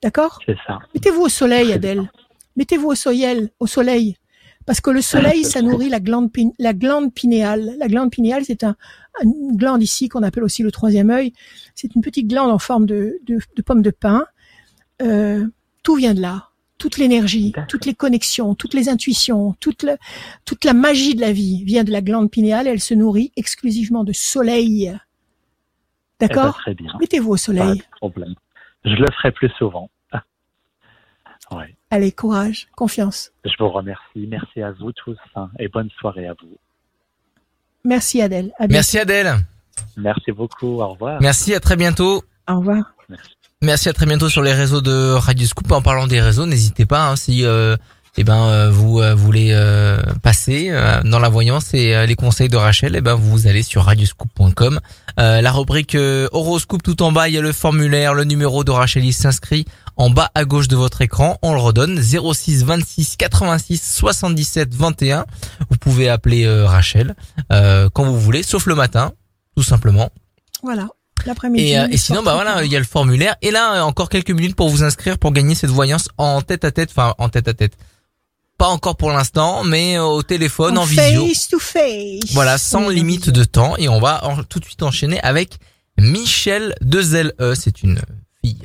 D'accord? C'est ça. Mettez-vous au soleil, Adèle. Mettez-vous au soleil, au soleil. Parce que le soleil, ça nourrit la glande, la glande pinéale. La glande pinéale, c'est un, une glande ici qu'on appelle aussi le troisième œil. C'est une petite glande en forme de, de, de pomme de pin. Euh, tout vient de là. Toute l'énergie, toutes les connexions, toutes les intuitions, toute, le- toute la magie de la vie vient de la glande pinéale. Elle se nourrit exclusivement de soleil. Eh ben, D'accord très bien. Mettez-vous au Pas soleil. de problème. Je le ferai plus souvent. *laughs* Ouais. Allez, courage, confiance. Je vous remercie. Merci à vous tous hein, et bonne soirée à vous. Merci Adèle. À. Merci Adèle. Merci beaucoup. Au revoir. Merci, à très bientôt. Au revoir. Merci à très bientôt sur les réseaux de Radio Scoop. En parlant des réseaux, n'hésitez pas hein, si euh, eh ben euh, vous euh, voulez euh, passer euh, dans la voyance et euh, les conseils de Rachel, eh ben vous allez sur radioscoop.com. Euh, la rubrique euh, horoscope tout en bas, il y a le formulaire, le numéro de Rachel il s'inscrit en bas à gauche de votre écran. On le redonne 06 26 86 77 21. Vous pouvez appeler euh, Rachel euh, quand vous voulez, sauf le matin, tout simplement. Voilà. L'après-midi. Et, euh, sinon, bah voilà, il y a le formulaire. Et là, encore quelques minutes pour vous inscrire pour gagner cette voyance en tête à tête, enfin en tête à tête. Pas encore pour l'instant, mais euh, au téléphone, en, visio. Face to face. Voilà, sans Oui, en limite visio. de temps. Et on va en- tout de suite enchaîner avec Michel de E. C'est une fille.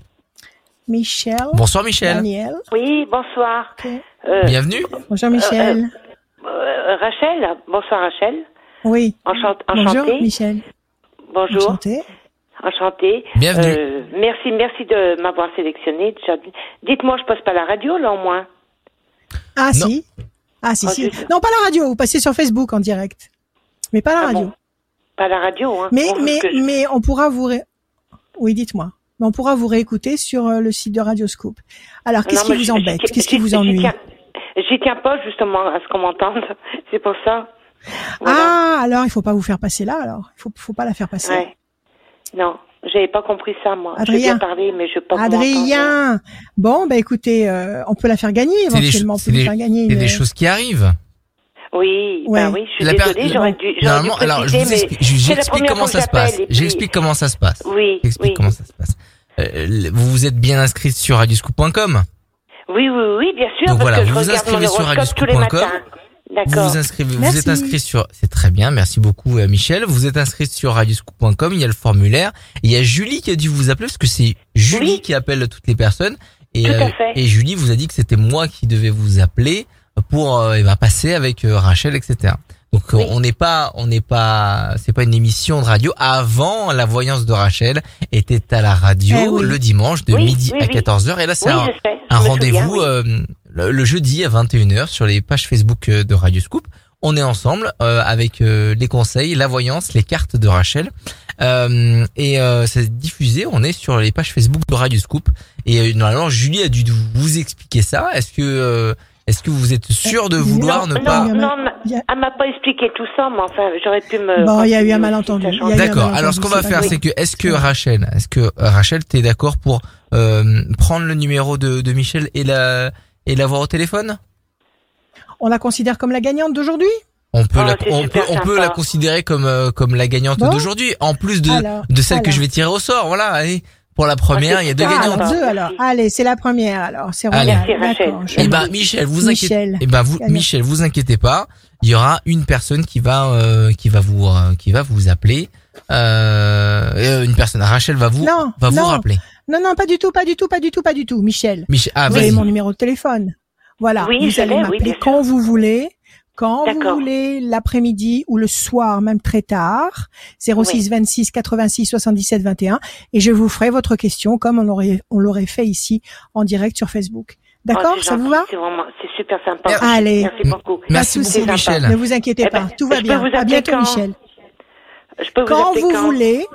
Michel. Bonsoir Michel. Daniel. Oui, bonsoir. Euh, Bienvenue. Bonjour Michel. euh, Rachel, bonsoir Rachel. oui. Enchant- Bonjour enchantée. Michel. Bonjour. Enchanté. Enchantée. Bienvenue. Euh, merci, merci de m'avoir sélectionné. déjà. Dites-moi, je passe pas la radio là au moins. Ah Non. si. Ah si Oh, si. Non pas la radio. Vous passez sur Facebook en direct. Mais pas la Ah radio. bon Pas la radio, hein. Mais Bon, mais que mais on pourra vous. ré- Oui, dites-moi. Mais on pourra vous réécouter sur euh, le site de Radioscoop. Alors qu'est-ce qui vous embête? Qu'est-ce qui vous j'y ennuie tiens- J'y tiens pas justement à ce qu'on m'entende. *laughs* C'est pour ça. Voilà. Ah alors il faut pas vous faire passer là. Alors il faut faut pas la faire passer. Ouais. Non, j'avais pas compris ça moi. Adrien. parler, mais je pas. Adrien. Bon, bah écoutez, euh, on peut la faire gagner éventuellement. On cho- peut c'est des- faire gagner. C'est une- des choses qui arrivent. Oui, Ouais. ben oui, je suis La per- désolée, j'aurais dû, j'aurais dû Normalement, alors je vous mais explique, j'explique comment ça se passe. puis- J'explique comment ça se passe. Oui, J'explique oui. comment ça se passe. Euh, vous vous êtes bien inscrite sur radioscoop.com. Oui, oui, oui, bien sûr, Donc parce voilà, que je vous vous inscrivez sur horoscope tous les radioscoop.com. Vous vous inscrivez, vous êtes inscrit sur, c'est très bien, merci beaucoup euh, Michel. Vous êtes inscrit sur radioscoop.com, il y a le formulaire. Il y a Julie qui a dû vous appeler parce que c'est Julie Oui. qui appelle toutes les personnes. Et, Tout à euh, fait. et Julie vous a dit que c'était moi qui devais vous appeler pour euh, va passer avec euh, Rachel, etc. Donc Oui. on n'est pas, on n'est pas, c'est pas une émission de radio. Avant, la voyance de Rachel était à la radio Eh oui. le dimanche de Oui, midi à oui. 14h. Et là, c'est un, un rendez-vous euh, le, le jeudi à 21h sur les pages Facebook euh, de Radio Scoop. On est ensemble euh, avec euh, les conseils, la voyance, les cartes de Rachel. Euh, et euh, c'est diffusé, on est sur les pages Facebook de Radio Scoop. Et euh, normalement, Julie a dû vous expliquer ça. Est-ce que euh, Est-ce que vous êtes sûr de vouloir non, ne non, pas Non, non, a- elle m'a pas expliqué tout ça, mais enfin, j'aurais pu me. Bon, il y a eu un malentendu. D'accord. Alors ce qu'on va faire, c'est que est-ce que Rachel, est-ce que Rachel, t'es d'accord pour euh, prendre le numéro de, de Michel et la et l'avoir au téléphone? On la considère comme la gagnante d'aujourd'hui? On peut Oh, la, on peut, on peut la considérer comme euh, comme la gagnante Bon. d'aujourd'hui, en plus de Alors, de celle que je vais tirer au sort. Voilà. Allez, pour la première, Ah, il y a deux. Ah, gagnantes. alors deux Merci. alors. Allez, c'est la première alors. C'est Rachel. Eh ben Michel, vous inquiétez. Michel. Eh ben vous. Michel, vous inquiétez pas. Il y aura une personne qui va euh, qui va vous euh, qui va vous appeler. Euh, une personne. Rachel va vous Non, va vous non. rappeler. Non, non, pas du tout, pas du tout, pas du tout, pas du tout. Michel, Michel, ah vous avez mon numéro de téléphone. Voilà, Oui, vous allez oui, m'appeler quand vous voulez, quand vous voulez, l'après-midi ou le soir, même très tard, 06 26 86 77 21, et je vous ferai votre question comme on l'aurait on l'aurait fait ici en direct sur Facebook. D'accord, Oh, ça vous va? C'est vraiment, c'est super sympa. Allez. Merci beaucoup. Merci beaucoup Michel. Ne vous inquiétez Eh ben, pas, tout va bien. vous À bientôt, quand Michel. Je peux vous Quand vous quand voulez,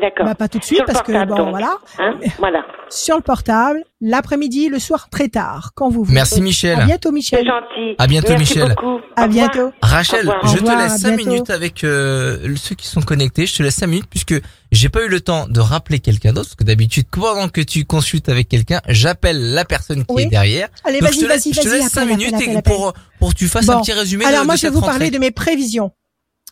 D'accord. bah, pas tout de suite parce que bon, donc. voilà, Hein voilà. sur le portable, l'après-midi, le soir très tard, quand vous voulez. Merci À Michel. bientôt, C'est Michel. gentil. À bientôt, Merci Michel. Beaucoup. À Au revoir. bientôt. Rachel, je te revoir, laisse à 5 bientôt. minutes avec euh, ceux qui sont connectés. Je te laisse 5 minutes puisque j'ai pas eu le temps de rappeler quelqu'un d'autre. Parce que d'habitude, pendant que tu consultes avec quelqu'un, j'appelle la personne qui Oui. est derrière. Allez, vas-y, laisse, vas-y, je te vas-y. laisse 5 appelle, minutes pour, pour que tu fasses un petit résumé Alors de, moi, de je vais vous rentrée. parler de mes prévisions.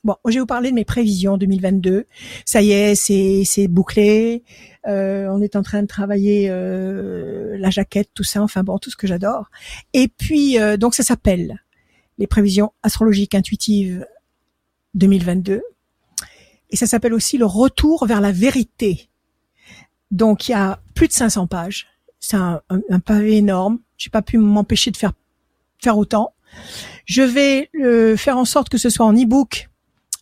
Bon, je vais vous parler de mes prévisions 2022. Ça y est, c'est c'est bouclé. Euh, on est en train de travailler euh, la jaquette, tout ça. Enfin bon, tout ce que j'adore. Et puis euh, donc ça s'appelle les prévisions astrologiques intuitives 2022. Et ça s'appelle aussi le retour vers la vérité. Donc il y a plus de 500 pages. C'est un, un, pavé énorme. J'ai pas pu m'empêcher de faire faire autant. Je vais euh, faire en sorte que ce soit en e-book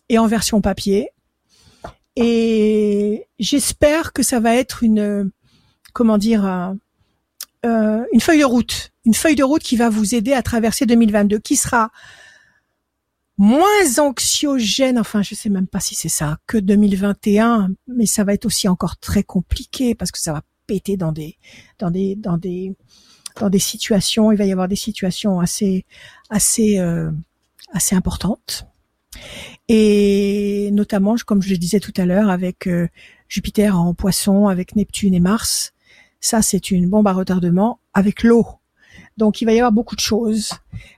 et en version papier. Et j'espère que ça va être une, euh, comment dire, un- euh, une feuille de route, une feuille de route qui va vous aider à traverser 2022, qui sera moins anxiogène, enfin je sais même pas si c'est ça, que 2021, mais ça va être aussi encore très compliqué parce que ça va péter dans des, dans des, dans des, dans des situations. Il va y avoir des situations assez, assez, euh, assez importantes. Et notamment, comme je le disais tout à l'heure, avec euh, Jupiter en poisson, avec Neptune et Mars, ça c'est une bombe à retardement avec l'eau. Donc il va y avoir beaucoup de choses.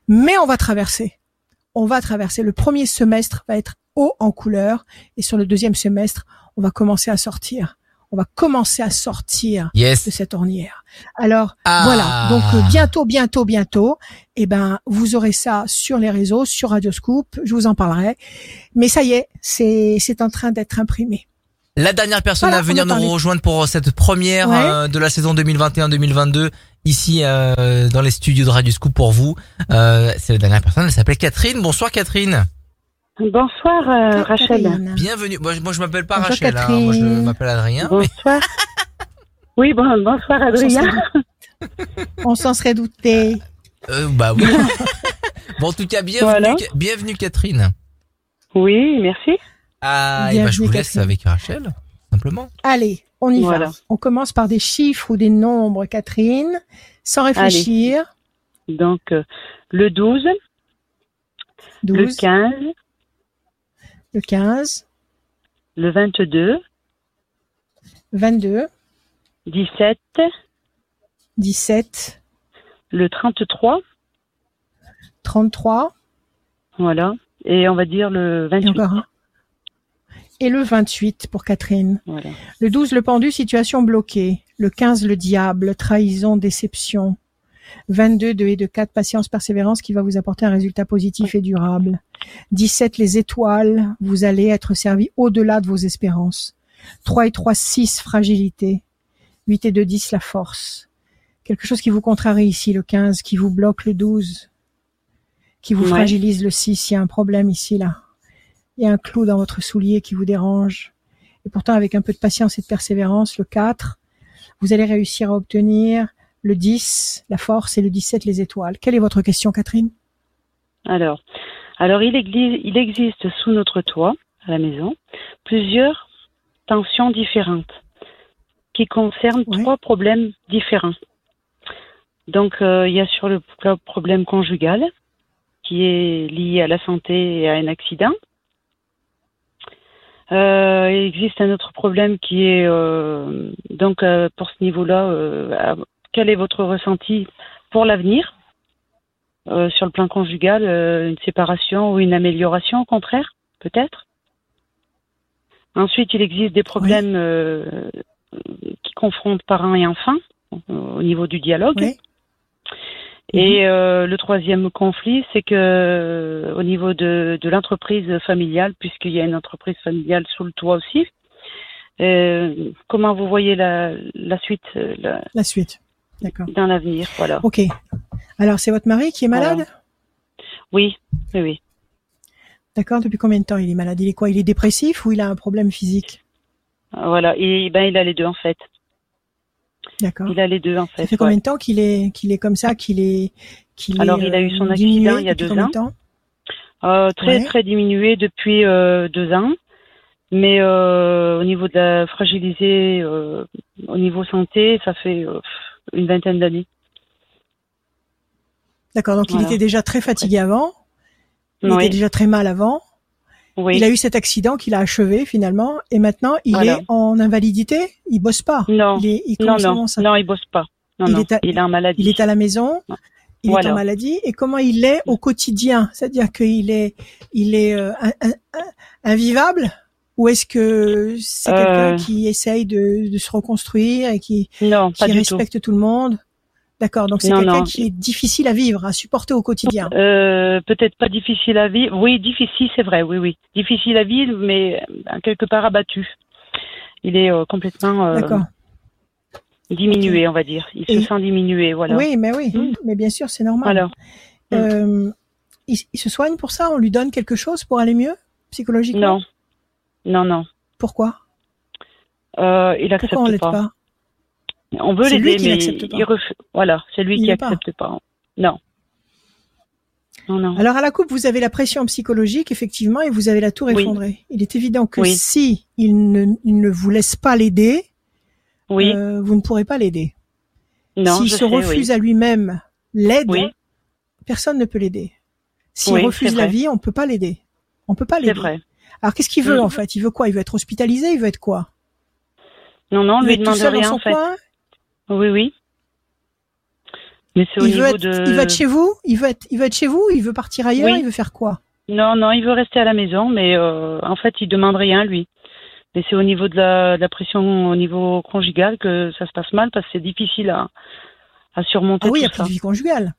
Mais on va traverser. On va traverser. Le premier semestre va être haut en couleur et sur le deuxième semestre, on va commencer à sortir. On va commencer à sortir de Yes. cette ornière. Alors Ah. voilà, donc euh, bientôt, bientôt, bientôt, eh ben vous aurez ça sur les réseaux, sur Radioscoop, je vous en parlerai. Mais ça y est, c'est c'est en train d'être imprimé. La dernière personne Voilà, à venir nous rejoindre pour cette première Ouais. euh, de la saison 2021-2022 ici euh, dans les studios de Radio Scoop pour vous. Euh, c'est la dernière personne, elle s'appelle Catherine. Bonsoir Catherine. Bonsoir euh, Rachel. Catherine. Bienvenue. Moi, je- moi je m'appelle pas Rachel, hein. moi je Catherine. m'appelle Adrien. mais- Bonsoir. *laughs* Oui, bon, bonsoir Adrien. On s'en serait douté. Euh, bah oui. *laughs* bon en tout cas bienvenue, Voilà. bienvenue Catherine. Oui, merci. Ah, et bah, je vous laisse Catherine. avec Rachel, simplement. Allez, on y Voilà. va. On commence par des chiffres ou des nombres, Catherine, sans réfléchir. Donc, euh, le 12, 12, le 15, le 15, le 22, 22, 17, 17, le 33, 33, voilà. Et on va dire le et 28. encore un. Et le 28 pour Catherine. Voilà. Le 12, le pendu, situation bloquée. Le 15, le diable, trahison, déception. 22, 2 et 2, 4, patience, persévérance qui va vous apporter un résultat positif et durable. 17, les étoiles, vous allez être servi au-delà de vos espérances. 3 et 3, 6, fragilité. 8 et 2, 10, la force. Quelque chose qui vous contrarie ici, le 15, qui vous bloque le 12, qui vous Ouais. fragilise le 6. Il y a un problème ici, là. Il y a un clou dans votre soulier qui vous dérange. Et pourtant, avec un peu de patience et de persévérance, le 4, vous allez réussir à obtenir le 10, la force, et le 17, les étoiles. Quelle est votre question, Catherine? Alors, alors il, existe, il existe sous notre toit, à la maison, plusieurs tensions différentes qui concernent Ouais. trois problèmes différents. Donc, euh, il y a sur le le problème conjugal qui est lié à la santé et à un accident. Euh, il existe un autre problème qui est euh, donc euh, pour ce niveau-là, quel est votre ressenti pour l'avenir Euh, sur le plan conjugal, euh, une séparation ou une amélioration au contraire, peut-être? Ensuite, il existe des problèmes euh, qui confrontent parents et enfants au niveau du dialogue. Oui. Et euh, le troisième conflit, c'est que au niveau de, de l'entreprise familiale, puisqu'il y a une entreprise familiale sous le toit aussi, comment vous voyez la, la suite la- La suite. Dans l'avenir Voilà. Ok. Alors, c'est votre mari qui est malade? Voilà. Oui, oui, oui. D'accord. Depuis combien de temps il est malade? Il est quoi? Il est dépressif ou il a un problème physique? Voilà. Et ben, il a les deux en fait. D'accord. Il a les deux en fait. Ça fait combien de temps qu'il est qu'il est comme ça Qu'il est qu'il Alors, est, il a eu son euh, accident il y a deux ans. temps? Euh, très Ouais. très diminué depuis euh, deux ans, mais euh, au niveau de la fragilisé, euh, au niveau santé, ça fait euh, une vingtaine d'années. D'accord. Donc, il était déjà très fatigué avant. Il Oui. était déjà très mal avant. Oui. Il a eu cet accident qu'il a achevé finalement, et maintenant il Voilà. est en invalidité. Il bosse pas. Non, Il est, il, non, ça non, il bosse pas. Non, Il non, est à- il est en maladie. Il est à la maison. Il est en maladie. Et comment il est au quotidien? C'est-à-dire qu'il est, il est euh, invivable? Ou est-ce que c'est Euh. quelqu'un qui essaye de, de se reconstruire et qui, Non, respecte tout. le monde? D'accord. Donc c'est quelqu'un qui est difficile à vivre, à supporter au quotidien. Euh, peut-être pas difficile à vivre. Oui, difficile, c'est vrai. Oui, oui, difficile à vivre, mais euh, quelque part abattu. Il est euh, complètement euh, diminué, on va dire. Il Et- se sent diminué, voilà. Oui, mais oui, Mm. mais bien sûr, c'est normal. Euh, il, il se soigne pour ça? On lui donne quelque chose pour aller mieux psychologiquement? Non, non, non. Pourquoi? Euh, il accepte Pourquoi on l'aide pas. pas, On veut C'est lui l'aider, qui mais n'accepte pas. il refuse. Voilà, c'est lui Il qui veut pas. accepte pas. Non. Non, non. Alors à la coupe, vous avez la pression psychologique, effectivement, et vous avez la tour Oui. effondrée. Il est évident que Oui. si il ne, il ne vous laisse pas l'aider, Oui. euh, vous ne pourrez pas l'aider. non, S'il se sais, refuse à lui-même l'aide, personne ne peut l'aider. S'il refuse la vie, on peut pas l'aider. On peut pas C'est l'aider. Alors qu'est-ce qu'il veut Mm. en fait? Il veut quoi? Il veut être hospitalisé? Il veut être quoi? Non, non, on veut lui demande rien, son en fait. Oui, oui. Mais c'est au il veut, niveau être, de... il veut être chez vous? Il veut être, il veut être chez vous? Il veut partir ailleurs? Oui. Il veut faire quoi? Non, non, il veut rester à la maison, mais euh, en fait, il demande rien, lui. Mais c'est au niveau de la, de la pression au niveau conjugal que ça se passe mal, parce que c'est difficile à, à surmonter Ah oui, il n'y a plus de vie conjugale.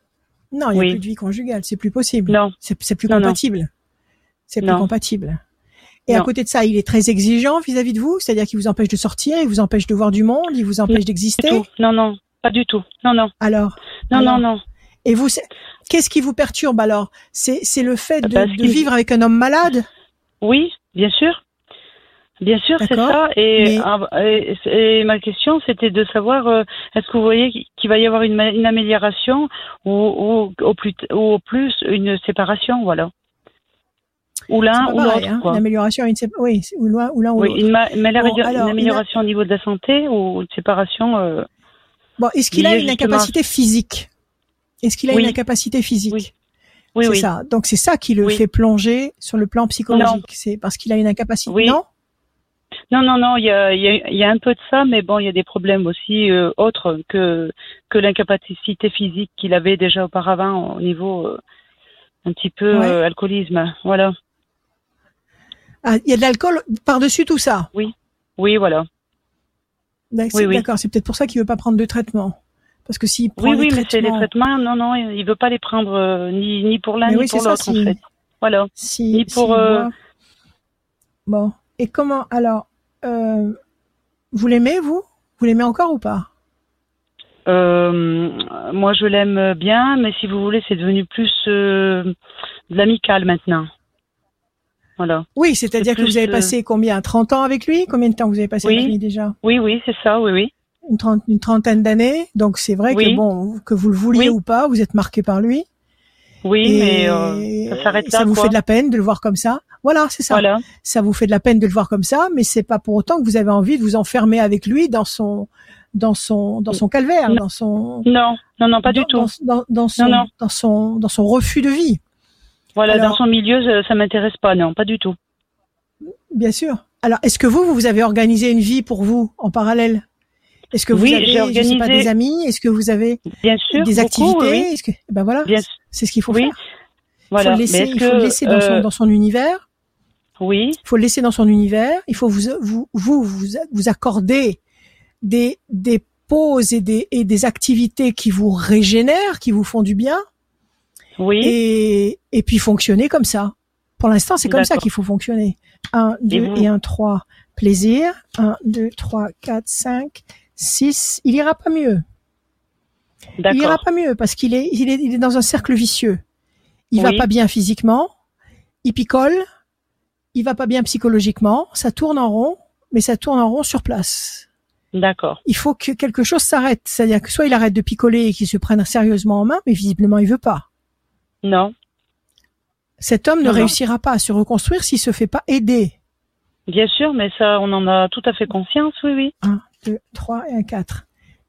Non, il n'y a Oui. plus de vie conjugale. C'est plus possible. Non, C'est plus non. compatible. C'est plus compatible. Et à côté de ça, il est très exigeant vis-à-vis de vous, c'est-à-dire qu'il vous empêche de sortir, il vous empêche de voir du monde, il vous empêche d'exister. Non, non, pas du tout. Non, non, Alors, non, Alors, non, non. et vous, qu'est-ce qui vous perturbe alors? C'est le fait de, vivre avec un homme malade? Oui, bien sûr. Bien sûr, c'est ça. Et, mais- ah, et, et ma question, c'était de savoir, euh, est-ce que vous voyez qu'il va y avoir une, amélioration ou, ou, au plus, ou au plus une séparation, voilà. Ou l'un ou l'autre, hein, quoi. une oui, ou l'un ou Oui, l'autre. une, ma- une amélioration- alors, au niveau de la santé ou une séparation euh, Bon, est-ce qu'il a une incapacité physique? Est-ce qu'il a une incapacité physique? Oui. Oui, c'est oui. ça. Donc c'est ça qui le Oui. fait plonger sur le plan psychologique. C'est parce qu'il a une incapacité. Oui. Non? Non, non, non, il y a, y, a, il y a un peu de ça, mais bon, il y a des problèmes aussi euh, autres que, que l'incapacité physique qu'il avait déjà auparavant au niveau euh, un petit peu Ouais. euh, alcoolisme. Voilà. Ah, il y a de l'alcool par-dessus tout ça? Oui, voilà. Oui, oui. D'accord, c'est peut-être pour ça qu'il veut pas prendre de traitement. Parce que s'il prend Oui, des oui, mais c'est les traitements, traitements. Non, non, il veut pas les prendre euh, ni, ni pour l'un ni oui, pour l'autre, en si- fait. Voilà. si, ni pour, s'il euh, Bon. Et comment alors euh, Vous l'aimez vous? Vous l'aimez encore ou pas? Moi, je l'aime bien, mais si vous voulez, c'est devenu plus de l'amical maintenant. Voilà. Oui, c'est-à-dire que vous avez euh, passé combien 30 ans avec lui? Combien de temps vous avez passé Oui. avec lui déjà? Oui, oui, c'est ça, oui, oui. une, trente- une trentaine d'années. Donc c'est vrai que bon, que vous le vouliez Oui. ou pas, vous êtes marqué par lui. Oui, Et mais euh, ça s'arrête ça vous quoi. fait de la peine de le voir comme ça? Voilà, c'est ça. Voilà. Ça vous fait de la peine de le voir comme ça, mais c'est pas pour autant que vous avez envie de vous enfermer avec lui dans son dans son dans son calvaire, dans son Non, non, non, pas du dans, tout. dans, dans son Non, non. dans son dans son refus de vie. Voilà, Alors- dans son milieu, ça, ça m'intéresse pas, non, pas du tout. Bien sûr. Alors, est-ce que vous, vous avez organisé une vie pour vous en parallèle? Est-ce que vous Oui, avez, j'ai je sais pas, organisé- des amis? Est-ce que vous avez Bien sûr, des beaucoup, activités? oui, que, ben voilà, c'est ce qu'il faut Oui, faire. Voilà. Il faut le laisser, est-ce il faut le que, laisser dans son euh, dans son univers. Oui, Il faut le laisser dans son univers. Il faut vous vous vous vous, vous accorder des des pauses et des et des activités qui vous régénèrent, qui vous font du bien. Oui. Et et puis fonctionner comme ça. Pour l'instant, c'est comme ça qu'il faut fonctionner. Un, deux vous- et un, trois. Plaisir. Un, deux, trois, quatre, cinq, six. Il ira pas mieux. Il ira pas mieux parce qu'il est, il est, il est dans un cercle vicieux. Il va pas bien physiquement. Il picole. Il va pas bien psychologiquement. Ça tourne en rond, mais ça tourne en rond sur place. D'accord. Il faut que quelque chose s'arrête. C'est-à-dire que soit il arrête de picoler et qu'il se prenne sérieusement en main, mais visiblement il veut pas. Non, Cet homme ne Non, réussira pas à se reconstruire s'il se fait pas aider. bien sûr, mais ça, on en a tout à fait conscience, oui, oui. Un, deux, trois et un quatre.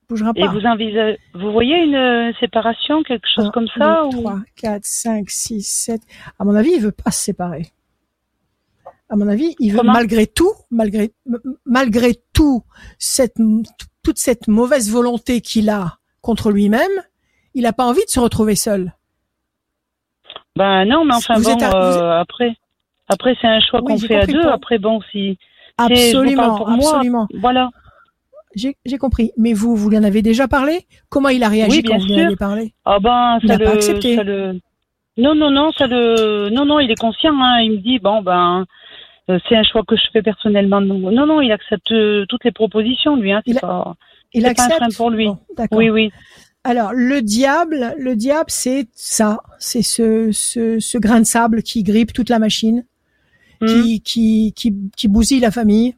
Bougera Et pas. vous envisagez, vous voyez une euh, séparation, quelque chose Un, comme ça deux, ou... trois, quatre, cinq, six, sept. À mon avis, il veut pas se séparer. À mon avis, il veut Comment? malgré tout, malgré malgré tout cette toute cette mauvaise volonté qu'il a contre lui-même, il a pas envie de se retrouver seul. Ben non, mais enfin Vous bon, à- euh, après, après c'est un choix Oui, qu'on fait à deux. Après bon, si Absolument, pour moi, absolument. voilà. J'ai compris. Mais vous, vous lui en avez déjà parlé? Comment il a réagi Oui, bien quand vous lui en avez parlé? Ah ben Il ça pas le, accepté. ça le, non non non, ça le, non non, il est conscient. Hein, il me dit bon ben. euh, C'est un choix que je fais personnellement. Non, non, il accepte euh, toutes les propositions, lui. Hein, c'est Il a- pas, Il pas un frein pour lui. Bon. Oui, oui, Alors le diable, le diable, c'est ça, c'est ce, ce ce grain de sable qui grippe toute la machine, Hmm. qui qui qui qui bousille la famille.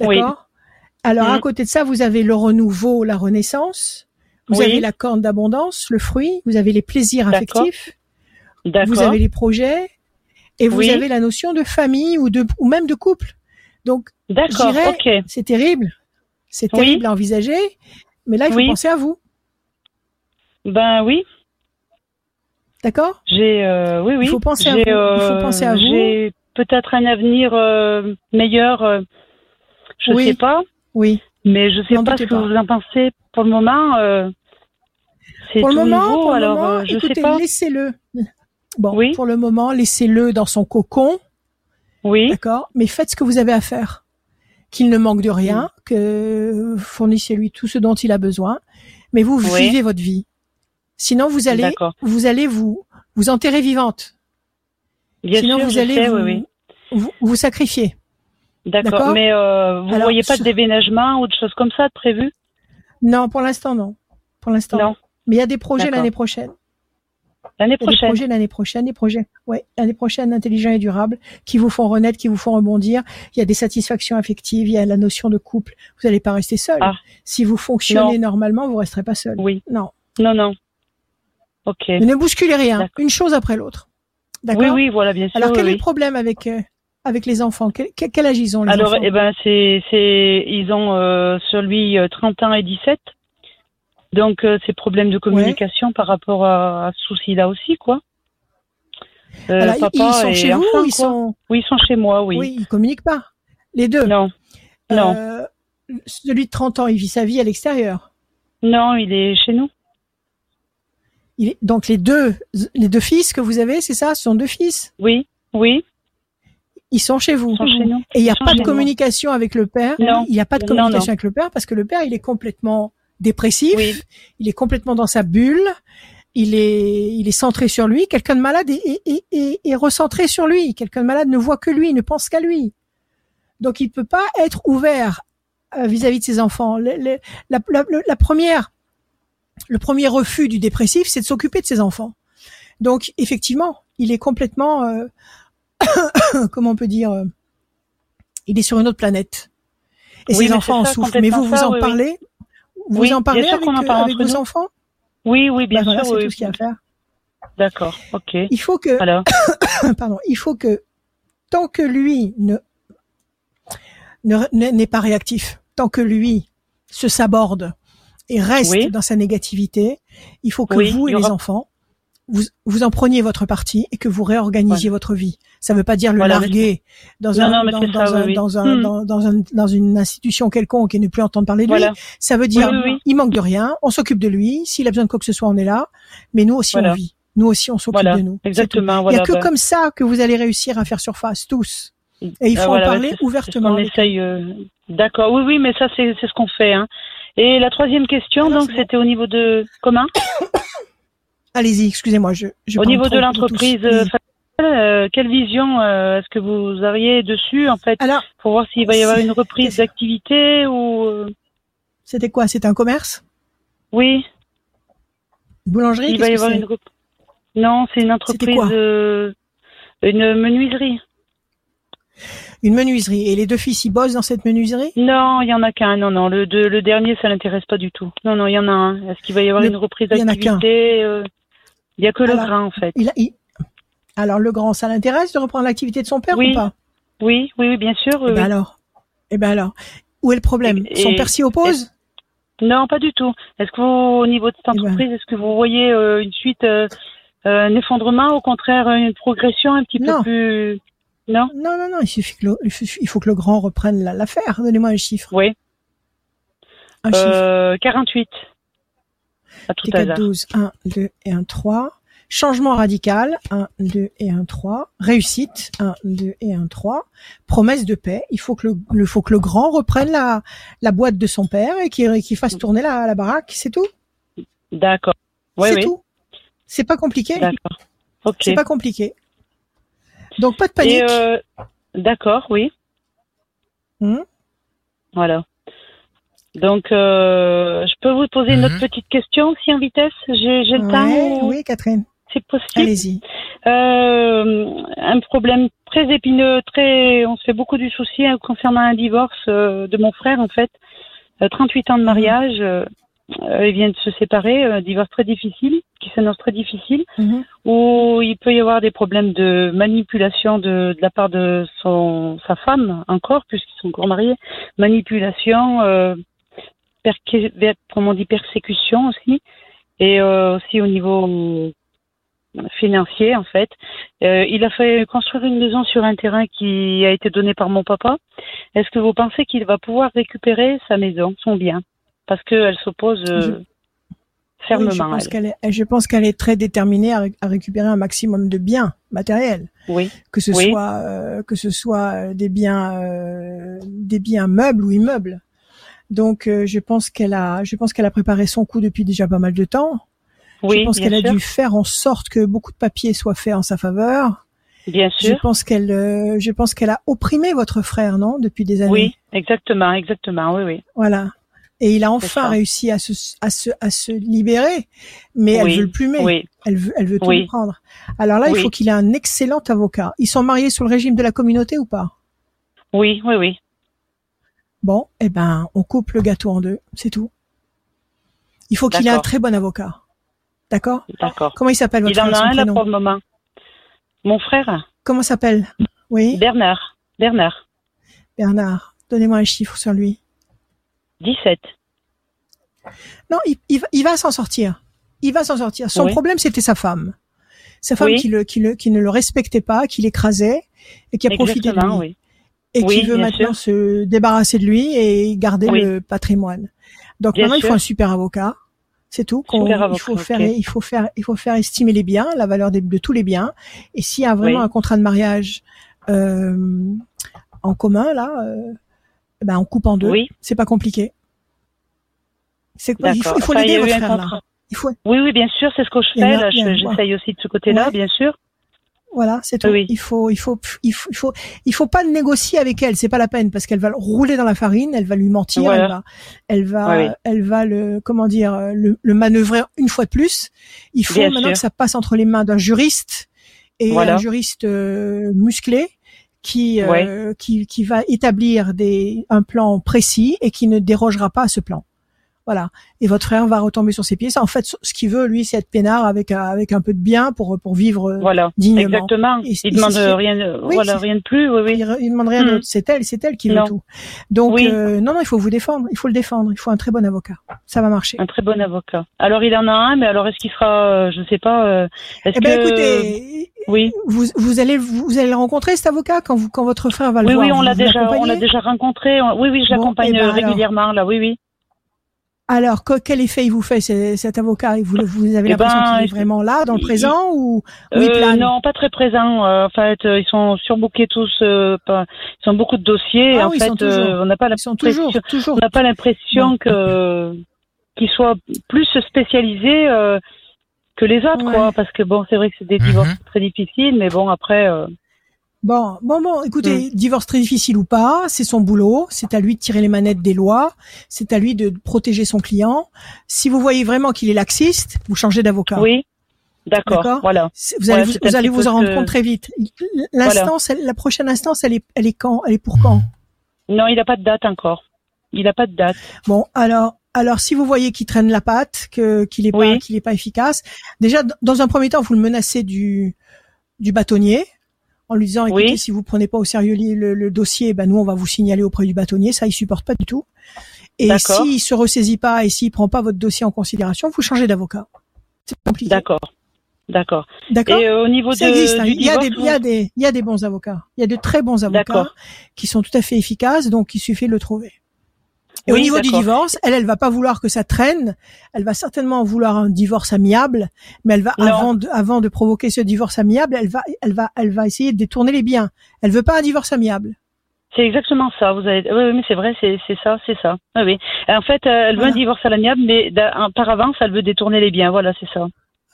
Oui. D'accord? Alors à Mhm. côté de ça, vous avez le renouveau, la renaissance. Vous Oui. avez la corne d'abondance, le fruit. Vous avez les plaisirs affectifs. d'accord. Vous avez les projets. Et vous Oui. avez la notion de famille ou de ou même de couple. Donc D'accord, j'irais- ok. c'est terrible. C'est terrible à envisager. Mais là, il faut penser à vous. Ben oui, D'accord j'ai, euh, oui, oui. Il faut penser à J'ai, vous. Il faut euh, penser à vous. J'ai peut-être un avenir euh, meilleur. je Oui. sais pas, Oui. mais je sais N'en pas ce que pas. vous en pensez. Pour le moment, c'est Pour tout le moment, nouveau. pour le alors, moment, euh, je écoutez, sais pas. laissez-le. *laughs* Bon, Oui. pour le moment, laissez-le dans son cocon, Oui, d'accord Mais faites ce que vous avez à faire. Qu'il ne manque de rien, que fournissez-lui tout ce dont il a besoin, mais vous Oui. vivez votre vie. Sinon, vous allez, vous allez vous, vous enterrer vivante. Bien Sinon, sûr, vous allez sais, vous, oui, oui. vous, vous sacrifier. D'accord. Mais euh, vous voyez pas de déménagement ou de choses comme ça de prévu Non, pour l'instant, non. Pour l'instant, Non. Mais il y a des projets l'année prochaine. L'année a des prochaine. projets l'année prochaine, des projets, ouais, l'année prochaine intelligents et durables qui vous font renaître, qui vous font rebondir. Il y a des satisfactions affectives, il y a la notion de couple. Vous n'allez pas rester seul. Ah. Si vous fonctionnez normalement, vous resterez pas seul. Oui. Non. Non, non. Ok. Mais ne bousculez rien, une chose après l'autre. D'accord. Oui, oui, voilà, bien sûr. Alors oui, quel est le problème avec euh, avec les enfants? Quel, âge ils ont les Alors, enfants? eh ben, c'est, c'est, ils ont euh, sur lui euh, 30 ans et 17. Donc, euh, c'est problème de communication par rapport à, à ce souci-là aussi, quoi. Euh, Alors, papa ils sont et chez vous enfant, ils sont Oui, ils sont chez moi, oui. Oui, ils communiquent pas. Les deux? Non, non, celui de 30 ans, il vit sa vie à l'extérieur? non, il est chez nous. Il est, donc les deux, les deux fils que vous avez, c'est ça, ce sont deux fils? Oui, oui, Ils sont chez vous. sont chez nous. Et il n'y a pas de nous. communication avec le père? Non. Il n'y a pas de communication non. avec le père parce que le père, il est complètement dépressif. Oui, Il est complètement dans sa bulle. Il est, il est centré sur lui. Quelqu'un de malade est, est, est, est- est recentré sur lui. Quelqu'un de malade ne voit que lui, ne pense qu'à lui. Donc il peut pas être ouvert euh, vis-à-vis de ses enfants. La, la- la première, le premier refus du dépressif, c'est de s'occuper de ses enfants. Donc effectivement, il est complètement, euh, *coughs* comment on peut dire, euh, il est sur une autre planète. Et Oui, ses enfants en souffrent. Mais vous, vous en parlez? Vous Oui, en parlez avec, qu'on en euh, parle avec vos nous. enfants? Oui, oui, bien voilà, sûr. c'est oui. tout ce qu'il y a à faire. D'accord, ok. Il faut que, Alors, *coughs* pardon, il faut que tant que lui ne- n'est pas réactif, tant que lui se saborde et reste Oui. dans sa négativité, il faut que Oui, vous et les enfants vous, vous en preniez votre parti et que vous réorganisiez votre vie. Ça veut pas dire le Voilà, larguer dans un, une institution quelconque et ne plus entendre parler de Voilà. lui. Ça veut dire, Oui, il manque de rien, on s'occupe de lui, s'il a besoin de quoi que ce soit, on est là, mais nous aussi Voilà. on vit. Nous aussi on s'occupe de nous. Exactement, il y a que bah. comme ça que vous allez réussir à faire surface, tous. Et il Ah, faut en parler c'est- c'est ouvertement. avec essaye. euh, D'accord. Oui, oui, mais ça, c'est c'est ce qu'on fait. Hein. Et la troisième question, donc, c'était au niveau de comment *coughs* Allez-y, excusez-moi, je, je Au niveau de l'entreprise euh, euh, quelle vision euh, est-ce que vous auriez dessus, en fait, pour voir s'il va y avoir une reprise d'activité ou euh, C'était quoi C'était un commerce? Oui. Boulangerie Il va y qu'est-ce que avoir c'est? une rep- Non, c'est une entreprise, quoi? euh, une menuiserie. Une menuiserie. Et les deux fils, ils bossent dans cette menuiserie? Non, il y en a qu'un. Non, non, le, deux- le dernier, ça l'intéresse pas du tout. Non, non, il y en a un. Est-ce qu'il va y avoir Le- une reprise il y en a qu'un. d'activité euh, Il y a que le grain, en fait. il a- il- Alors le grand, ça l'intéresse de reprendre l'activité de son père Oui, ou pas? Oui, oui, oui, bien sûr. oui, Eh ben oui. alors. Eh ben alors. Où est le problème? Et- Son et- père s'y oppose? Non, pas du tout. Est-ce que vous, au niveau de Eh cette ben. entreprise, est-ce que vous voyez euh, une suite, euh, euh, un effondrement, au contraire une progression un petit Non. peu plus Non? Non, non, non. Il suffit que le, il faut que le grand reprenne la- l'affaire. Donnez-moi un chiffre. Oui. Un chiffre. Euh, 48. À tout T4, hasard. 12, 1, 2 et 1, 3. Changement radical, 1, 2 et 1, 3. Réussite, 1, 2 et 1, 3. Promesse de paix, il faut que le, le- faut que le grand reprenne la, la boîte de son père et qu'il fasse tourner la, la baraque, c'est tout? D'accord. C'est oui. tout. C'est pas compliqué? D'accord. Ok. C'est pas compliqué. Donc pas de panique. Euh, d'accord, oui. Hmm. Voilà. Donc, euh, je peux vous poser une autre petite question aussi en vitesse? J'ai le temps Ouais, Oui, Catherine. C'est possible? Allez-y. Euh, un problème très épineux, très, on se fait beaucoup du souci hein, concernant un divorce euh, de mon frère en fait. Euh, 38 ans de mariage, euh, euh, ils viennent de se séparer, un divorce très difficile, qui s'annonce très difficile, Mhm. où il peut y avoir des problèmes de manipulation de, de la part de son sa femme encore, puisqu'ils sont encore mariés, manipulation, euh, perqué- comment on dit persécution aussi, et euh, aussi au niveau financier en fait. Euh, il a fait construire une maison sur un terrain qui a été donné par mon papa. Est-ce que vous pensez qu'il va pouvoir récupérer sa maison, son bien? Parce qu'elle s'oppose euh, fermement. Oui, je pense elle. qu'elle est, je pense qu'elle est très déterminée à, ré- à récupérer un maximum de biens matériels. Oui. Que ce Oui. soit euh, que ce soit euh, des biens euh, des biens meubles ou immeubles. Donc je pense qu'elle a je pense qu'elle a préparé son coup depuis déjà pas mal de temps. Oui, je pense qu'elle a dû faire en sorte que beaucoup de papiers soient faits en sa faveur. Bien Je sûr. pense qu'elle euh, je pense qu'elle a opprimé votre frère, non, depuis des années. Oui, exactement, exactement, oui, oui. Voilà. Et il a enfin réussi à se, à se, à se libérer, mais Oui, elle veut le plumer. oui. Elle veut, elle veut tout Oui. prendre. Alors là, il faut qu'il ait un excellent avocat. Ils sont mariés sous le régime de la communauté ou pas? Oui, oui, oui. Bon, eh ben, on coupe le gâteau en deux, c'est tout. Il faut qu'il ait un très bon avocat. D'accord? D'accord. Comment il s'appelle votre Il en a un là pour le moment. Mon frère Comment s'appelle? Oui, Bernard. Bernard. Bernard. Donnez-moi un chiffre sur lui. 17. Non, il, il va, il va s'en sortir. Il va s'en sortir. Son Oui. problème, c'était sa femme. Sa femme Oui. qui, le, qui, le, qui ne le respectait pas, qui l'écrasait et qui a profité de lui. Oui. Et qui veut maintenant sûr. se débarrasser de lui et garder le patrimoine. Donc Bien maintenant, il faut un super avocat. C'est tout. qu'on- il faut faire, il faut faire, il faut faire estimer les biens, la valeur de tous les biens. Et s'il y a vraiment Oui. un contrat de mariage euh, en commun là, euh, ben on coupe en deux. Oui. C'est pas compliqué. C'est quoi Il faut, il faut Enfin, l'aider votre frère là. Il faut, Oui, oui, bien sûr, c'est ce que je fais. Là, je- j'essaye aussi de ce côté-là, Ouais. bien sûr. Voilà, c'est tout. Oui. Il faut, il faut, il faut, il faut, il faut pas négocier avec elle. C'est pas la peine parce qu'elle va le rouler dans la farine, elle va lui mentir, Voilà. elle va, elle va, Oui, elle va le, comment dire, le, le manœuvrer une fois de plus. Il faut Bien maintenant sûr. que ça passe entre les mains d'un juriste et Voilà. un juriste euh, musclé qui, euh, Ouais. qui, qui va établir des, un plan précis et qui ne dérogera pas à ce plan. Voilà. Et votre frère va retomber sur ses pieds. Ça, en fait, ce qu'il veut, lui, c'est être peinard avec euh, avec un peu de bien pour pour vivre euh, Voilà, dignement. exactement. Et- Il demande rien, de- Oui, voilà, rien de plus. Oui, oui. Il, il demande rien Hmm. d'autre. C'est elle, c'est elle qui veut tout. Donc Oui. euh, non, non, il faut vous défendre. Il faut le défendre. Il faut un très bon avocat. Ça va marcher. Un très bon avocat. Alors il en a un, mais alors est-ce qu'il sera, euh, je sais pas, euh, est-ce Eh ben, que écoutez, oui, vous, vous allez vous allez le rencontrer cet avocat quand vous quand votre frère va le oui, voir. oui, on l'a déjà, on l'a déjà rencontré. On- Oui, oui, je Bon, l'accompagne eh ben, euh, alors. régulièrement là. Oui, oui. Alors, que- quel effet il vous fait cet avocat? Vous, vous avez Eh l'impression ben, qu'il est il- vraiment là, dans le présent, ou, ou il Euh, non, pas très présent. euh, en fait, euh, ils sont surbookés tous. euh, pas- ils ont beaucoup de dossiers. Ah en oui, fait, euh, on n'a pas toujours, l'impression, toujours. on n'a pas l'impression que qu'ils soient plus spécialisés euh, que les autres, Ouais. quoi. Parce que bon, c'est vrai que c'est des Mhm. divorces très difficiles, mais bon, après. Bon, bon, bon. Mm. Écoutez, divorce très difficile ou pas, c'est son boulot. C'est à lui de tirer les manettes des lois. C'est à lui de protéger son client. Si vous voyez vraiment qu'il est laxiste, vous changez d'avocat. Oui, d'accord, voilà. Vous allez, Ouais, vous, allez vous en rendre compte très vite. L'instance, la prochaine instance, elle est, elle est quand Elle est pour quand? Non, il n'a pas de date encore. Il n'a pas de date. Bon, alors, alors si vous voyez qu'il traîne la patte, que qu'il est pas, qu'il est pas efficace, déjà dans un premier temps, vous le menacez du du bâtonnier en lui disant, écoutez, Oui. si vous prenez pas au sérieux le, le dossier, ben nous on va vous signaler auprès du bâtonnier. Ça, il supporte pas du tout. Et s'il se ressaisit pas et s'il prend pas votre dossier en considération, vous changez d'avocat. C'est compliqué. D'accord, d'accord. D'accord. Et euh, au niveau Ça de, existe. hein. du Il y a des, il y a des, il y a des bons avocats. Il y a de très bons avocats qui sont tout à fait efficaces, donc il suffit de le trouver. Et au niveau du divorce, elle, elle va pas vouloir que ça traîne. Elle va certainement vouloir un divorce amiable, mais elle va Non. avant de, avant de provoquer ce divorce amiable, elle va, elle va, elle va essayer de détourner les biens. Elle veut pas un divorce amiable. C'est exactement ça. Vous avez, oui, oui, mais c'est vrai, c'est c'est ça, c'est ça. Oui, oui. En fait, euh, elle veut Voilà. un divorce à l'amiable, mais par avance, elle veut détourner les biens. Voilà, c'est ça.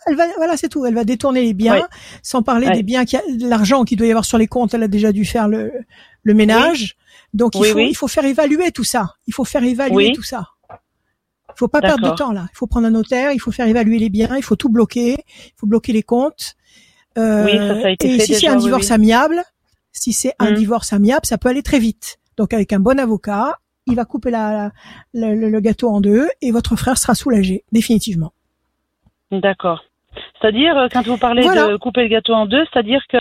Elle va, voilà, c'est tout. Elle va détourner les biens, sans parler des biens, de l'argent qu'il doit y avoir sur les comptes. Elle a déjà dû faire le, le ménage. Donc il Oui, faut, oui. il faut faire évaluer tout ça. Il faut faire évaluer Oui. tout ça. Il faut pas perdre de temps là. Il faut prendre un notaire. Il faut faire évaluer les biens. Il faut tout bloquer. Il faut bloquer les comptes. Euh, Oui, ça, ça a été et fait si c'est un divorce amiable, si c'est un Mhm. divorce amiable, ça peut aller très vite. Donc avec un bon avocat, il va couper la, la- le, le gâteau en deux et votre frère sera soulagé définitivement. D'accord. C'est-à-dire, euh, quand vous parlez Voilà. de couper le gâteau en deux, c'est-à-dire que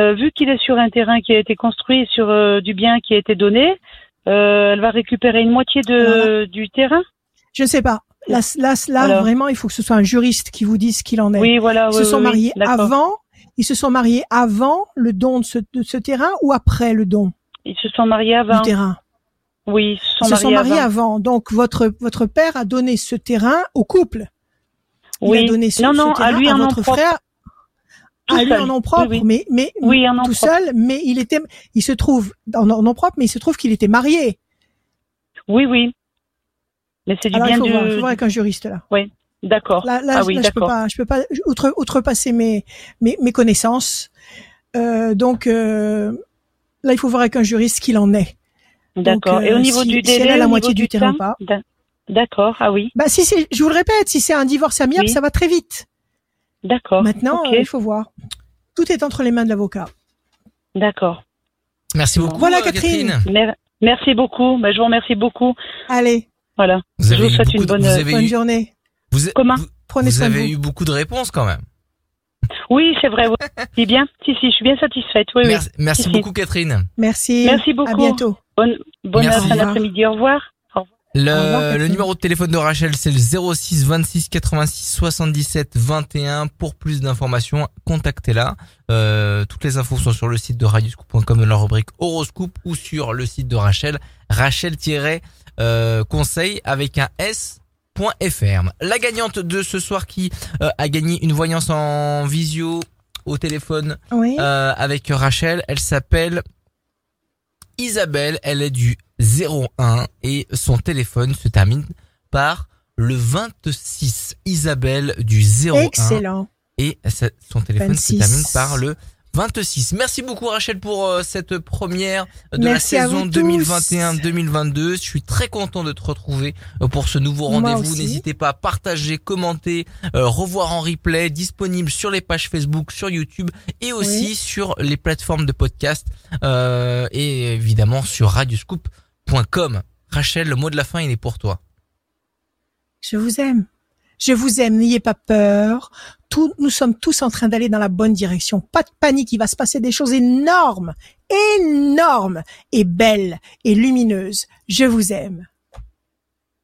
euh, vu qu'il est sur un terrain qui a été construit sur euh, du bien qui a été donné, euh, elle va récupérer une moitié de, Voilà. du terrain? Je ne sais pas. Là, là, là Alors. vraiment, il faut que ce soit un juriste qui vous dise ce qu'il en est. Oui, voilà. ils oui, se sont oui, mariés avant. Ils se sont mariés avant le don de ce, de ce terrain ou après le don Ils se sont mariés avant. du terrain? Oui, ils se sont Ils se sont mariés mariés avant. avant. Donc votre votre père a donné ce terrain au couple. Il Oui. a donné ce, non, ce non, terrain à lui nom votre frère. Tout à lui seul. en nom propre, Oui, oui. mais mais Oui, en tout propre. seul, mais il était, il se trouve en nom propre, mais il se trouve qu'il était marié. Oui, oui. Mais c'est du Alors il bien faut du. voir, il faut voir avec un juriste là. D'accord. Là, là, ah je- oui, là, je peux pas, je peux pas outre, outrepasser mes, mes, mes connaissances. Euh, donc euh, là, il faut voir avec un juriste ce qu'il en est. D'accord. Et au euh, niveau si- du si délai, elle a la moitié niveau du terrain pas. D'a- D'accord. Ah oui. Bah si c'est, je vous le répète, si c'est un divorce amiable, Oui. ça va très vite. D'accord. Maintenant, euh, il faut voir. Tout est entre les mains de l'avocat. D'accord. Merci beaucoup. Voilà, euh, Catherine. Mer- Merci beaucoup. Bah, je vous remercie beaucoup. Allez, Voilà. Vous Je vous souhaite une de- bonne- vous avez bonne eu- journée. vous- Comment vous- Prenez vous soin de avez vous. eu beaucoup de réponses quand même. Oui, c'est vrai. Oui. *laughs* Bien. Si, si, je suis bien satisfaite. Oui, oui. Merci, merci Si, si. beaucoup Catherine. Merci. Merci À beaucoup. bientôt. Bonne, bonne Merci. fin d'après-midi. Au revoir. Le, numéro de téléphone de Rachel, c'est le 06 26 86 77 21. Pour plus d'informations, contactez-la. Euh, toutes les infos sont sur le site de radioscoop.com dans la rubrique horoscope ou sur le site de Rachel, rachel-conseil avec un s.fr. La gagnante de ce soir qui euh, a gagné une voyance en visio au téléphone Oui. euh, avec Rachel. Elle s'appelle Isabelle. Elle est du 01 et son téléphone se termine par le 26. Isabelle du 01 Excellent. et son téléphone 26. se termine par le 26. Merci beaucoup Rachel pour euh, cette première de Merci la saison vous tous. 2021-2022. Je suis très content de te retrouver euh, pour ce nouveau rendez-vous. N'hésitez pas à partager, commenter, euh, revoir en replay, disponible sur les pages Facebook, sur YouTube et aussi Oui. sur les plateformes de podcast euh, et évidemment sur radioscoop.com. Rachel, le mot de la fin, il est pour toi. Je vous aime. Je vous aime, n'ayez pas peur. Nous sommes tous en train d'aller dans la bonne direction. Pas de panique, il va se passer des choses énormes, énormes et belles et lumineuses. Je vous aime.